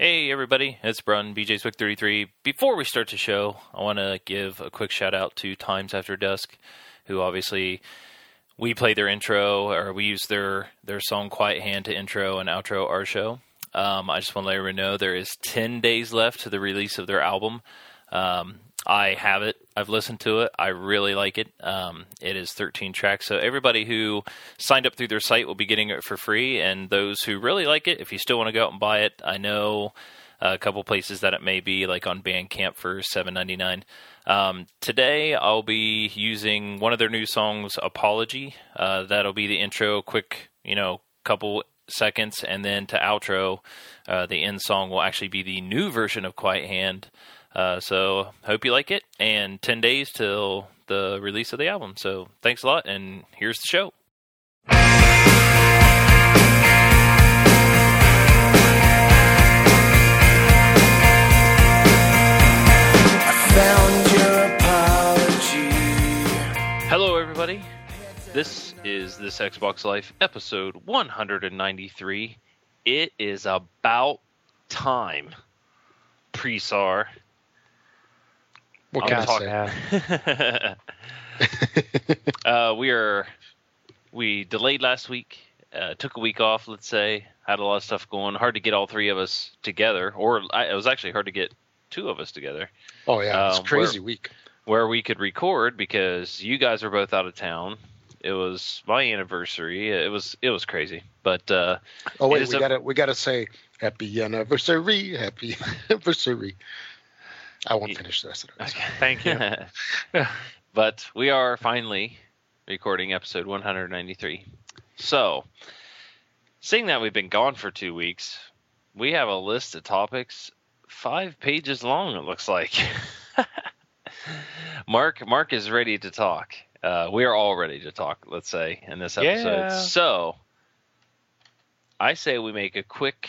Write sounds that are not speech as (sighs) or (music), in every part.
Hey everybody, it's Brun, BJ's Wick 33. Before we start the show, I want to give a quick shout out to Times After Dusk, who obviously we play their intro or we use their their song Quiet Hand to intro and outro our show. Um, I just want to let everyone know there is 10 days left to the release of their album. Um, I have it. I've listened to it. I really like it. Um, it is 13 tracks. So everybody who signed up through their site will be getting it for free. And those who really like it, if you still want to go out and buy it, I know a couple places that it may be, like on Bandcamp for 7.99. Um, today I'll be using one of their new songs, "Apology." Uh, that'll be the intro, quick, you know, couple seconds, and then to outro, uh, the end song will actually be the new version of "Quiet Hand." Uh, so hope you like it. And 10 days till the release of the album. So thanks a lot, and here's the show. Hello, everybody. This is This Xbox Life, episode 193. It is about time. Presar. What I'm can I talking- say? uh, we are we delayed last week. Uh, took a week off. Let's say had a lot of stuff going. Hard to get all three of us together, or I, it was actually hard to get two of us together Oh yeah, it's Um, a crazy week. where we could record because you guys were both out of town. It was my anniversary. It was it was crazy, but uh, Oh wait, we a- gotta we gotta say happy anniversary, happy (laughs) anniversary. I won't Ye- finish the rest of it. Thank you. (laughs) but we are finally recording episode 193. So, seeing that we've been gone for two weeks, we have a list of topics five pages long. It looks like. (laughs) Mark, Mark is ready to talk. Uh, we are all ready to talk. Let's say in this episode. Yeah. So, I say we make a quick,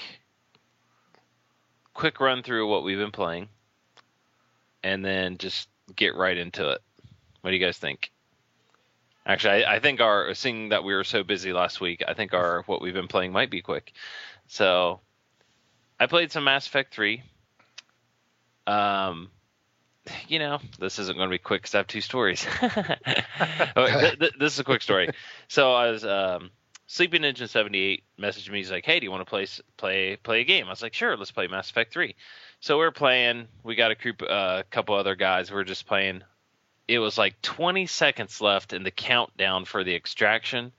quick run through what we've been playing, and then just get right into it. What do you guys think? Actually, I, I think our seeing that we were so busy last week, I think our what we've been playing might be quick. So, I played some Mass Effect three. Um, you know, this isn't going to be quick because I have two stories. (laughs) Th- this is a quick story. So I was um, Sleeping Engine seventy eight messaged me. He's like, "Hey, do you want to play play play a game?" I was like, "Sure, let's play Mass Effect 3. So we're playing. We got a group, a uh, couple other guys. We're just playing. It was like 20 seconds left in the countdown for the extraction,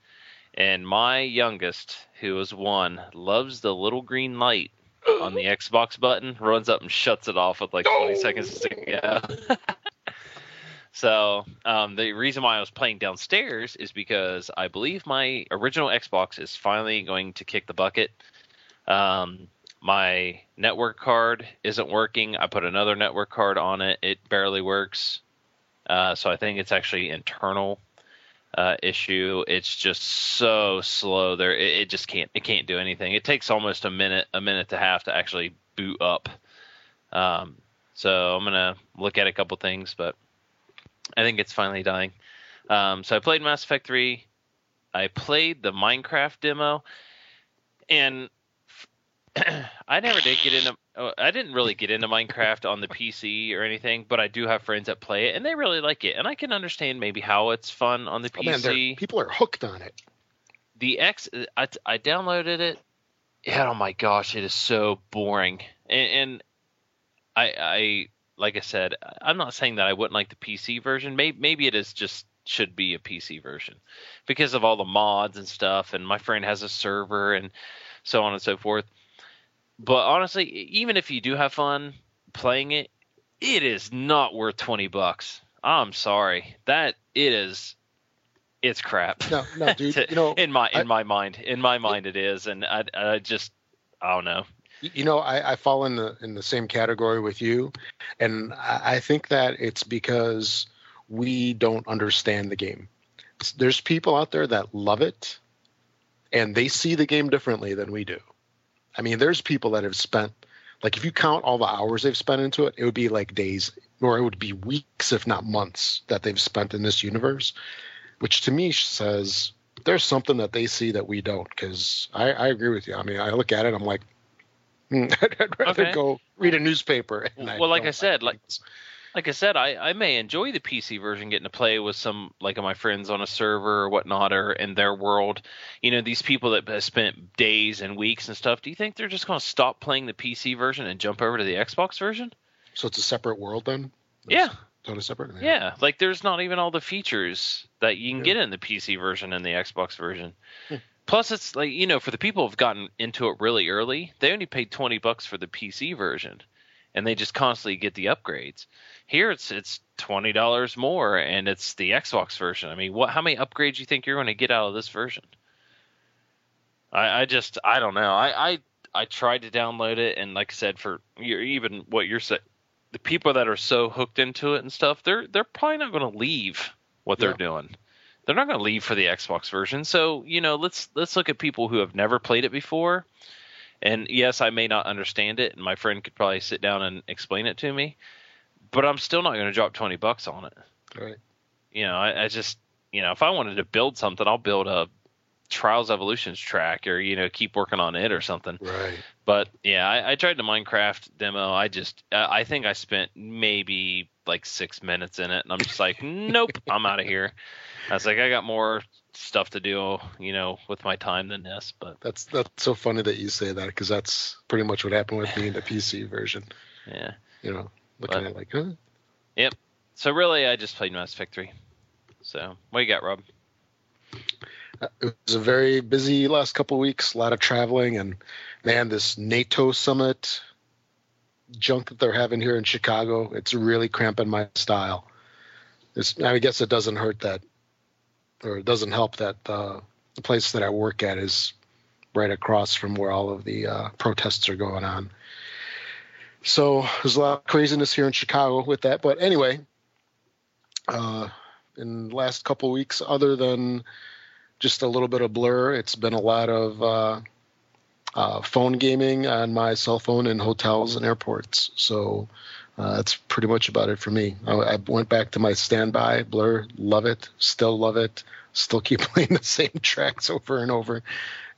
and my youngest, who is one, loves the little green light (gasps) on the Xbox button, runs up and shuts it off with like 20 seconds to go. (laughs) so um, the reason why I was playing downstairs is because I believe my original Xbox is finally going to kick the bucket. Um, my network card isn't working. I put another network card on it. It barely works. Uh, so I think it's actually internal uh, issue. It's just so slow there. It, it just can't. It can't do anything. It takes almost a minute, a minute a half to actually boot up. Um, so I'm gonna look at a couple things, but I think it's finally dying. Um, so I played Mass Effect 3. I played the Minecraft demo, and (clears throat) I never did get into. oh, I didn't really get into Minecraft on the PC or anything, but I do have friends that play it, and they really like it. And I can understand maybe how it's fun on the Oh, man, PC. people are hooked on it. the X, I, I downloaded it. And oh my gosh, it is so boring. And, and I, I, like I said, I'm not saying that I wouldn't like the PC version. Maybe, maybe it is just should be a PC version because of all the mods and stuff. And my friend has a server and so on and so forth. But honestly, even if you do have fun playing it, it is not worth 20 bucks. I'm sorry. That it is it's crap. No, no, (laughs) dude. To- you know, in my in I- my mind, in my mind, it is, and I, I just I don't know. you know, I, I fall in the in the same category with you, and I, I think that it's because we don't understand the game. There's people out there that love it, and they see the game differently than we do. I mean, there's people that have spent, like, if you count all the hours they've spent into it, it would be like days, or it would be weeks, if not months, that they've spent in this universe, which to me says there's something that they see that we don't. Because I, I agree with you. I mean, I look at it, I'm like, (laughs) I'd rather okay. go read a newspaper. well, like I said, like like I said, I, I may enjoy the PC version, getting to play with some like of my friends on a server or whatnot, or in their world. You know, these people that have spent days and weeks and stuff. Do you think they're just going to stop playing the PC version and jump over to the Xbox version? So it's a separate world then. yeah. Totally separate. Yeah. yeah. like there's not even all the features that you can yeah. get in the PC version and the Xbox version. Hmm. Plus, it's like you know, for the people who've gotten into it really early, they only paid twenty bucks for the PC version, and they just constantly get the upgrades. Here it's it's twenty dollars more, and it's the Xbox version. I mean, what? How many upgrades do you think you're going to get out of this version? I, I just I don't know. I, I I tried to download it, and like I said, for even what you're saying, the people that are so hooked into it and stuff, they're they're probably not going to leave what they're yeah. doing. They're not going to leave for the Xbox version. So you know, let's let's look at people who have never played it before. And yes, I may not understand it, and my friend could probably sit down and explain it to me but I'm still not going to drop twenty bucks on it. Right. You know, I, I, just you know if I wanted to build something, I'll build a Trials Evolutions track or you know keep working on it or something. Right. But yeah, I, I tried the Minecraft demo. I just I think I spent maybe like six minutes in it, and I'm just like, (laughs) nope, I'm out of here. I was like, I got more stuff to do, you know, with my time than this. But that's that's so funny that you say that because that's pretty much what happened with me in the PC version. Yeah. You know, looking but, at like, huh? Yep. So really, I just played Mass Effect 3. So what you got, Rob? Uh, it was a very busy last couple weeks, a lot of traveling, and man, this NATO summit junk that they're having here in Chicago, it's really cramping my style. It's, I guess it doesn't hurt that, or it doesn't help that uh, the place that I work at is right across from where all of the uh, protests are going on. So there's a lot of craziness here in Chicago with that. But anyway, uh, in the last couple weeks, other than just a little bit of blur, it's been a lot of uh, uh, phone gaming on my cell phone in hotels and airports. So uh, that's pretty much about it for me. I, I, went back to my standby blur, love it, still love it, still keep (laughs) playing the same tracks over and over,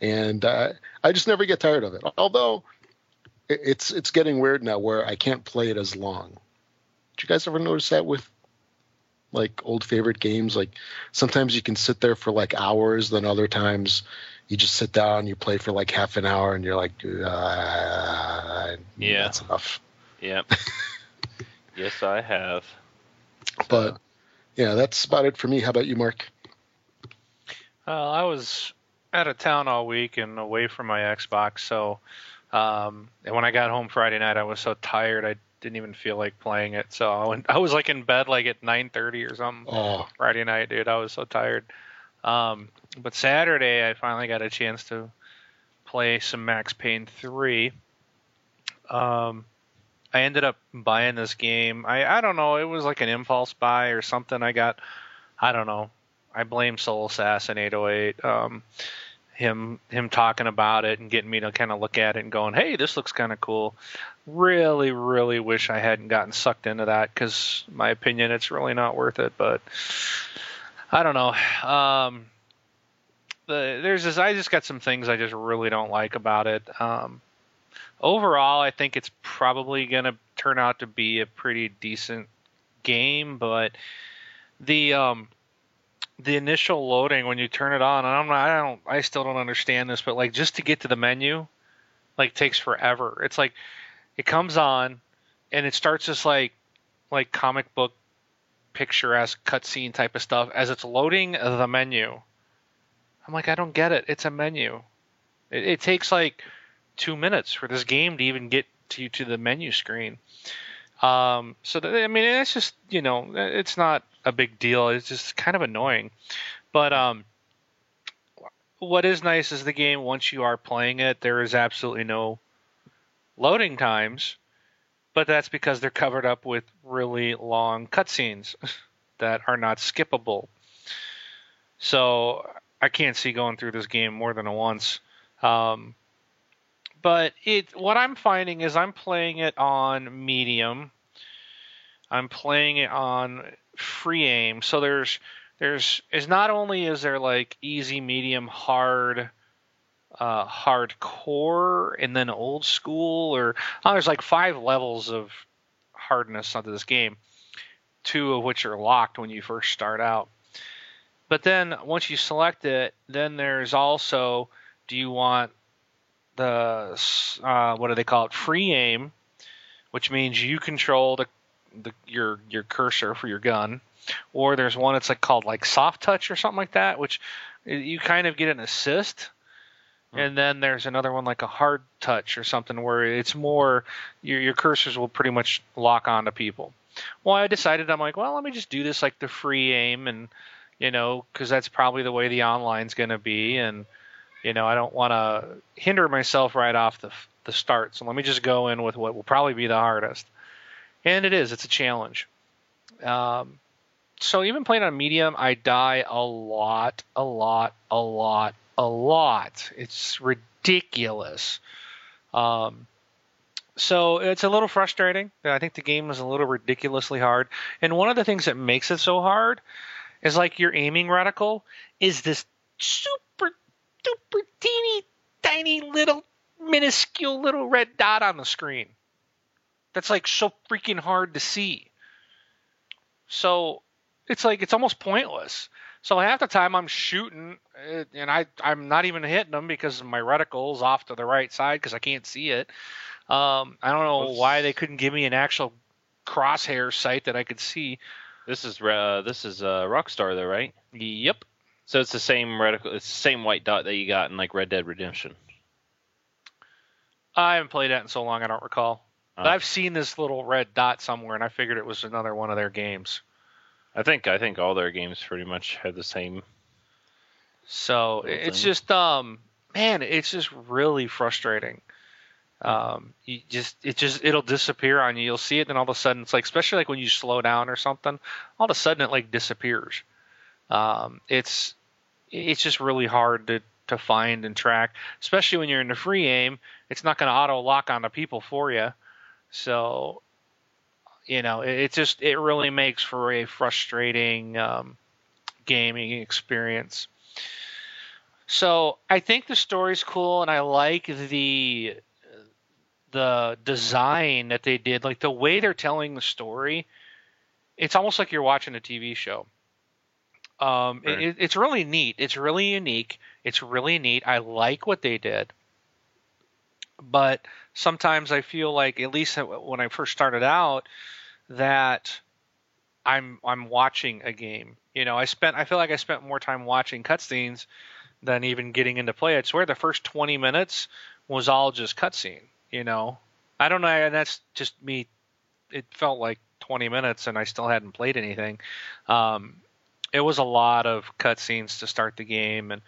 and uh, I just never get tired of it. Although it's it's getting weird now where I can't play it as long. Did you guys ever notice that with like old favorite games? Like sometimes you can sit there for like hours, then other times you just sit down, you play for like half an hour, and you're like, uh, yeah, that's enough. Yeah. (laughs) yes, I have. But yeah, that's about it for me. How about you, Mark? Uh, I was out of town all week and away from my Xbox, so um, and when I got home Friday night, I was so tired I didn't even feel like playing it. So I, went, I was like in bed like at 9:30 or something oh. Friday night, dude. I was so tired. Um, but Saturday, I finally got a chance to play some Max Payne 3. Um, I ended up buying this game. I I don't know. It was like an impulse buy or something. I got. I don't know. I blame Soul Assassin 808. Um, him him talking about it and getting me to kind of look at it and going, "Hey, this looks kind of cool." Really, really wish I hadn't gotten sucked into that because, my opinion, it's really not worth it. But I don't know. Um, the there's this. I just got some things I just really don't like about it. Um, overall, I think it's probably going to turn out to be a pretty decent game, but the um, the initial loading when you turn it on, and I'm not, I don't, I still don't understand this, but like just to get to the menu, like takes forever. It's like it comes on, and it starts just like like comic book picturesque cutscene type of stuff as it's loading the menu. I'm like, I don't get it. It's a menu. It, it takes like two minutes for this game to even get to to the menu screen. Um, so that, I mean, it's just you know, it's not a big deal. It's just kind of annoying. But um, what is nice is the game. Once you are playing it, there is absolutely no loading times, but that's because they're covered up with really long cutscenes (laughs) that are not skippable. So I can't see going through this game more than once. Um, but it what I'm finding is I'm playing it on medium. I'm playing it on free aim. So there's there's is not only is there like easy, medium, hard uh, hardcore and then old school, or oh, there's like five levels of hardness onto this game, two of which are locked when you first start out. But then once you select it, then there's also do you want the uh, what do they call it free aim, which means you control the, the your your cursor for your gun, or there's one that's like called like soft touch or something like that, which you kind of get an assist. Hmm. And then there's another one like a hard touch or something where it's more your your cursors will pretty much lock onto people. Well, I decided I'm like, well, let me just do this like the free aim and you know, because that's probably the way the online's going to be, and you know, I don't want to hinder myself right off the the start. So let me just go in with what will probably be the hardest, and it is. It's a challenge. Um, so even playing on medium, I die a lot, a lot, a lot, a lot. It's ridiculous. Um, so it's a little frustrating. I think the game is a little ridiculously hard. And one of the things that makes it so hard is like your aiming reticle is this super duper teeny tiny little minuscule little red dot on the screen. That's like so freaking hard to see. So it's like it's almost pointless. So half the time I'm shooting uh, and I I'm not even hitting them because my reticle's off to the right side because I can't see it. Um, I don't know why they couldn't give me an actual crosshair sight that I could see. This is uh, this is uh, Rockstar though, right? Yep. So it's the same reticle, it's the same white dot that you got in like Red Dead Redemption. I haven't played that in so long, I don't recall. But I've seen this little red dot somewhere, and I figured it was another one of their games. I think I think all their games pretty much have the same. So it's thing. just um man, it's just really frustrating. Um, you just it just it'll disappear on you. You'll see it, and all of a sudden it's like, especially like when you slow down or something, all of a sudden it like disappears. Um, it's it's just really hard to to find and track, especially when you're in the free aim. It's not going to auto lock onto people for you, so you know it, it, just it really makes for a frustrating um, gaming experience. So I think the story's cool, and I like the the design that they did, like the way they're telling the story, it's almost like you're watching a TV show. Um, right. it, it's really neat. It's really unique. It's really neat. I like what they did, but sometimes I feel like, at least when I first started out, that I'm I'm watching a game. You know, I spent I feel like I spent more time watching cutscenes than even getting into play. I swear the first 20 minutes was all just cutscene you know. I don't know, and that's just me. It felt like 20 minutes, and I still hadn't played anything. Um, it was a lot of cutscenes to start the game, and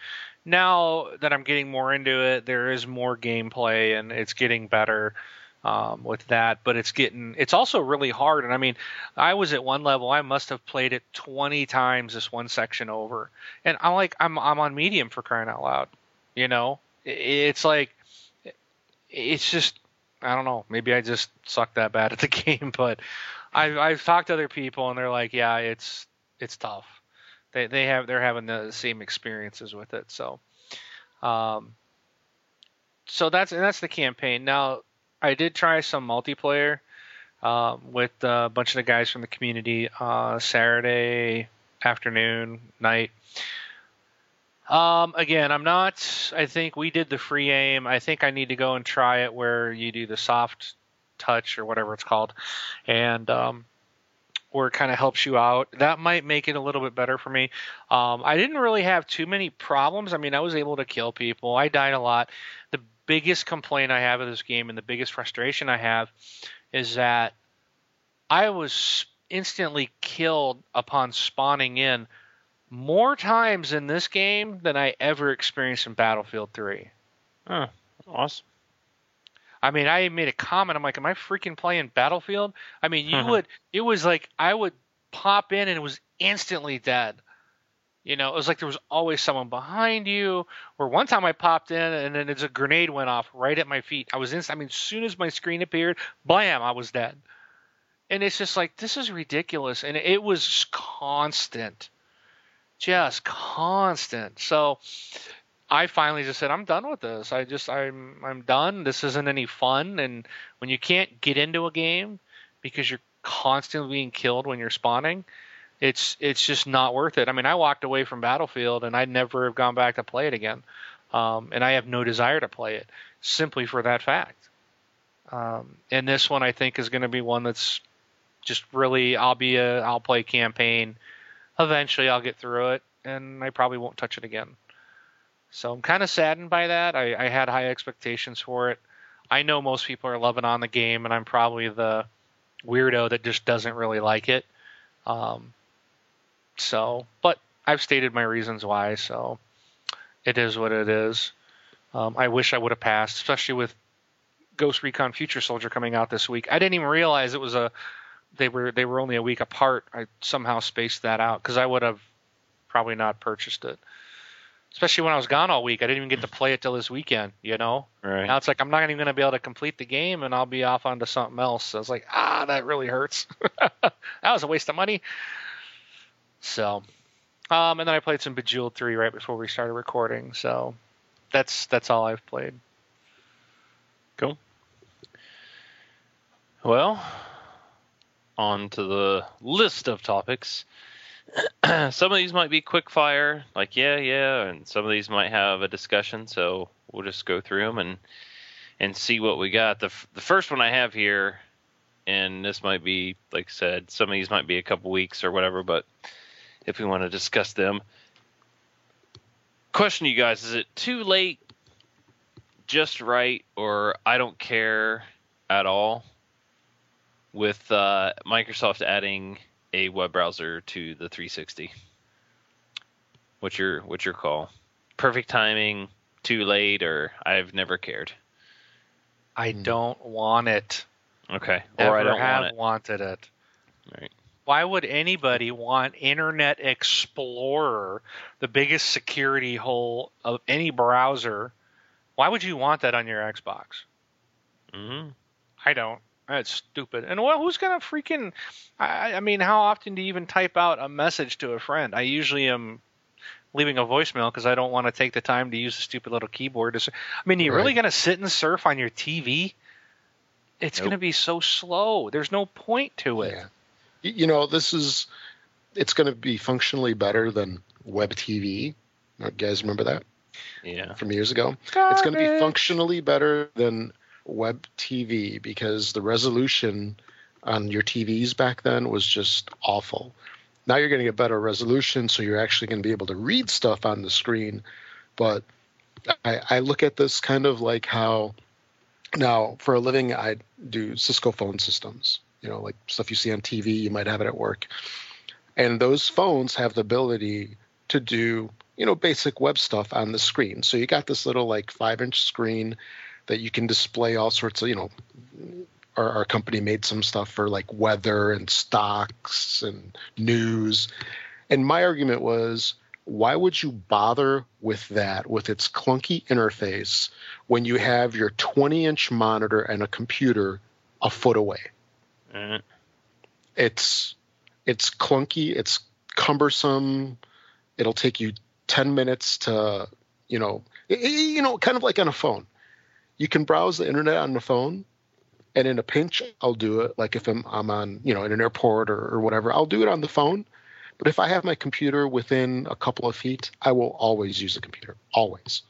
now that I'm getting more into it, there is more gameplay, and it's getting better. Um, with that, but it's getting it's also really hard. And I mean, I was at one level, I must have played it 20 times this one section over, and I'm like, I'm I'm on medium for crying out loud, you know. It's like it's just I don't know. Maybe I just suck that bad at the (laughs) game, but I've I've talked to other people and they're like, yeah, it's it's tough. They they have they're having the same experiences with it. So, um, so that's and that's the campaign. Now I did try some multiplayer um, with a bunch of the guys from the community uh, Saturday afternoon night. Um, again, I'm not. I think we did the free aim. I think I need to go and try it where you do the soft touch or whatever it's called, and um, where it kind of helps you out. That might make it a little bit better for me. Um, I didn't really have too many problems. I mean, I was able to kill people. I died a lot. The biggest complaint I have of this game and the biggest frustration I have is that I was instantly killed upon spawning in more times in this game than I ever experienced in Battlefield 3. Oh, awesome. I mean, I made a comment. I'm like, am I freaking playing Battlefield? I mean, you uh-huh. would, it was like I would pop in and it was instantly dead. You know, it was like there was always someone behind you. Or one time I popped in and then a grenade went off right at my feet. I was in, I mean, as soon as my screen appeared, blam, I was dead. And it's just like, this is ridiculous. And it was constant just constant. So I finally just said I'm done with this. I just I'm I'm done. This isn't any fun. And when you can't get into a game because you're constantly being killed when you're spawning, it's it's just not worth it. I mean, I walked away from Battlefield and I'd never have gone back to play it again. Um, and I have no desire to play it simply for that fact. Um, and this one I think is going to be one that's just really I'll be a I'll play campaign. Eventually I'll get through it and I probably won't touch it again. So I'm kind of saddened by that. I, I had high expectations for it. I know most people are loving on the game, and I'm probably the weirdo that just doesn't really like it. Um, so, but I've stated my reasons why, so it is what it is. Um, I wish I would have passed, especially with Ghost Recon Future Soldier coming out this week. I didn't even realize it was a they were they were only a week apart. I somehow spaced that out because I would have probably not purchased it. Especially when I was gone all week, I didn't even get to play it till this weekend. You know, Right. now it's like I'm not even going to be able to complete the game, and I'll be off onto something else. So I was like, ah, that really hurts. (laughs) that was a waste of money. So, um, and then I played some Bejeweled three right before we started recording. So that's that's all I've played. Cool. Well, on to the list of topics. (clears throat) some of these might be quick fire, like yeah, yeah, and some of these might have a discussion. So we'll just go through them and and see what we got. The f- the first one I have here, and this might be like I said, some of these might be a couple weeks or whatever, but if we want to discuss them, question you guys: Is it too late, just right, or I don't care at all? With uh, Microsoft adding a web browser to the 360. What's your what's your call? Perfect timing, too late, or I've never cared. I don't want it. Okay, Never or I don't have want it. wanted it. Right. Why would anybody want Internet Explorer, the biggest security hole of any browser? Why would you want that on your Xbox? hmm I don't. That's stupid. And well, who's gonna freaking? I, I mean, how often do you even type out a message to a friend? I usually am leaving a voicemail because I don't want to take the time to use a stupid little keyboard. I s- I mean, you're really gonna sit and surf on your TV? It's Nope. gonna be so slow. There's no point to it. Yeah. You know, this is it's going to be functionally better than web TV. You guys remember that Yeah. from years ago? It's going to be functionally better than web TV because the resolution on your TVs back then was just awful. Now you're going to get better resolution, so you're actually going to be able to read stuff on the screen. But I, I look at this kind of like how now for a living I do Cisco phone systems. You know, like stuff you see on TV, you might have it at work. And those phones have the ability to do, you know, basic web stuff on the screen. So you got this little like five inch screen that you can display all sorts of, you know, our, our company made some stuff for like weather and stocks and news. And my argument was, why would you bother with that with its clunky interface when you have your 20 inch monitor and a computer a foot away? Uh, It's it's clunky, it's cumbersome. It'll take you 10 minutes to, you know, you know, kind of like on a phone. You can browse the internet on the phone, and in a pinch, I'll do it. Like if I'm, I'm on, you know, in an airport or, or whatever, I'll do it on the phone. But if I have my computer within a couple of feet, I will always use a computer. Always.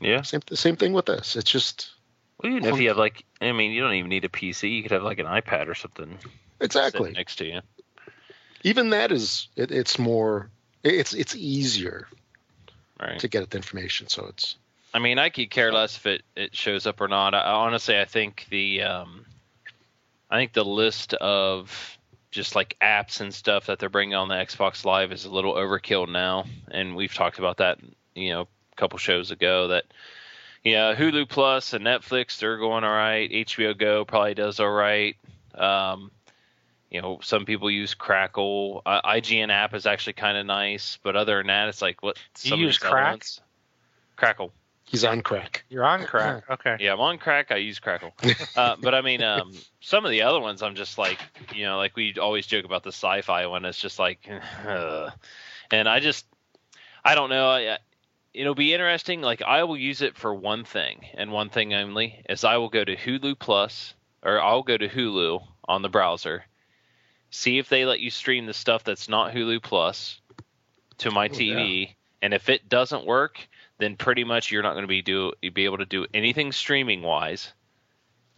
yeah. Same, the same thing with this. It's just Well, even if you have like, I mean, you don't even need a PC. You could have like an iPad or something exactly. next to you. Even that is, it, it's more, it's it's easier Right. to get at the information. So it's I mean, I could care less if it, it shows up or not. I, honestly, I think the um, I think the list of just like apps and stuff that they're bringing on the Xbox Live is a little overkill now, and we've talked about that, you know, a couple shows ago. That yeah, Hulu Plus and Netflix they're going all right. HBO Go probably does all right. Um, you know, some people use Crackle. Uh, IGN app is actually kind of nice, but other than that, it's like what You use these other Crack? ones- Crackle. He's on crack. You're on crack. Okay. Yeah, I'm on crack. I use Crackle. Uh, (laughs) but I mean, um, some of the other ones, I'm just like, you know, like we always joke about the sci-fi one. It's just like, (sighs) uh, and I just, I don't know. I, it'll be interesting. Like I will use it for one thing and one thing only, is I will go to Hulu Plus or I'll go to Hulu on the browser, see if they let you stream the stuff that's not Hulu Plus to my Oh, TV, and if it doesn't work, then pretty much you're not going to be do be able to do anything streaming wise,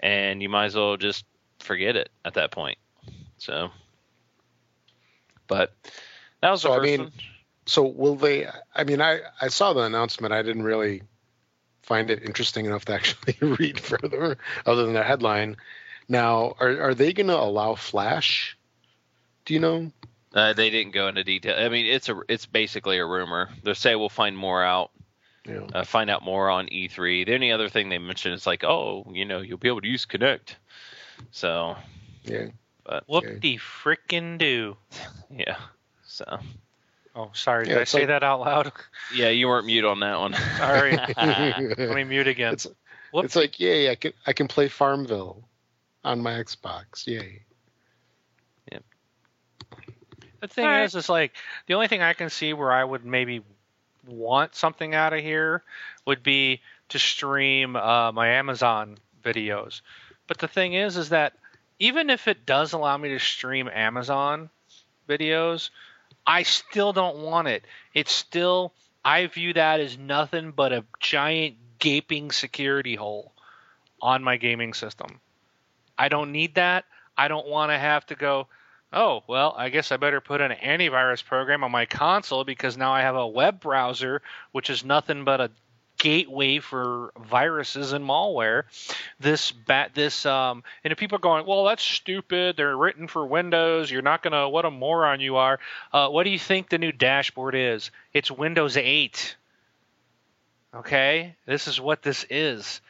and you might as well just forget it at that point. So, but that was the So, I mean, one. So will they? I mean, I I saw the announcement. I didn't really find it interesting enough to actually (laughs) read further, other than the headline. Now, are are they going to allow Flash? Do you know? Uh, they didn't go into detail. I mean, it's a it's basically a rumor. They say we'll find more out, Yeah. uh, find out more on E3. The only other thing they mentioned is like, oh, you know, you'll be able to use Kinect. So Yeah. But, Whoop de frickin' do. (laughs) yeah, so Oh, sorry. Yeah, Did I say like- that out loud? (laughs) yeah, you weren't mute on that one. (laughs) Sorry. Let me mute again. It's it's like yay! I can I can play Farmville on my Xbox. Yay! The thing Alright. is, is like the only thing I can see where I would maybe want something out of here would be to stream uh, my Amazon videos. But the thing is, is that even if it does allow me to stream Amazon videos, I still don't want it. It's still I view that as nothing but a giant gaping security hole on my gaming system. I don't need that. I don't want to have to go oh, well, I guess I better put an antivirus program on my console because now I have a web browser, which is nothing but a gateway for viruses and malware. This bat, this, um, and if people are going, well, that's stupid. They're written for Windows. You're not gonna. What a moron you are. Uh, what do you think the new dashboard is? It's Windows 8. Okay, this is what this is.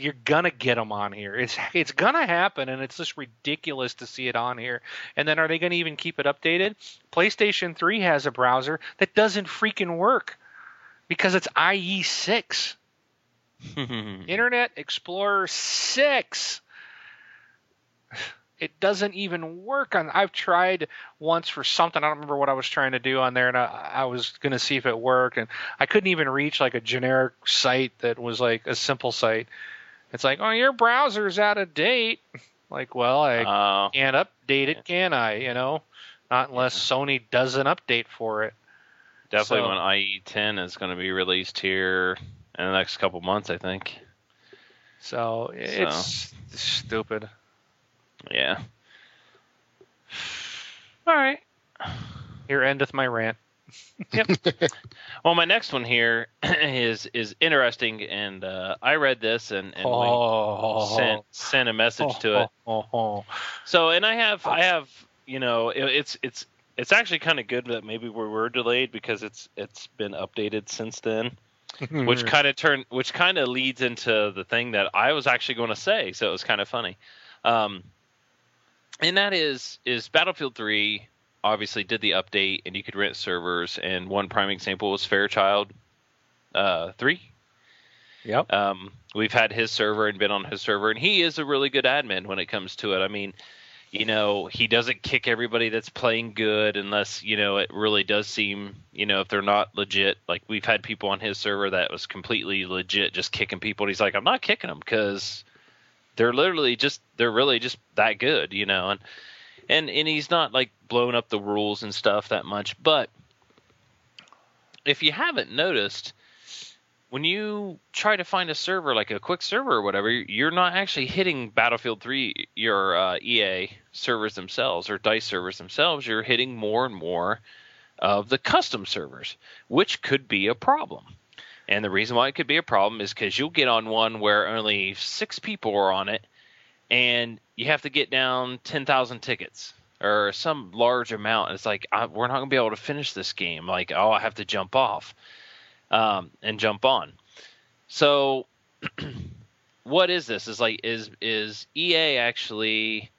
You're gonna get them on here. It's (laughs) it's gonna happen, and it's just ridiculous to see it on here. And then are they gonna even keep it updated? PlayStation 3 has a browser that doesn't freaking work because it's IE6, (laughs) Internet Explorer 6. (sighs) It doesn't even work on. I've tried once for something. I don't remember what I was trying to do on there, and I, I was gonna see if it worked, and I couldn't even reach like a generic site that was like a simple site. It's like, oh, your browser's out of date. Like, well, I Uh, can't update it, can I? You know, not unless Sony does an update for it. definitely So- when IE10 is going to be released here in the next couple months, I think. So it's stupid. Yeah. All right. Here endeth my rant. (laughs) Well, my next one here (clears throat) is is interesting, and uh, I read this and, and oh, sent sent a message to it. Oh, (laughs) oh, So, and I have, I have, you know, it, it's it's it's actually kind of good that maybe we were delayed because it's it's been updated since then, oh. (laughs) which kind of turn, which kind of leads into the thing that I was actually going to say. So it was kind of funny, um, and that is is Battlefield Three obviously did the update and you could rent servers, and one prime example was Fairchild uh, Three. Yep. Um, we've had his server and been on his server, and he is a really good admin when it comes to it. I mean, you know, he doesn't kick everybody that's playing good unless you know it really does seem, you know, if they're not legit. Like we've had people on his server that was completely legit, just kicking people. And he's like, I'm not kicking them because they're literally just they're really just that good, you know, and and and he's not like blowing up the rules and stuff that much, but if you haven't noticed when you try to find a server like a quick server or whatever, you're not actually hitting Battlefield 3 your uh, EA servers themselves or Dice servers themselves. You're hitting more and more of the custom servers, which could be a problem. And the reason why it could be a problem is because you'll get on one where only six people are on it, and you have to get down 10,000 tickets or some large amount. It's like I, we're not going to be able to finish this game. Like, oh, I have to jump off um, and jump on. So, (clears throat) what is this? Is like is is EA actually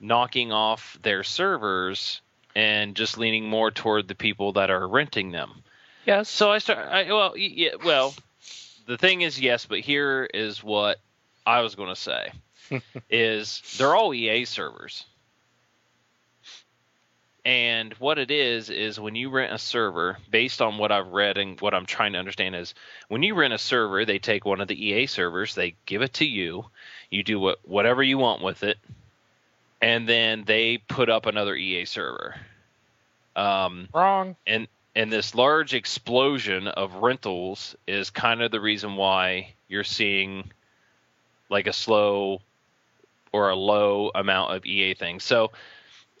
knocking off their servers and just leaning more toward the people that are renting them? Yes. So I start. I, well, yeah. Well, the thing is, yes, but here is what I was going to say: is they're all EA servers, And what it is is when you rent a server, based on what I've read and what I'm trying to understand is when you rent a server, they take one of the EA servers, they give it to you, you do what whatever you want with it, and then they put up another EA server. Um, Wrong. and and this large explosion of rentals is kind of the reason why you're seeing like a slow or a low amount of EA things. So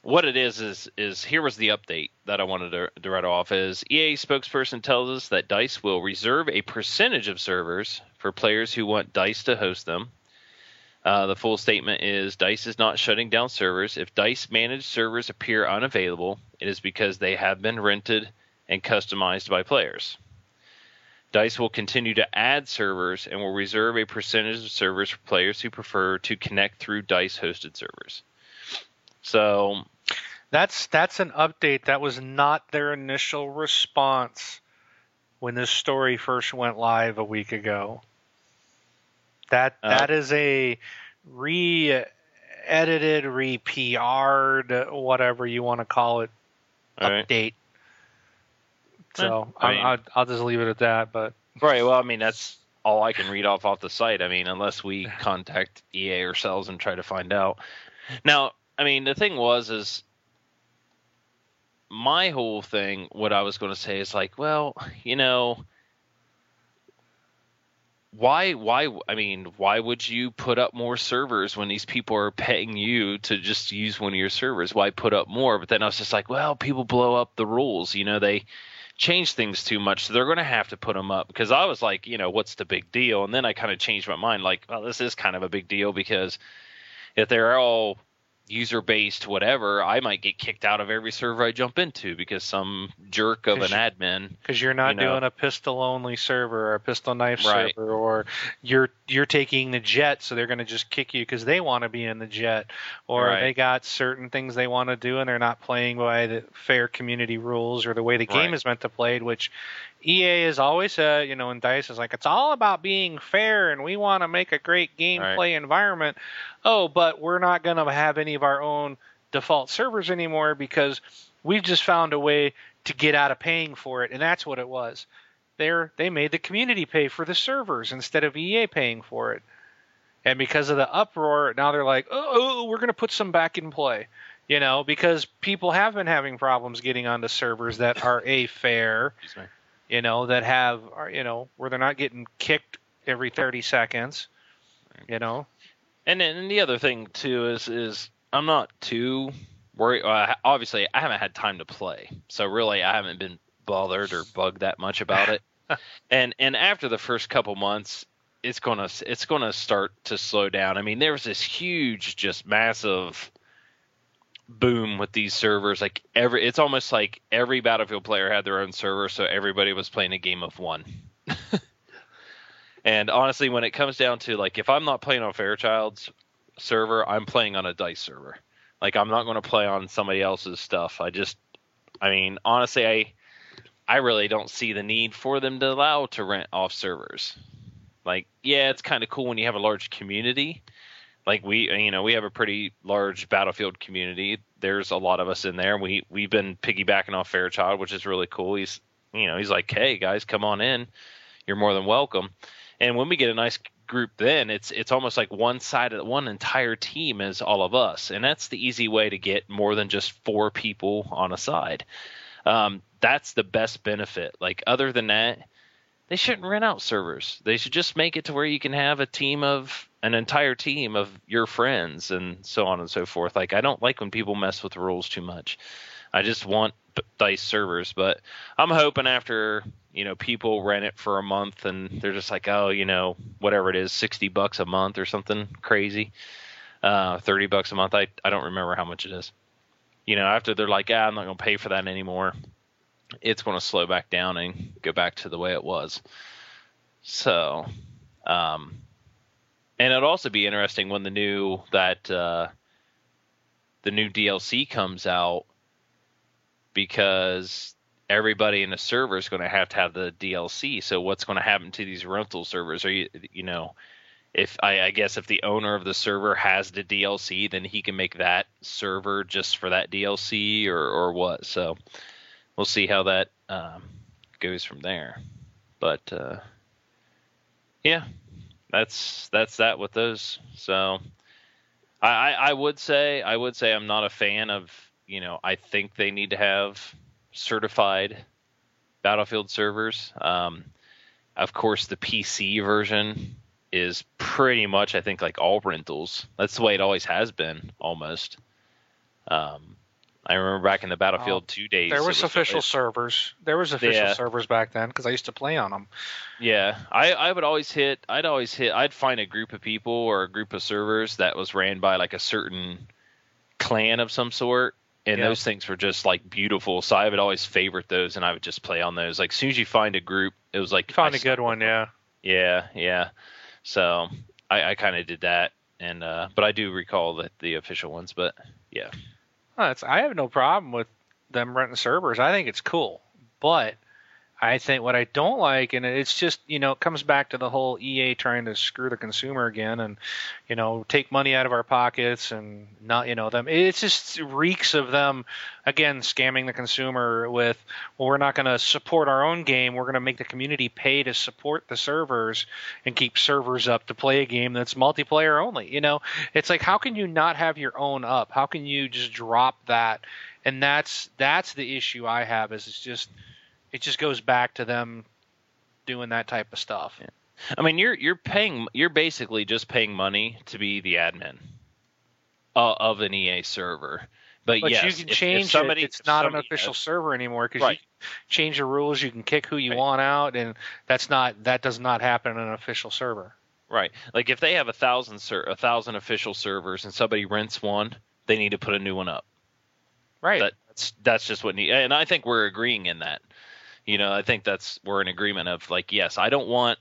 what it is is is here was the update that I wanted to, to write off is EA spokesperson tells us that Dice will reserve a percentage of servers for players who want Dice to host them. Uh, the full statement is Dice is not shutting down servers. If Dice managed servers appear unavailable, it is because they have been rented and customized by players. Dice will continue to add servers and will reserve a percentage of servers for players who prefer to connect through Dice hosted servers. So That's that's an update. That was not their initial response when this story first went live a week ago. That Uh, that is a re-edited, re-PR'd, whatever you want to call it, all right. So eh, I I mean- I'll, I'll just leave it at that. But Right. Well, I mean, that's all I can read off off the site. I mean, unless we contact EA ourselves and try to find out. Now, I mean, the thing was is my whole thing. What I was going to say is like, well, you know, why? Why? I mean, why would you put up more servers when these people are paying you to just use one of your servers? Why put up more? But then I was just like, well, people blow up the rules. You know, they change things too much, so they're going to have to put them up. Because I was like, you know, what's the big deal? And then I kind of changed my mind, like, well, this is kind of a big deal because if they're all user based, whatever, I might get kicked out of every server I jump into because some jerk of an admin. because you're not You know. doing a pistol only server or a pistol knife Right. server, or you're you're taking the jet, so they're going to just kick you because they want to be in the jet, or Right. they got certain things they want to do and they're not playing by the fair community rules or the way the game Right. is meant to play. Which EA is always said, you know, and Dice is like, it's all about being fair, and we want to make a great gameplay environment. Oh, but we're not going to have any of our own default servers anymore because we've just found a way to get out of paying for it, and that's what it was. They're they made the community pay for the servers instead of EA paying for it. And because of the uproar, now they're like, oh, oh, oh we're going to put some back in play. You know, because people have been having problems getting onto servers that are a fair, Excuse me. You know, that have, are, you know, where they're not getting kicked every 30 seconds, you know. And then and the other thing too is is I'm not too worried. Well, obviously, I haven't had time to play, so really, I haven't been bothered or bugged that much about it. (laughs) and and after the first couple months, it's gonna it's gonna start to slow down. I mean, there was this huge, just massive boom with these servers. Like every, it's almost like every Battlefield player had their own server, so everybody was playing a game of one. (laughs) and honestly, when it comes down to like, if I'm not playing on Fairchild's server, I'm playing on a Dice server. Like, I'm not going to play on somebody else's stuff. I just, I mean, honestly, I, I really don't see the need for them to allow to rent off servers. Like, yeah, it's kind of cool when you have a large community. Like we, you know, we have a pretty large Battlefield community. There's a lot of us in there. We we've been piggybacking off Fairchild, which is really cool. He's, you know, he's like, hey guys, come on in. You're more than welcome. And when we get a nice group, then it's it's almost like one side of one entire team is all of us, and that's the easy way to get more than just four people on a side. Um, that's the best benefit. Like other than that, they shouldn't rent out servers. They should just make it to where you can have a team of an entire team of your friends and so on and so forth. Like I don't like when people mess with the rules too much. I just want dice servers, but I'm hoping after you know people rent it for a month and they're just like, oh, you know, whatever it is, sixty bucks a month or something crazy, uh, thirty bucks a month. I I don't remember how much it is. You know, after they're like, ah, I'm not gonna pay for that anymore. It's going to slow back down and go back to the way it was. So, um, and it'd also be interesting when the new that uh, the new DLC comes out because everybody in the server is going to have to have the DLC. So what's going to happen to these rental servers? Are you you know if I, I guess if the owner of the server has the DLC, then he can make that server just for that DLC or or what. So we'll see how that um, goes from there. But uh, yeah, that's that's that with those. So I, I I would say I would say I'm not a fan of you know I think they need to have certified Battlefield servers. Um, of course, the PC version is pretty much I think like all rentals. That's the way it always has been almost. Um, I remember back in the Battlefield Oh, 2 days. There it was official it- servers. There was official Yeah. servers back then because I used to play on them. Yeah, I, I would always hit. I'd always hit. I'd find a group of people or a group of servers that was ran by like a certain clan of some sort, and Yeah. those things were just like beautiful. So I would always favorite those, and I would just play on those. Like as soon as you find a group, it was like You found I a good one, yeah. Yeah, yeah. So I, I kind of did that, and uh, but I do recall that the official ones. But yeah, I have no problem with them renting servers. I think it's cool, but I think what I don't like, and it's just you know, it comes back to the whole EA trying to screw the consumer again, and you know, take money out of our pockets, and not you know them. It's just reeks of them again scamming the consumer with, well, we're not going to support our own game. We're going to make the community pay to support the servers and keep servers up to play a game that's multiplayer only. You know, it's like how can you not have your own up? How can you just drop that? And that's that's the issue I have is it's just it just goes back to them doing that type of stuff. I mean you're you're paying you're basically just paying money to be the admin uh, of an EA server. But, But yes, you can if- if change somebody, it. It's not an official has- server anymore because Right. you can change the rules. You can kick who you Right. want out, and that's not that does not happen on an official server. Right. Like if they have a thousand ser- a thousand official servers and somebody rents one, they need to put a new one up. Right. That, that's that's just what need, and I think we're agreeing in that. You know, I think that's we're in agreement of like, yes, I don't want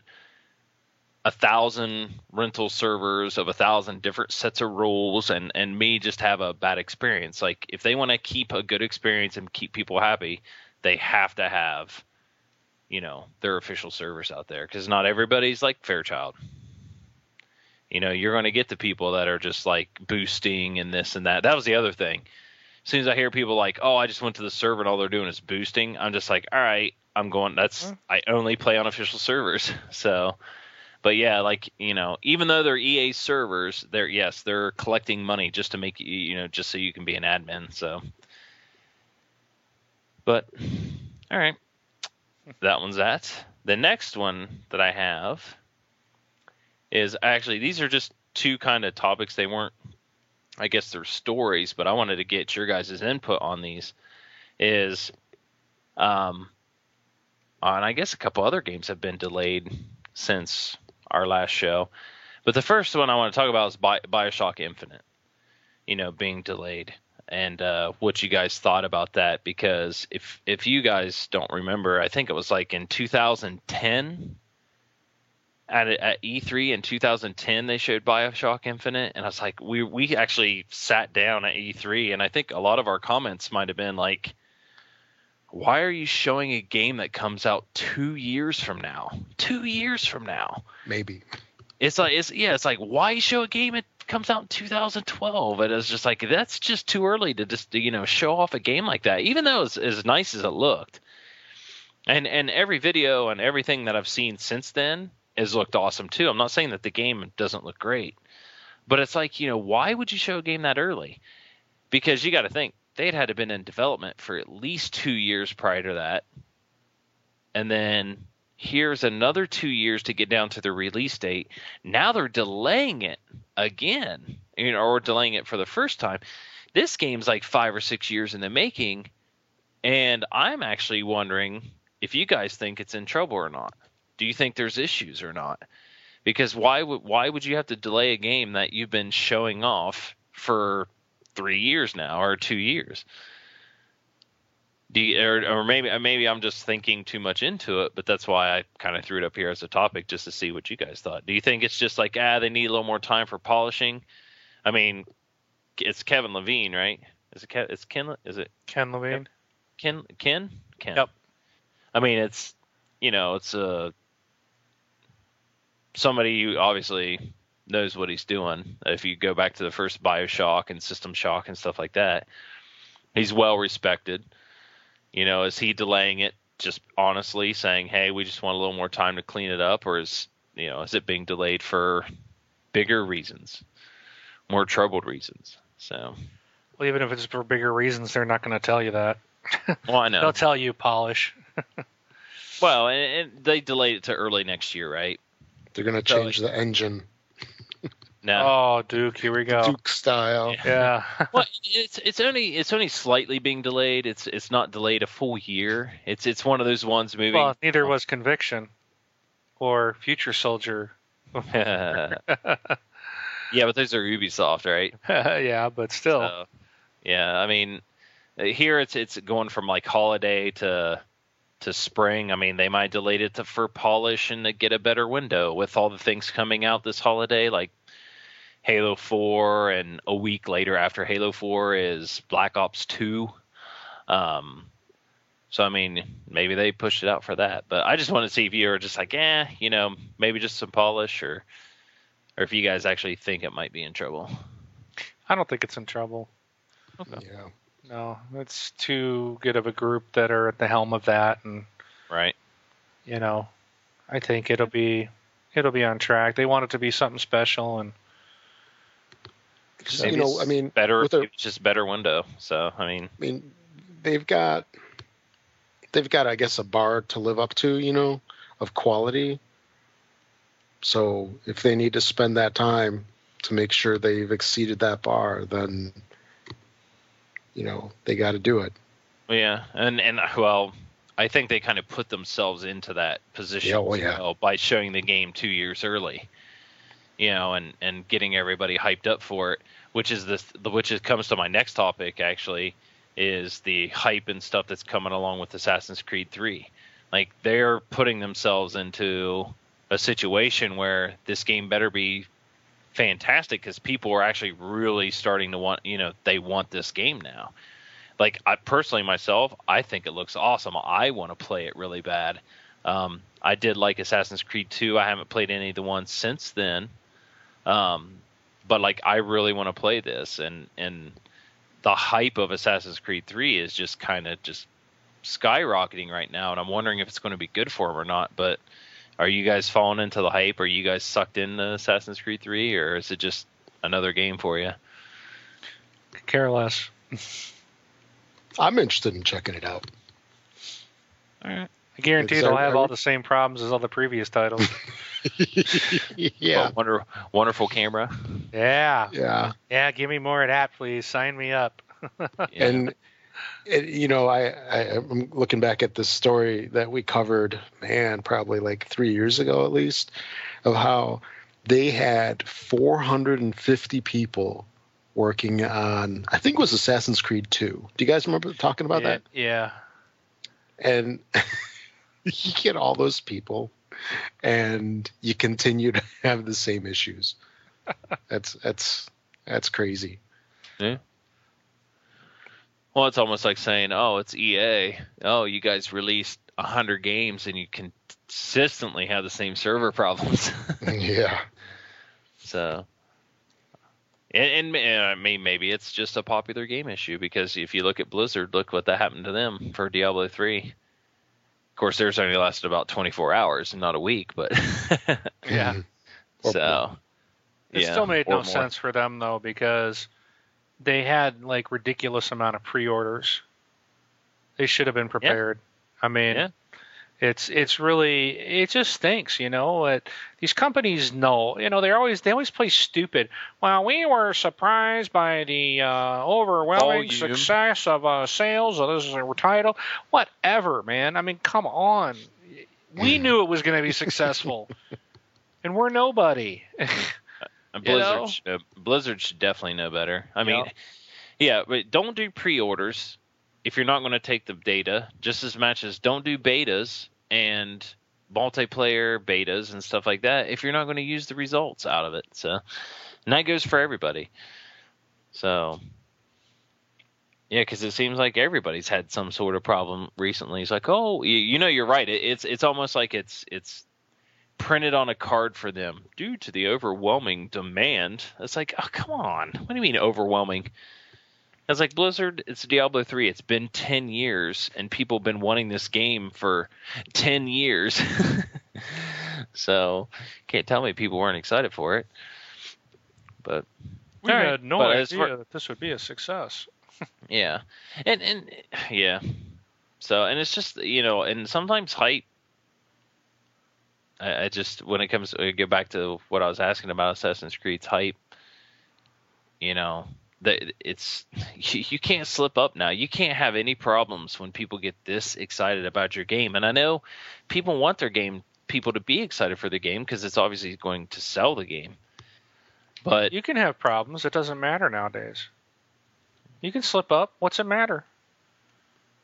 a thousand rental servers of a thousand different sets of rules and and me just have a bad experience. Like if they want to keep a good experience and keep people happy, they have to have you know their official servers out there because not everybody's like Fairchild. You know, you're going to get the people that are just like boosting and this and that. That was the other thing as soon as I hear people like, "Oh, I just went to the server and all they're doing is boosting," I'm just like, "All right, I'm going. That's Hmm. I only play on official servers." (laughs) So, but yeah, like you know, even though they're EA servers, they're yes, they're collecting money just to make you, you know, just so you can be an admin. So, but all right, that one's that. The next one that I have is actually these are just two kind of topics. They weren't I guess they're stories, but I wanted to get your guys' input on these. Is um, and I guess a couple other games have been delayed since our last show, but the first one I want to talk about is Bi- Bioshock Infinite. You know, being delayed, and uh, what you guys thought about that. Because if if you guys don't remember, I think it was like in 2010 at at E3 in 2010 they showed BioShock Infinite and I was like we we actually sat down at E3 and I think a lot of our comments might have been like why are you showing a game that comes out 2 years from now? 2 years from now. Maybe. it's like it's yeah it's like why show a game that comes out in 2012 and it's just like that's just too early to just you know show off a game like that even though it's as nice as it looked. And and every video and everything that I've seen since then has looked awesome too. I'm not saying that the game doesn't look great, but it's like you know why would you show a game that early? Because you got to think they'd had to been in development for at least two years prior to that, and then here's another two years to get down to the release date. Now they're delaying it again, you know, or delaying it for the first time. This game's like five or six years in the making, and I'm actually wondering if you guys think it's in trouble or not. Do you think there's issues or not? Because why would why would you have to delay a game that you've been showing off for three years now or two years? Do you, or, or maybe maybe I'm just thinking too much into it, but that's why I kind of threw it up here as a topic just to see what you guys thought. Do you think it's just like ah they need a little more time for polishing? I mean, it's Kevin Levine, right? Is it Ke- it's Ken? Is it Ken Levine. Ken? Ken? Ken. Yep. I mean, it's you know, it's a somebody who obviously knows what he's doing. If you go back to the first Bioshock and System Shock and stuff like that, he's well respected. You know, is he delaying it just honestly saying, "Hey, we just want a little more time to clean it up," or is you know, is it being delayed for bigger reasons, more troubled reasons? So, Well, even if it's for bigger reasons, they're not going to tell you that. (laughs) well, I know. They'll tell you polish. (laughs) well, and, and they delayed it to early next year, right? They're going to change the engine, No. Oh, Duke, here we go. Duke style. Yeah. (laughs) well, it's it's only it's only slightly being delayed. It's it's not delayed a full year. It's it's one of those ones moving. well, neither was Conviction or Future Soldier. (laughs) yeah, but those are Ubisoft, right? (laughs) yeah, but still. So, yeah, I mean, here it's it's going from like holiday to to spring. I mean, they might delay it to for polish and to get a better window with all the things coming out this holiday, like Halo 4, and a week later after Halo 4 is Black Ops 2. Um, so I mean, maybe they pushed it out for that. But I just want to see if you're just like, eh, you know, maybe just some polish, or or if you guys actually think it might be in trouble. I don't think it's in trouble. Yeah. No, it's too good of a group that are at the helm of that, and Right. you know, I think it'll be it'll be on track. They want it to be something special, and Because, Maybe you know, I mean, better with their- it's just better window so i mean I mean, they've got they've got, I guess, a bar to live up to, you know, of quality. So if they need to spend that time to make sure they've exceeded that bar, then you know they got to do it. yeah and and well i think they kind of put themselves into that position Yeah, well, yeah. well by showing the game two years early you know and and getting everybody hyped up for it which is this which is comes to my next topic actually is the hype and stuff that's coming along with assassin's creed 3 like they're putting themselves into a situation where this game better be fantastic because people are actually really starting to want you know they want this game now. Like i personally myself i think it looks awesome. I want to play it really bad. Um, i did like assassin's creed 2 i haven't played any of the ones since then. Um, but like i really want to play this and and the hype of assassin's creed 3 is just kind of just skyrocketing right now and i'm wondering if it's going to be good for them or not but are you guys falling into the hype? Are you guys sucked into Assassin's Creed 3, or is it just another game for you? care less. I'm interested in checking it out. All right. I guarantee Because they'll have all the same problems as all the previous titles. (laughs) (laughs) yeah, wonder, wonderful camera. yeah, yeah. yeah. Give me more of that, please. Sign me up. (laughs) Yeah. and it, you know I, I i'm looking back at this story that we covered man probably like three years ago at least of how they had 450 people working on i think it was assassin's creed 2 do you guys remember talking about yeah, that? Yeah. and (laughs) you get all those people and you continue to (laughs) have the same issues. That's that's that's crazy well, it's almost like saying, "Oh, it's EA. Oh, you guys released a hundred games and you consistently have the same server problems." (laughs) yeah so, and, and, and I mean, maybe it's just a popular game issue because if you look at Blizzard, look what that happened to them for Diablo three. Of course, theirs only lasted about 24 hours and not a week, but (laughs) Yeah. So It yeah, still made no more. sense for them though because they had like ridiculous amount of pre-orders. They should have been prepared. I mean, Yeah. it's it's really it just stinks, you know. It, these companies know, you know, they always they always play stupid. Well, we were surprised by the uh, overwhelming Volume. success of uh, sales of this title. Whatever, man. I mean, come on. We knew it was going to be successful, (laughs) and we're nobody. (laughs) Uh, You Blizzard, know? sh- uh, Blizzard should definitely know better. I mean, Yeah. yeah, but don't do pre-orders if you're not going to take the data. Just as much as don't do betas and multiplayer betas and stuff like that if you're not going to use the results out of it. So, and that goes for everybody. So, yeah, because it seems like everybody's had some sort of problem recently. It's like, oh, you, you know, you're right. It, it's it's almost like it's it's printed on a card for them due to the overwhelming demand. It's like, oh come on, what do you mean overwhelming? I was like, Blizzard, it's Diablo 3. It's been 10 years, and people have been wanting this game for 10 years. (laughs) so, can't tell me people weren't excited for it. But, We right, had no but idea far- that this would be a success. (laughs) yeah. And, and, yeah. So, and it's just, you know, and sometimes hype. I, I just, when it comes, I go back to what I was asking about Assassin's Creed's hype, you know, that it's (laughs) you, you can't slip up now. You can't have any problems when people get this excited about your game. And I know people want their game people to be excited for the game because it's obviously going to sell the game. But You can have problems. It doesn't matter nowadays. You can slip up. What's it matter?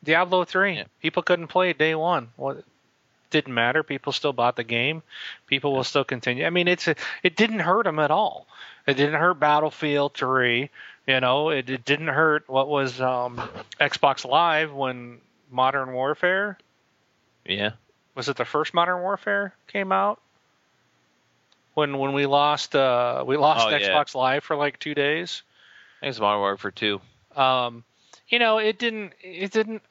Diablo 3. Yeah. People couldn't play day one. What didn't matter. People still bought the game. People will still continue. I mean, it's a, it didn't hurt them at all. It didn't hurt Battlefield 3. You know, it, it didn't hurt what was um, Xbox Live when Modern Warfare yeah, was it the first Modern Warfare came out? When when we lost uh, we lost Oh, yeah. Xbox Live for like two days. I think it's Modern Warfare 2. Um, you know, it didn't it didn't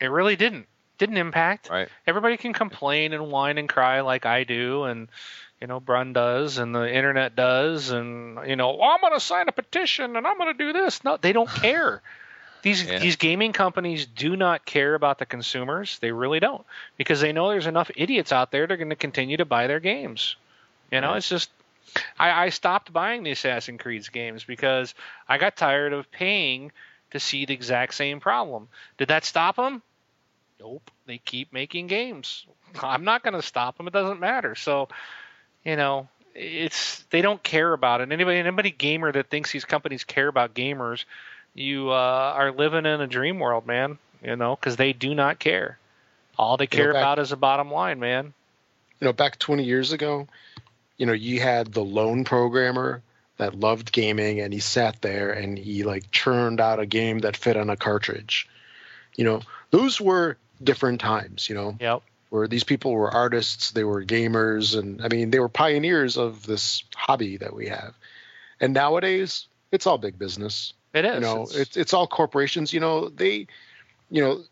it really didn't didn't impact. Right. Everybody can complain and whine and cry like I do, and you know Brun does, and the internet does, and you know well, I'm going to sign a petition and I'm going to do this. No, they don't (laughs) care. These Yeah. these gaming companies do not care about the consumers. They really don't because they know there's enough idiots out there that are going to continue to buy their games. You know, Right. it's just I, I stopped buying the Assassin's Creed games because I got tired of paying to see the exact same problem. Did that stop them? Nope. They keep making games. I'm not going to stop them. It doesn't matter. So, you know, it's they don't care about it. Anybody, anybody gamer that thinks these companies care about gamers, you uh, are living in a dream world, man. You know, because they do not care. All they You know, care back- about is the bottom line, man. you know, back 20 years ago, you know, you had the lone programmer that loved gaming and he sat there and he like churned out a game that fit on a cartridge. You know, those were different times, you know, Yep. where these people were artists, they were gamers, and I mean, they were pioneers of this hobby that we have. And nowadays, it's all big business It is. you know It's- it's it's all corporations you know they you know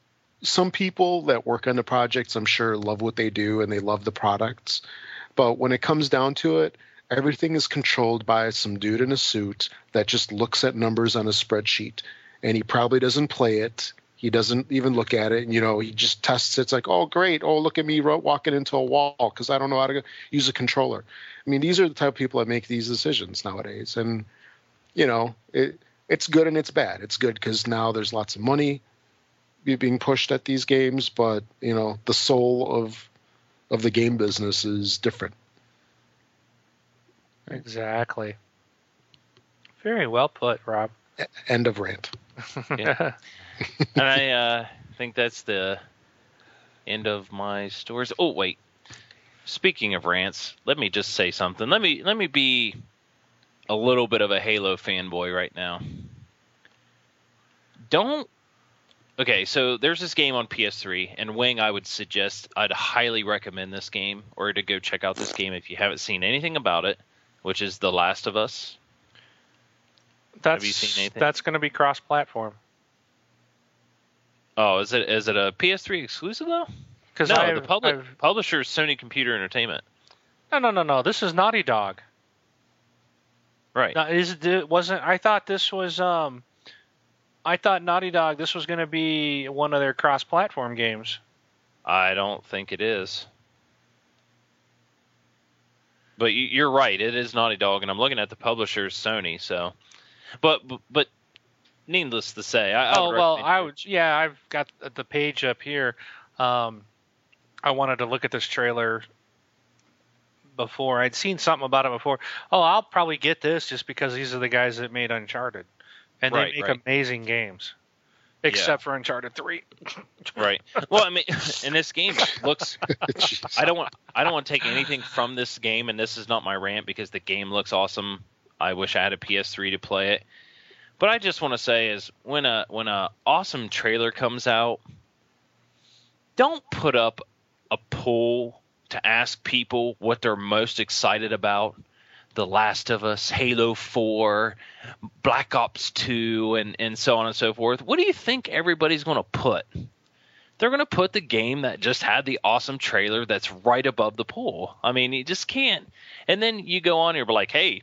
some people that work on the projects i'm sure love what they do and they love the products but when it comes down to it everything is controlled by some dude in a suit that just looks at numbers on a spreadsheet and he probably doesn't play it he doesn't even look at it And, you know he just tests it. it's like oh great oh look at me walking into a wall because i don't know how to use a controller i mean these are the type of people that make these decisions nowadays and you know it it's good and it's bad. It's good because now there's lots of money being pushed at these games, but you know the soul of of the game business is different. Exactly. Very well put, Rob. End of rant. (laughs) Yeah. And I uh, think that's the end of my stories. Oh wait, speaking of rants, let me just say something. Let me let me be a little bit of a Halo fanboy right now. Don't. Okay, so there's this game on PS3, and Wing, I would suggest, I'd highly recommend this game, or to go check out this game if you haven't seen anything about it, which is The Last of Us. That's you seen anything? that's going to be cross-platform. Oh, is it is it a PS3 exclusive though? Because No, I've, the public I've- publisher is Sony Computer Entertainment. no, no, no, no. This is Naughty Dog. Right. Now, is it wasn't? I thought this was. Um, I thought Naughty Dog. This was going to be one of their cross-platform games. I don't think it is. But you- you're right. It is Naughty Dog, and I'm looking at the publisher's Sony. So, but but, but needless to say, I, I oh would well, I would. Yeah, I've got the page up here. Um, I wanted to look at this trailer before. I'd seen something about it before. Oh, I'll probably get this just because these are the guys that made Uncharted, and Right, they make right. amazing games, except for Uncharted Three. (laughs) right. Well, I mean, (laughs) and this game looks. (laughs) I don't want. I don't want to take anything from this game, and this is not my rant because the game looks awesome. I wish I had a PS3 to play it. But I just want to say is when a when a awesome trailer comes out, don't put up a poll to ask people what they're most excited about, The Last of Us, Halo 4, Black Ops 2, and, and so on and so forth, what do you think everybody's going to put? They're going to put the game that just had the awesome trailer that's right above the pool. I mean, you just can't. And then you go on but like, hey,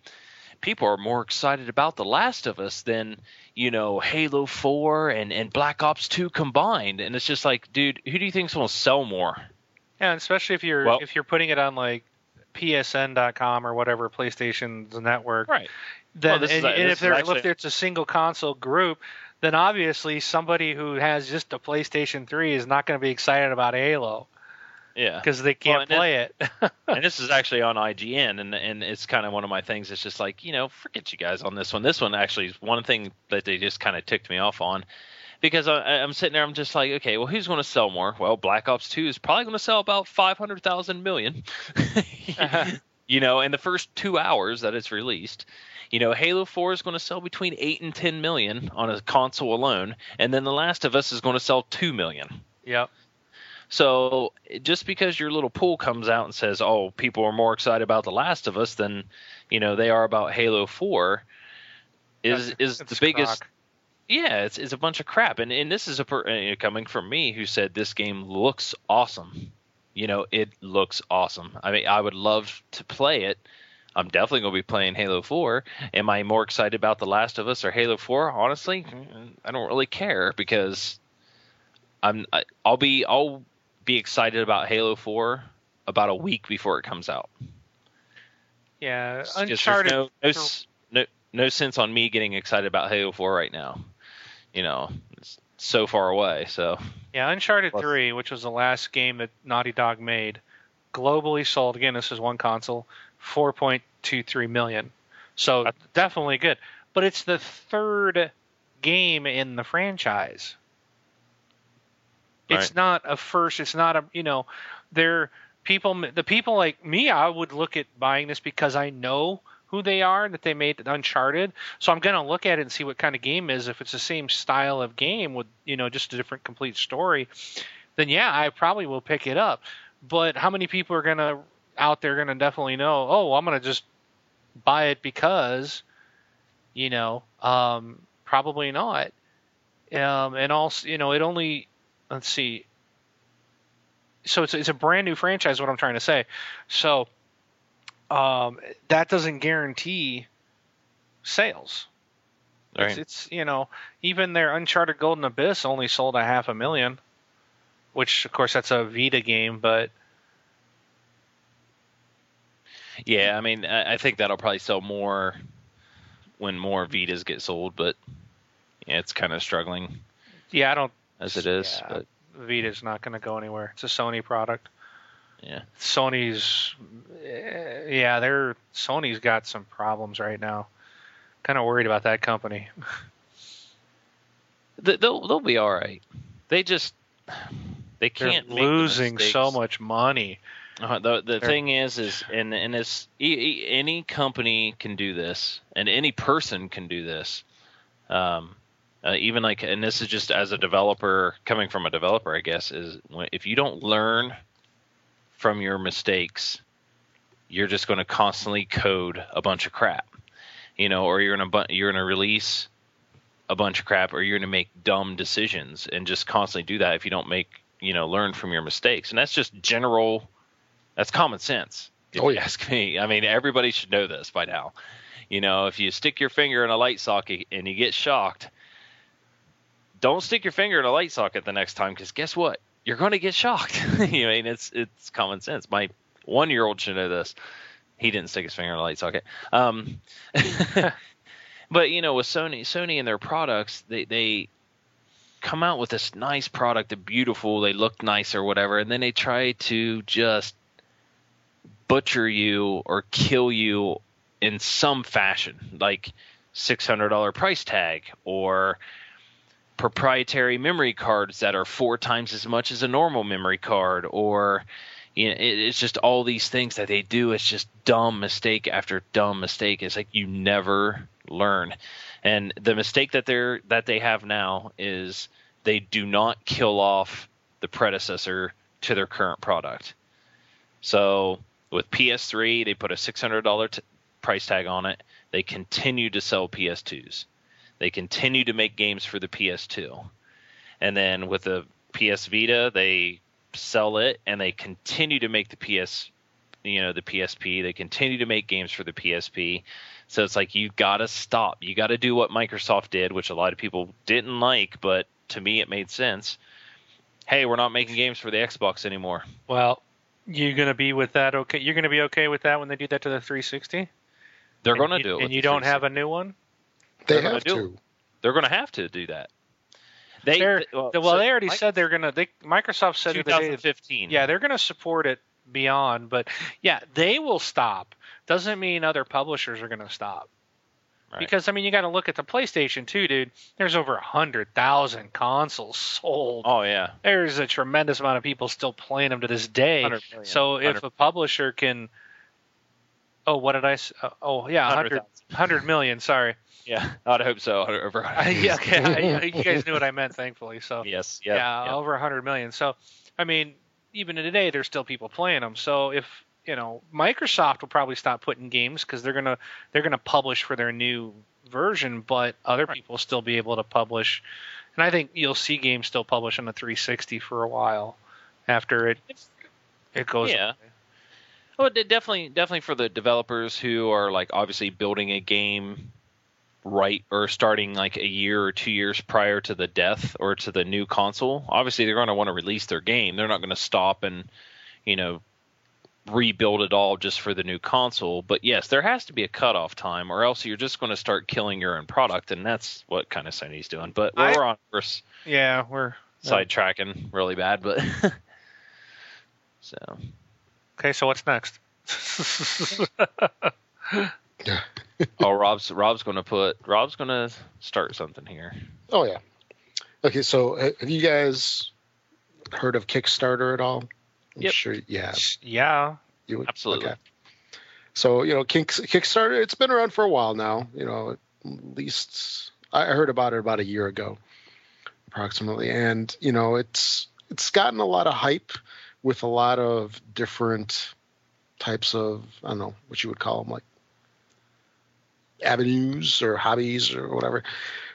people are more excited about The Last of Us than you know Halo Four and and Black Ops Two combined, and it's just like, dude, who do you think's going to sell more? Yeah, and especially if you're Well- if you're putting it on like PSN.com or whatever PlayStation's network, Right. then Well, and, a- and if is they're actually- if it's a single console group, then obviously somebody who has just a PlayStation 3 is not going to be excited about Halo Yeah. because they can't then- play it. (laughs) and this is (laughs) actually on IGN, and and it's kind of one of my things. It's just like you know, forget you guys on this one. This one actually is one thing that they just kind of ticked me off on, because I, I'm sitting there, I'm just like, okay, well, who's going to sell more? Well, Black Ops Two is probably going to sell about five hundred thousand million. (laughs) Uh-huh. you know, in the first two hours that it's released. You know, Halo 4 is going to sell between 8 and 10 million on a console alone, and then The Last of Us is going to sell 2 million. yep. So just because your little pool comes out and says, "Oh, people are more excited about The Last of Us than you know they are about Halo 4," is That's- is the biggest. crock. Yeah, it's it's a bunch of crap, and and this is a per, uh, coming from me who said this game looks awesome. You know, it looks awesome. I mean, I would love to play it. I'm definitely going to be playing Halo 4. Am I more excited about The Last of Us or Halo 4? Honestly, I don't really care because I'm I, I'll be I'll be excited about Halo 4 about a week before it comes out. Yeah, It's Uncharted. no, no, no no sense on me getting excited about Halo 4 right now. You know, it's so far away. So Yeah, Uncharted Plus- 3, which was the last game that Naughty Dog made, globally sold again, this is one console, 4.23 million. So That's- definitely good. But it's the third game in the franchise. It's Right. not a first, it's not a, you know, they're people the people like me, I would look at buying this because I know who they are and that they made Uncharted. So I'm going to look at it and see what kind of game is. If it's the same style of game with, you know, just a different complete story, then yeah, I probably will pick it up. But how many people are going to out there going to definitely know, oh, I'm going to just buy it because, you know, um, probably not. Um, and also, you know, it only, let's see. So it's, it's a brand new franchise, what I'm trying to say. So um, that doesn't guarantee sales. It's, right. it's you know even their Uncharted Golden Abyss only sold a half a million, which of course that's a Vita game, but Yeah, I mean, I, I think that'll probably sell more when more Vitas get sold, but yeah, it's kind of struggling yeah, I don't. As it is. Yeah. But Vita's not going to go anywhere. It's a Sony product. yeah, Sony's, eh, yeah, they're Sony's got some problems right now. Kind of worried about that company. (laughs) They- they'll they'll be all right. They just they They're can't make the losing so much money. Uh, the the They're- thing is, is and and it's e- any company can do this, and any person can do this. Um, uh, even like, and this is just as a developer, coming from a developer, I guess, is if you don't learn from your mistakes, you're just going to constantly code a bunch of crap, you know, or you're gonna bu- you're gonna release a bunch of crap, or you're gonna make dumb decisions, and just constantly do that if you don't make you know learn from your mistakes, and that's just general that's common sense. If Oh, you ask me. I mean, everybody should know this by now. You know, if you stick your finger in a light socket and you get shocked, don't stick your finger in a light socket the next time because guess what? You're going to get shocked. (laughs) you know, I mean, it's it's common sense. My one year old should know this. He didn't stick his finger in a light socket. Um, (laughs) but you know, with Sony, Sony and their products, they they come out with this nice product, they're beautiful, they look nice or whatever, and then they try to just butcher you or kill you in some fashion, like six hundred dollar price tag or proprietary memory cards that are four times as much as a normal memory card or you know, it, it's just all these things that they do. It's just dumb mistake after dumb mistake. It's like you never learn. And the mistake that they're that they have now is they do not kill off the predecessor to their current product. So with PS3, they put a $600 t- price tag on it. They continue to sell PS2s. They continue to make games for the PS2. And then with the PS Vita, they sell it and they continue to make the PS you know the PSP. They continue to make games for the PSP. So it's like you got to stop. You got to do what Microsoft did, which a lot of people didn't like, but to me it made sense. Hey, we're not making games for the Xbox anymore. Well, you're gonna be with that okay? You're gonna be okay with that when they do that to the 360? They're going to do it. And you don't have a new one? They They're gonna have do to. They're going to have to do that. They They're- well, well, so they already Mike- said they're gonna. They Microsoft said the other 2015. Yeah, they're going to support it beyond, but yeah, they will stop. Doesn't mean other publishers are going to stop. Right. Because I mean, you got to look at the PlayStation too, dude. There's over a hundred thousand consoles sold. Oh yeah. There's a tremendous amount of people still playing them to this day. So if a publisher can, oh, what did I? uh, Oh, yeah, 100, 100 million. Sorry. Yeah, I'd hope so. Over. I, yeah, okay, I, you guys knew what I meant, thankfully. So Yes. yeah, Yeah. yeah. over 100 million. So, I mean, even today, there's still people playing them. So if you know, Microsoft will probably stop putting games because they're gonna they're gonna publish for their new version, but other people will still be able to publish. And I think you'll see games still publish on the 360 for a while after it it goes. Yeah. Well, Oh, de- definitely, definitely for the developers who are like obviously building a game right or starting like a year or two years prior to the death or to the new console. Obviously, they're going to want to release their game. They're not going to stop and you know rebuild it all just for the new console. But yes, there has to be a cutoff time, or else you're just going to start killing your own product, and that's what kind of Sony's doing. But I- we're on we're Yeah, we're uh, sidetracking really bad, but (laughs) so. Okay. So what's next? (laughs) oh, Rob's Rob's gonna put Rob's gonna start something here. Oh yeah. Okay, so uh, have you guys heard of Kickstarter at all? I'm Yep. sure. Yeah, yeah. you would. Absolutely. Okay. So you know, Kickstarter. It's been around for a while now. You know, at least I heard about it about a year ago, approximately. And you know, it's it's gotten a lot of hype with a lot of different types of I don't know what you would call them, like avenues or hobbies or whatever.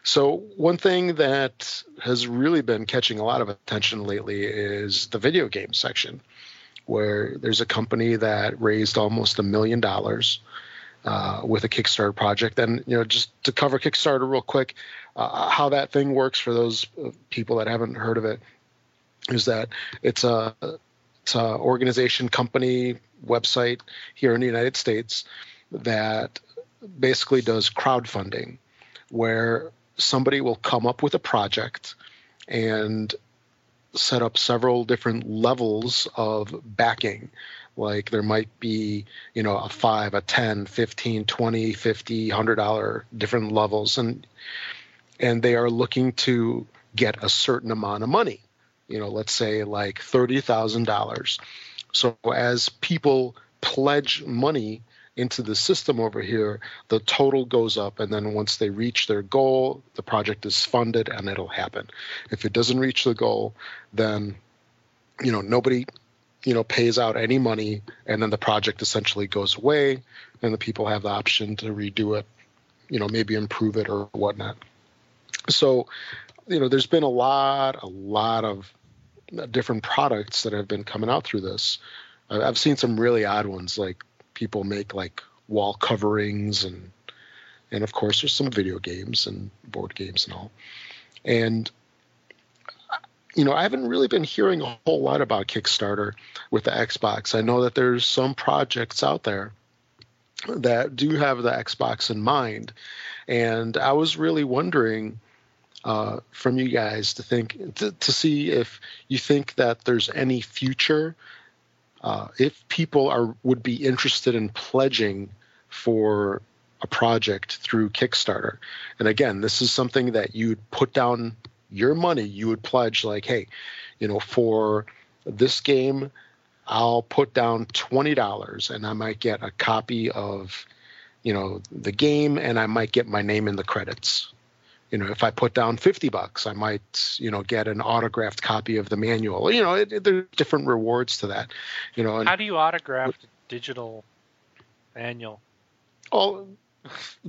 So one thing that has really been catching a lot of attention lately is the video game section, where there's a company that raised almost a million dollars uh, with a Kickstarter project. And you know, just to cover Kickstarter real quick, uh, how that thing works for those uh, people that haven't heard of it is that it's a a organization, company, website here in the United States that basically does crowdfunding, where somebody will come up with a project and set up several different levels of backing. Like there might be you know a 5 a 10 15 20 50 100 dollar different levels and and they are looking to get a certain amount of money you know let's say like $30,000 so as people pledge money into the system over here, the total goes up, and then once they reach their goal, the project is funded and it'll happen. If it doesn't reach the goal, then you know nobody you know pays out any money, and then the project essentially goes away, and the people have the option to redo it, you know maybe improve it or whatnot. So you know there's been a lot, a lot of different products that have been coming out through this. I've seen some really odd ones like people make like wall coverings and and of course there's some video games and board games and all. And you know i haven't really been hearing a whole lot about kickstarter with the xbox. I know that there's some projects out there that do have the xbox in mind. And i was really wondering uh, from you guys to think to, to see if you think that there's any future uh, if people are would be interested in pledging for a project through Kickstarter, and again, this is something that you'd put down your money. You would pledge like, hey, you know, for this game, I'll put down twenty dollars, and I might get a copy of, you know, the game, and I might get my name in the credits. You know, if I put down 50 bucks, I might, you know, get an autographed copy of the manual. You know, it, it, there's different rewards to that. You know, and, How do you autograph the digital manual? oh,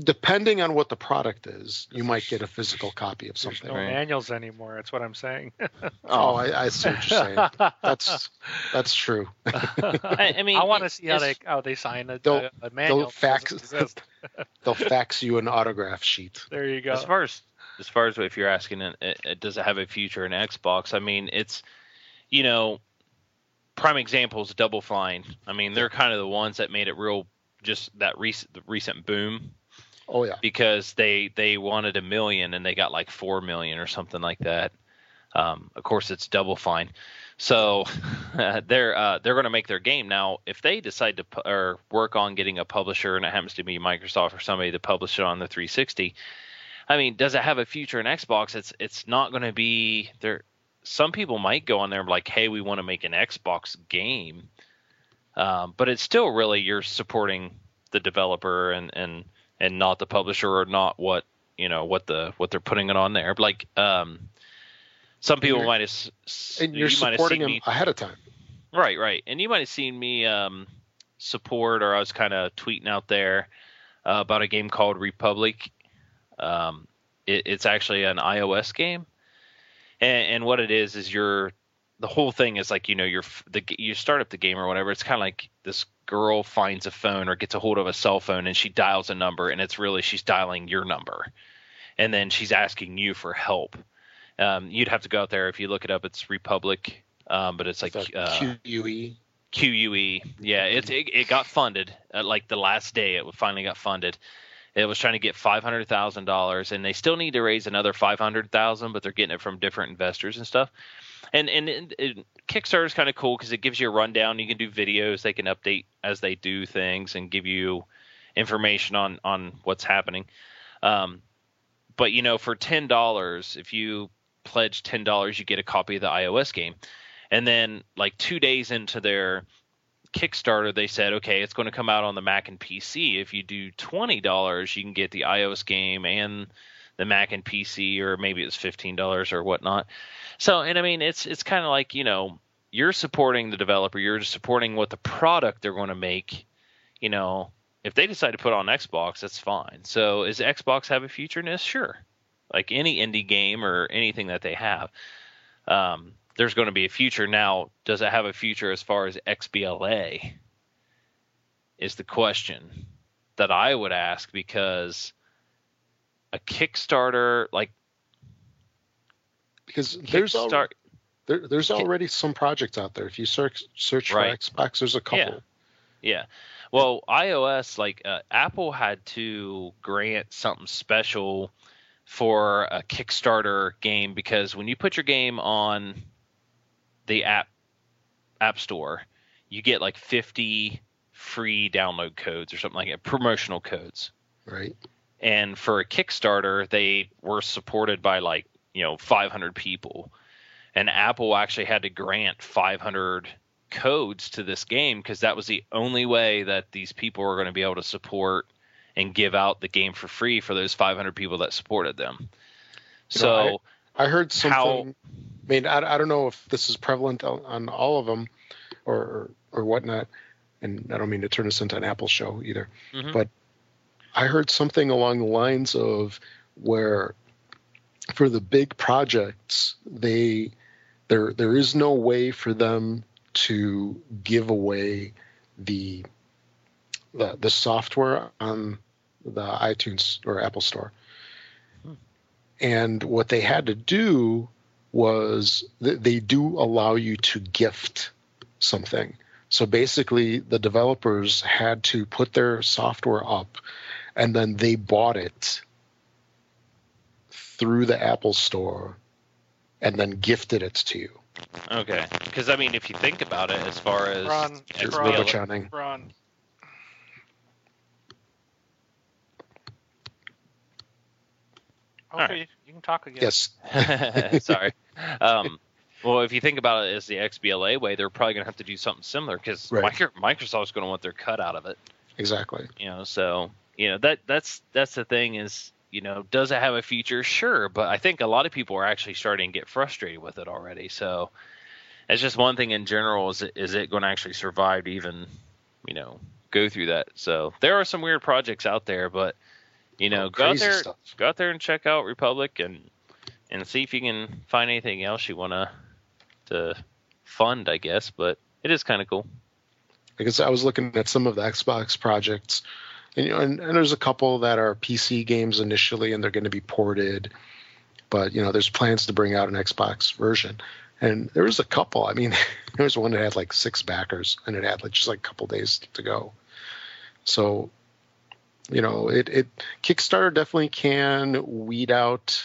depending on what the product is, you might get a physical copy of There's something. no Right. manuals anymore. That's what I'm saying. (laughs) (laughs) Oh. oh, I, I see what you're saying. That's that's true. I, I mean, (laughs) I want to see how they how they sign a, They'll- a, a manual. They'll fax they'll fax you an autograph sheet. There you go. As far as as far as if you're asking, it, it, does it have a future in Xbox? I mean, it's you know, prime example is Double Fine. I mean, they're kind of the ones that made it real, just that recent the recent boom Oh yeah. because they they wanted a million and they got like four million or something like that. Um, of course, it's Double Fine, so (laughs) they're uh, they're going to make their game now. If they decide to pu- or work on getting a publisher and it happens to be Microsoft or somebody to publish it on the 360, I mean, does it have a future in Xbox? It's it's not going to be there. Some people might go on there and be like, hey, we want to make an Xbox game, um, but it's still really you're supporting the developer and and and not the publisher or not what you know what the what they're putting it on there. Like um, some people might have And you're you supporting them ahead of time. Right, right. And you might have seen me um, support, or I was kind of tweeting out there uh, about a game called Republic. Um, it, it's actually an iOS game, and, and what it is is you're the whole thing is like you know you're the you start up the game or whatever. It's kind of like this girl finds a phone or gets a hold of a cell phone and she dials a number, and it's really she's dialing your number, and then she's asking you for help. Um, you'd have to go out there if you look it up. It's Republic, um, but it's like The uh, QUE. QUE. Yeah, it, it it got funded uh, like the last day. It finally got funded. It was trying to get five hundred thousand dollars, and they still need to raise another five hundred thousand, but they're getting it from different investors and stuff. And and it, Kickstarter is kind of cool because it gives you a rundown. You can do videos. They can update as they do things and give you information on on what's happening. Um, but you know, for ten dollars, if you pledge ten dollars, you get a copy of the iOS game. And then like two days into their Kickstarter, they said, okay, it's going to come out on the Mac and PC. If you do twenty dollars, you can get the iOS game and the Mac and PC, or maybe it's fifteen dollars or whatnot. So, and I mean, it's it's kind of like you know, you're supporting the developer, you're supporting what the product they're going to make. You know, if they decide to put on Xbox, that's fine. So, is Xbox have a future in this? Sure, like any indie game or anything that they have. Um, there's going to be a future. Now, does it have a future as far as XBLA? Is the question that I would ask because a Kickstarter, like Because there's al- there, there's already some projects out there. If you search search Right. for Xbox, there's a couple. Yeah. Well, iOS, like uh, Apple had to grant something special for a Kickstarter game because when you put your game on the app app store, you get like 50 free download codes or something like that, promotional codes. Right. And for a Kickstarter, they were supported by like, you know, 500 people. And Apple actually had to grant 500 codes to this game because that was the only way that these people were going to be able to support and give out the game for free for those 500 people that supported them. You So, know, I heard something. How- I mean, I, I don't know if this is prevalent on, all of them or, or or whatnot. And I don't mean to turn this into an Apple show either. Mhm. But I heard something along the lines of where for the big projects, they there there is no way for them to give away the the, the software on the iTunes or Apple Store. And what they had to do was th- they do allow you to gift something. So basically, the developers had to put their software up and then they bought it through the Apple Store and then gifted it to you. okay. Because, I mean, if you think about it, as far as Ron, It's Ron. rubber. Ron. Okay, right. You can talk again. Yes. (laughs) Sorry. (laughs) Um, well, if you think about it as the XBLA way, they're probably going to have to do something similar because Right. Microsoft's going to want their cut out of it. Exactly. You know, so you know that that's that's the thing is you know, does it have a future? Sure, but I think a lot of people are actually starting to get frustrated with it already. So it's just one thing in general: is it, is it going to actually survive to even, you know, go through that? So there are some weird projects out there, but you oh, know, Oh, go out there, stuff. go out there and check out Republic and and see if you can find anything else you want to to fund, I guess. But it is kind of cool. because I was looking at some of the Xbox projects, and, you know, and, and there's a couple that are PC games initially, and they're going to be ported. But you know, there's plans to bring out an Xbox version, and there was a couple. I mean, (laughs) there was one that had like six backers, and it had like just like a couple days to go. So, you know, it it Kickstarter definitely can weed out,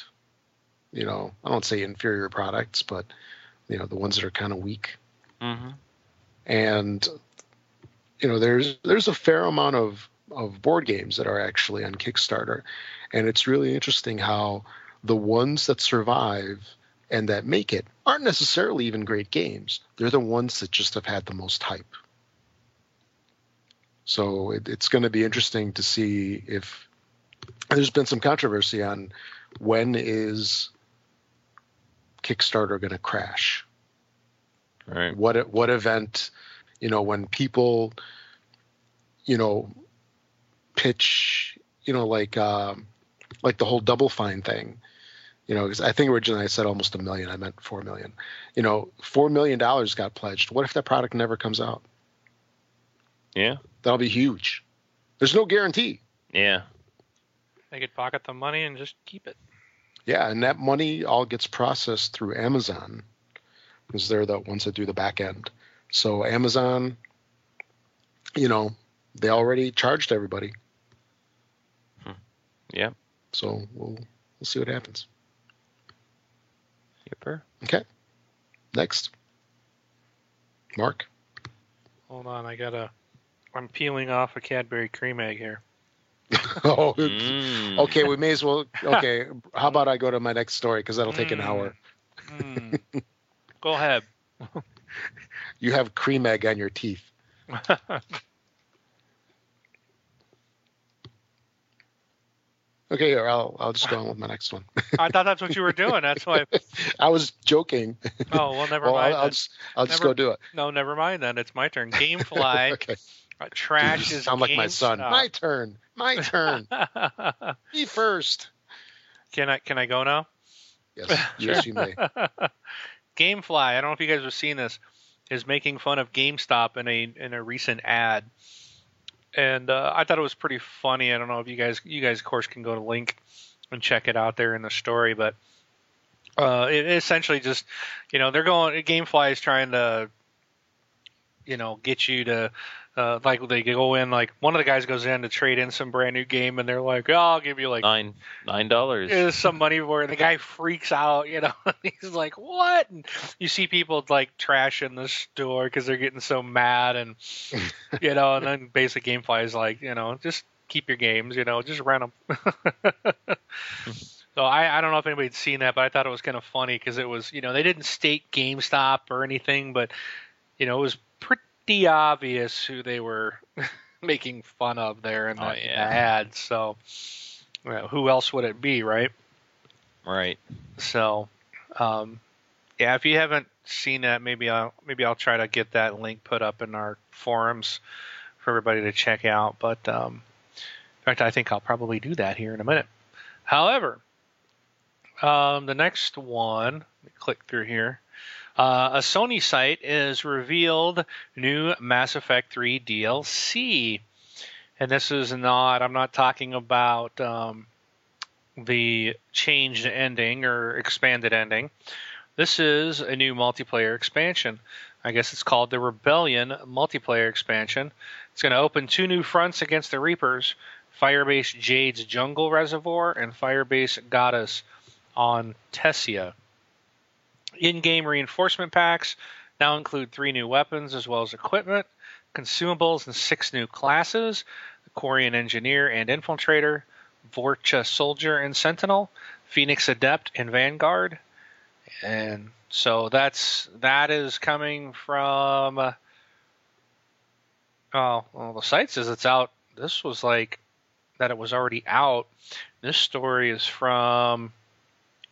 you know, I don't say inferior products, but you know, the ones that are kind of weak Mm-hmm. and you know there's there's a fair amount of of board games that are actually on Kickstarter, and it's really interesting how the ones that survive and that make it aren't necessarily even great games. They're the ones that just have had the most hype. So it, it's going to be interesting to see if there's been some controversy on when is Kickstarter going to crash. Right. what what event you know when people you know pitch you know like um like the whole double fine thing. You know 'cause i think originally i said almost a million i meant four million. You know four million dollars got pledged. What if that product never comes out Yeah. that'll be huge there's no guarantee Yeah. They could pocket the money and just keep it. yeah and that money all gets processed through amazon because they're the ones that do the back end so amazon you know they already charged everybody hmm. Yeah. So we'll we'll see what happens. Yipper. Okay. Next. Mark. Hold on, I gotta. I'm peeling off a Cadbury cream egg here. (laughs) oh, Mm. okay. We may as well. Okay. How about I go to my next story because that'll take an Mm. hour. Mm. Go ahead. (laughs) You have cream egg on your teeth. (laughs) Okay, here, I'll I'll just go on with my next one. I thought that's what you were doing. That's why. I was joking. Oh well, never well, mind. I'll, I'll just I'll just go do it. No, never mind. Then it's my turn. Gamefly okay. Uh, trash You is sound like my son. GameStop. My turn. My (laughs) turn. Me first. can I can I go now? Yes. Yes, you may. (laughs) GameFly, I don't know if you guys have seen this, is making fun of GameStop in a in a recent ad, and uh, I thought it was pretty funny. I don't know if you guys you guys of course can go to link and check it out there in the story, but uh, it essentially just you know they're going GameFly is trying to you know get you to. Uh, like they go in, like one of the guys goes in to trade in some brand new game, and they're like, "Oh, I'll give you like Nine nine dollars. is some money for it. The guy freaks out, you know. (laughs) He's like, "What?" And you see people like trashing the store because they're getting so mad, and (laughs) you know. And then basic GameFly is like, you know, just keep your games, you know, just rent them. (laughs) so I, I don't know if anybody's seen that, but I thought it was kind of funny because it was, you know, they didn't state GameStop or anything, but you know, it was pretty obvious who they were (laughs) making fun of there in the, Oh, in the yeah. ad. So. you know, who else would it be, right? Right. So, um, yeah, if you haven't seen that, maybe I'll maybe I'll try to get that link put up in our forums for everybody to check out. But um, in fact, I think I'll probably do that here in a minute. However, um, the next one, let me click through here. Uh, a Sony site is revealed new Mass Effect 3 DLC, and this is not. I'm not talking about. Um, the changed ending or expanded ending. This is a new multiplayer expansion. I guess it's called the Rebellion multiplayer expansion. It's going to open two new fronts against the Reapers Firebase Jade's Jungle Reservoir and Firebase Goddess on Tessia. In game reinforcement packs now include three new weapons as well as equipment, consumables, and six new classes the Quarian Engineer and Infiltrator, Vorcha Soldier and Sentinel, Phoenix Adept and Vanguard. And so that's that is coming from uh, oh well the site says it's out this was like that it was already out This story is from.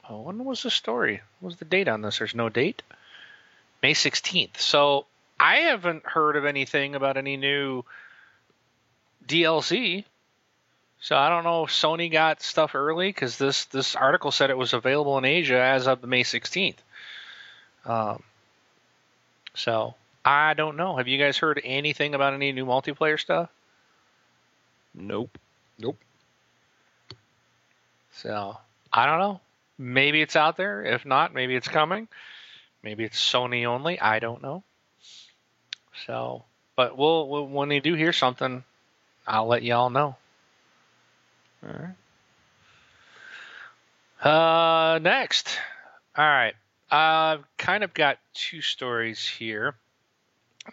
Oh, when was the story? What was the date on this? There's no date. May 16th. So I haven't heard of anything about any new DLC. So I don't know if Sony got stuff early because this this article said it was available in Asia as of May 16th. Um, so I don't know. Have you guys heard anything about any new multiplayer stuff? Nope. Nope. So I don't know. Maybe it's out there. If not, maybe it's coming. Maybe it's Sony only. I don't know. So, but we'll, we'll when they do hear something, I'll let y'all know. All right. Uh, next. All right. I've kind of got two stories here.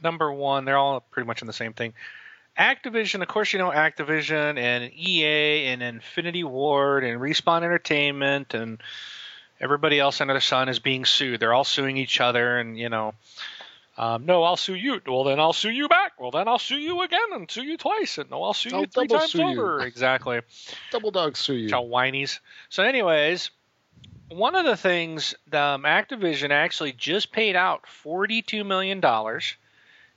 Number one, they're all pretty much in the same thing. Activision, of course, you know Activision and EA and Infinity Ward and Respawn Entertainment and everybody else under the sun is being sued. They're all suing each other, and you know, um, no, I'll sue you. Well, then I'll sue you back. Well, then I'll sue you again and sue you twice. And no, I'll sue I'll you three double times sue you. over. Exactly. Double dog sue you. Y'all whinies. So, anyways, one of the things um, Activision actually just paid out $42 million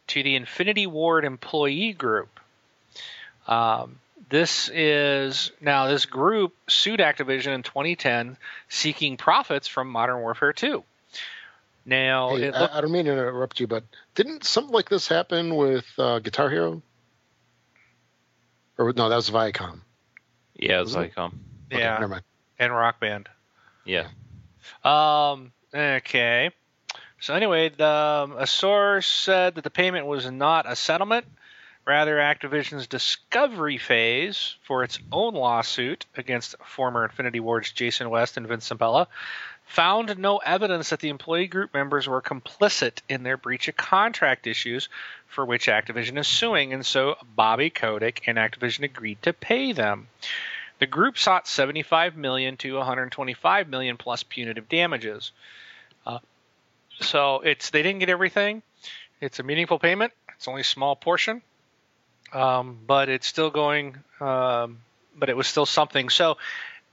to the Infinity Ward employee group. Um, this is now this group sued Activision in 2010 seeking profits from Modern Warfare 2. Now, Hey, it look, I, I don't mean to interrupt you, but didn't something like this happen with uh, Guitar Hero? Or no, that was Viacom. Yeah, it's Wasn't like um. Okay, yeah, never mind. and Rock Band. Yeah. Um. Okay. So anyway, the, um, a source said that the payment was not a settlement, rather Activision's discovery phase for its own lawsuit against former Infinity Ward's Jason West and Vince Zampella found no evidence that the employee group members were complicit in their breach of contract issues for which Activision is suing, and so Bobby Kotick and Activision agreed to pay them. The group sought 75 million to 125 million plus punitive damages. So it's they didn't get everything. It's a meaningful payment. It's only a small portion, um, but it's still going. Um, but it was still something. So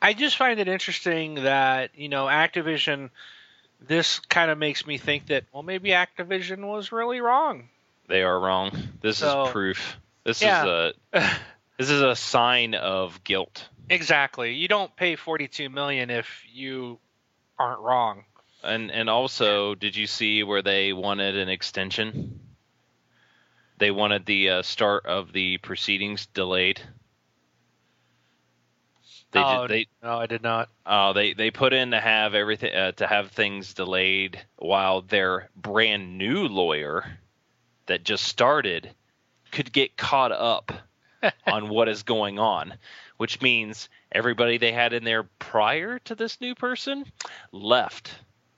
I just find it interesting that you know Activision. This kind of makes me think that well maybe Activision was really wrong. They are wrong. This So- is proof. This Yeah. is a (laughs) this is a sign of guilt. exactly. You don't pay 42 million if you aren't wrong. And and also, did you see where they wanted an extension? They wanted the uh, start of the proceedings delayed. They oh, did, they no, I did not. uh, they they put in to have everything uh, to have things delayed while their brand new lawyer that just started could get caught up (laughs) on what is going on, which means everybody they had in there prior to this new person left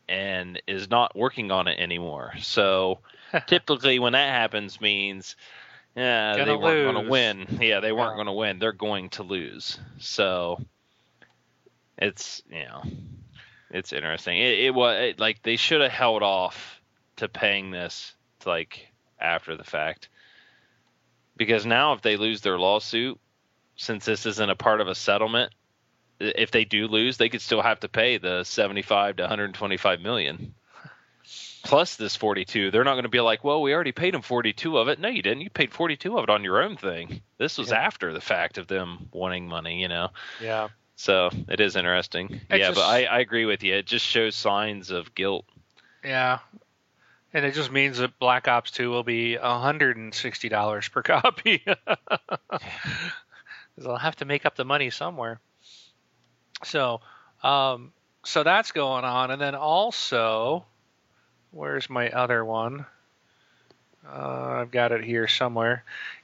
and is not working on it anymore. So (laughs) typically when that happens means yeah, they Gonna weren't going to win. Yeah, they weren't Yeah. going to win. They're going to lose. So it's, you know, it's interesting. It, it was it, like they should have held off to paying this to, like after the fact. Because now if they lose their lawsuit, since this isn't a part of a settlement, if they do lose, they could still have to pay the 75 to 125 million. Plus this 42. They're not going to be like, "Well, we already paid them 42 of it." No, you didn't. You paid 42 of it on your own thing. This was Yeah. after the fact of them wanting money, you know. Yeah. So, it is interesting. It yeah, just- but I, I agree with you. It just shows signs of guilt. Yeah. And it just means that Black Ops 2 will be $160 per (laughs) copy. 'Cause (laughs) I'll have to make up the money somewhere. So, um, so that's going on. And then also, where's my other one? Uh, I've got it here somewhere.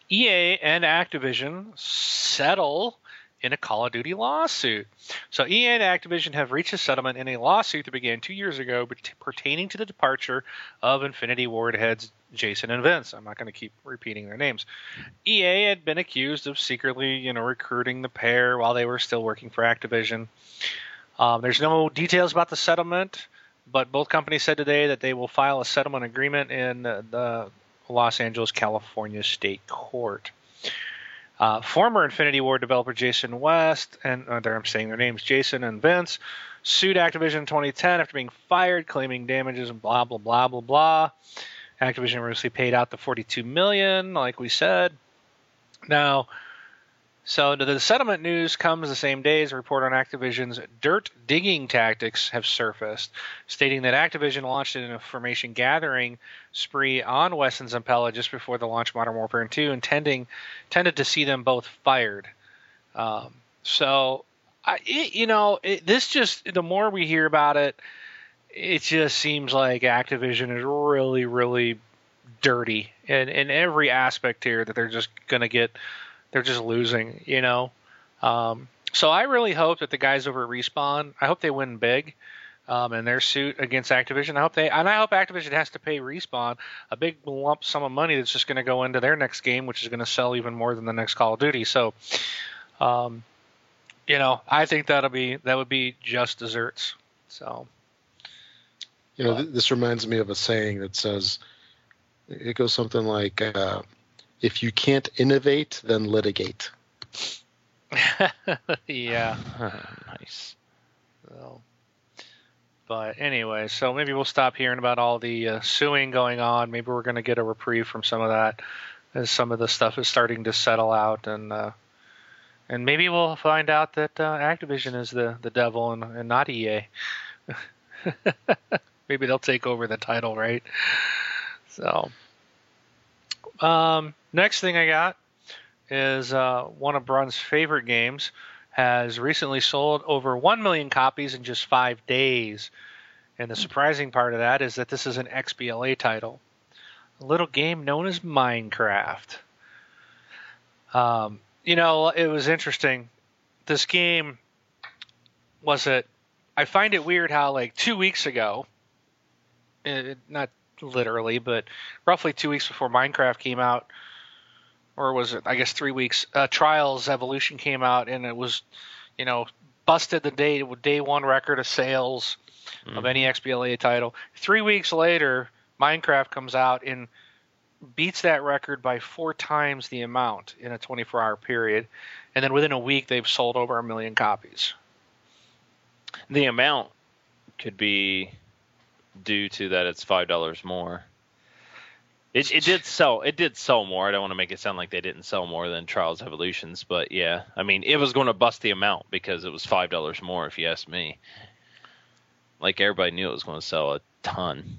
EA and Activision settle in a Call of Duty lawsuit. So EA and Activision have reached a settlement in a lawsuit that began two years ago pertaining to the departure of Infinity Ward heads Jason and Vince. I'm not going to keep repeating their names. EA had been accused of secretly, you know, recruiting the pair while they were still working for Activision. Um, there's no details about the settlement, but both companies said today that they will file a settlement agreement in the Los Angeles, California State Court. Uh, former Infinity Ward developer Jason West, and uh, there I'm saying their names, Jason and Vince, sued Activision in 2010 after being fired, claiming damages and blah blah blah blah blah. Activision recently paid out the 42 million, like we said. Now, so the settlement news comes the same day as a report on Activision's dirt digging tactics have surfaced, stating that Activision launched an information gathering spree on West and Zampella just before the launch of Modern Warfare 2, intending tended to see them both fired. Um, so, I, it, you know, it, this just the more we hear about it, it just seems like Activision is really, really dirty in in every aspect here. That they're just going to get they're just losing, you know. Um, so I really hope that the guys over Respawn, I hope they win big um, in their suit against Activision. I hope they, and I hope Activision has to pay Respawn a big lump sum of money that's just going to go into their next game, which is going to sell even more than the next Call of Duty. So, um, you know, I think that'll be that would be just desserts. So, you know, th- this reminds me of a saying that says, it goes something like. Uh, if you can't innovate, then litigate. (laughs) yeah. (sighs) nice. So, but anyway, so maybe we'll stop hearing about all the uh, suing going on. Maybe we're going to get a reprieve from some of that as some of the stuff is starting to settle out, and uh, and maybe we'll find out that uh, Activision is the the devil and, and not EA. (laughs) maybe they'll take over the title, right? So, um, next thing I got is uh, one of Brun's favorite games has recently sold over 1 million copies in just five days. And the surprising part of that is that this is an XBLA title, a little game known as Minecraft. Um, you know, it was interesting. This game was it. I find it weird how like two weeks ago, it, not literally, but roughly two weeks before Minecraft came out, or was it? I guess three weeks. Uh, Trials Evolution came out, and it was, you know, busted the day day one record of sales mm-hmm. of any XBLA title. Three weeks later, Minecraft comes out and beats that record by four times the amount in a 24 hour period, and then within a week they've sold over a million copies. The amount could be due to that it's five dollars more. It, it did sell it did sell more. I don't want to make it sound like they didn't sell more than Trials Evolutions, but yeah, I mean it was going to bust the amount because it was five dollars more. If you ask me, like everybody knew it was going to sell a ton.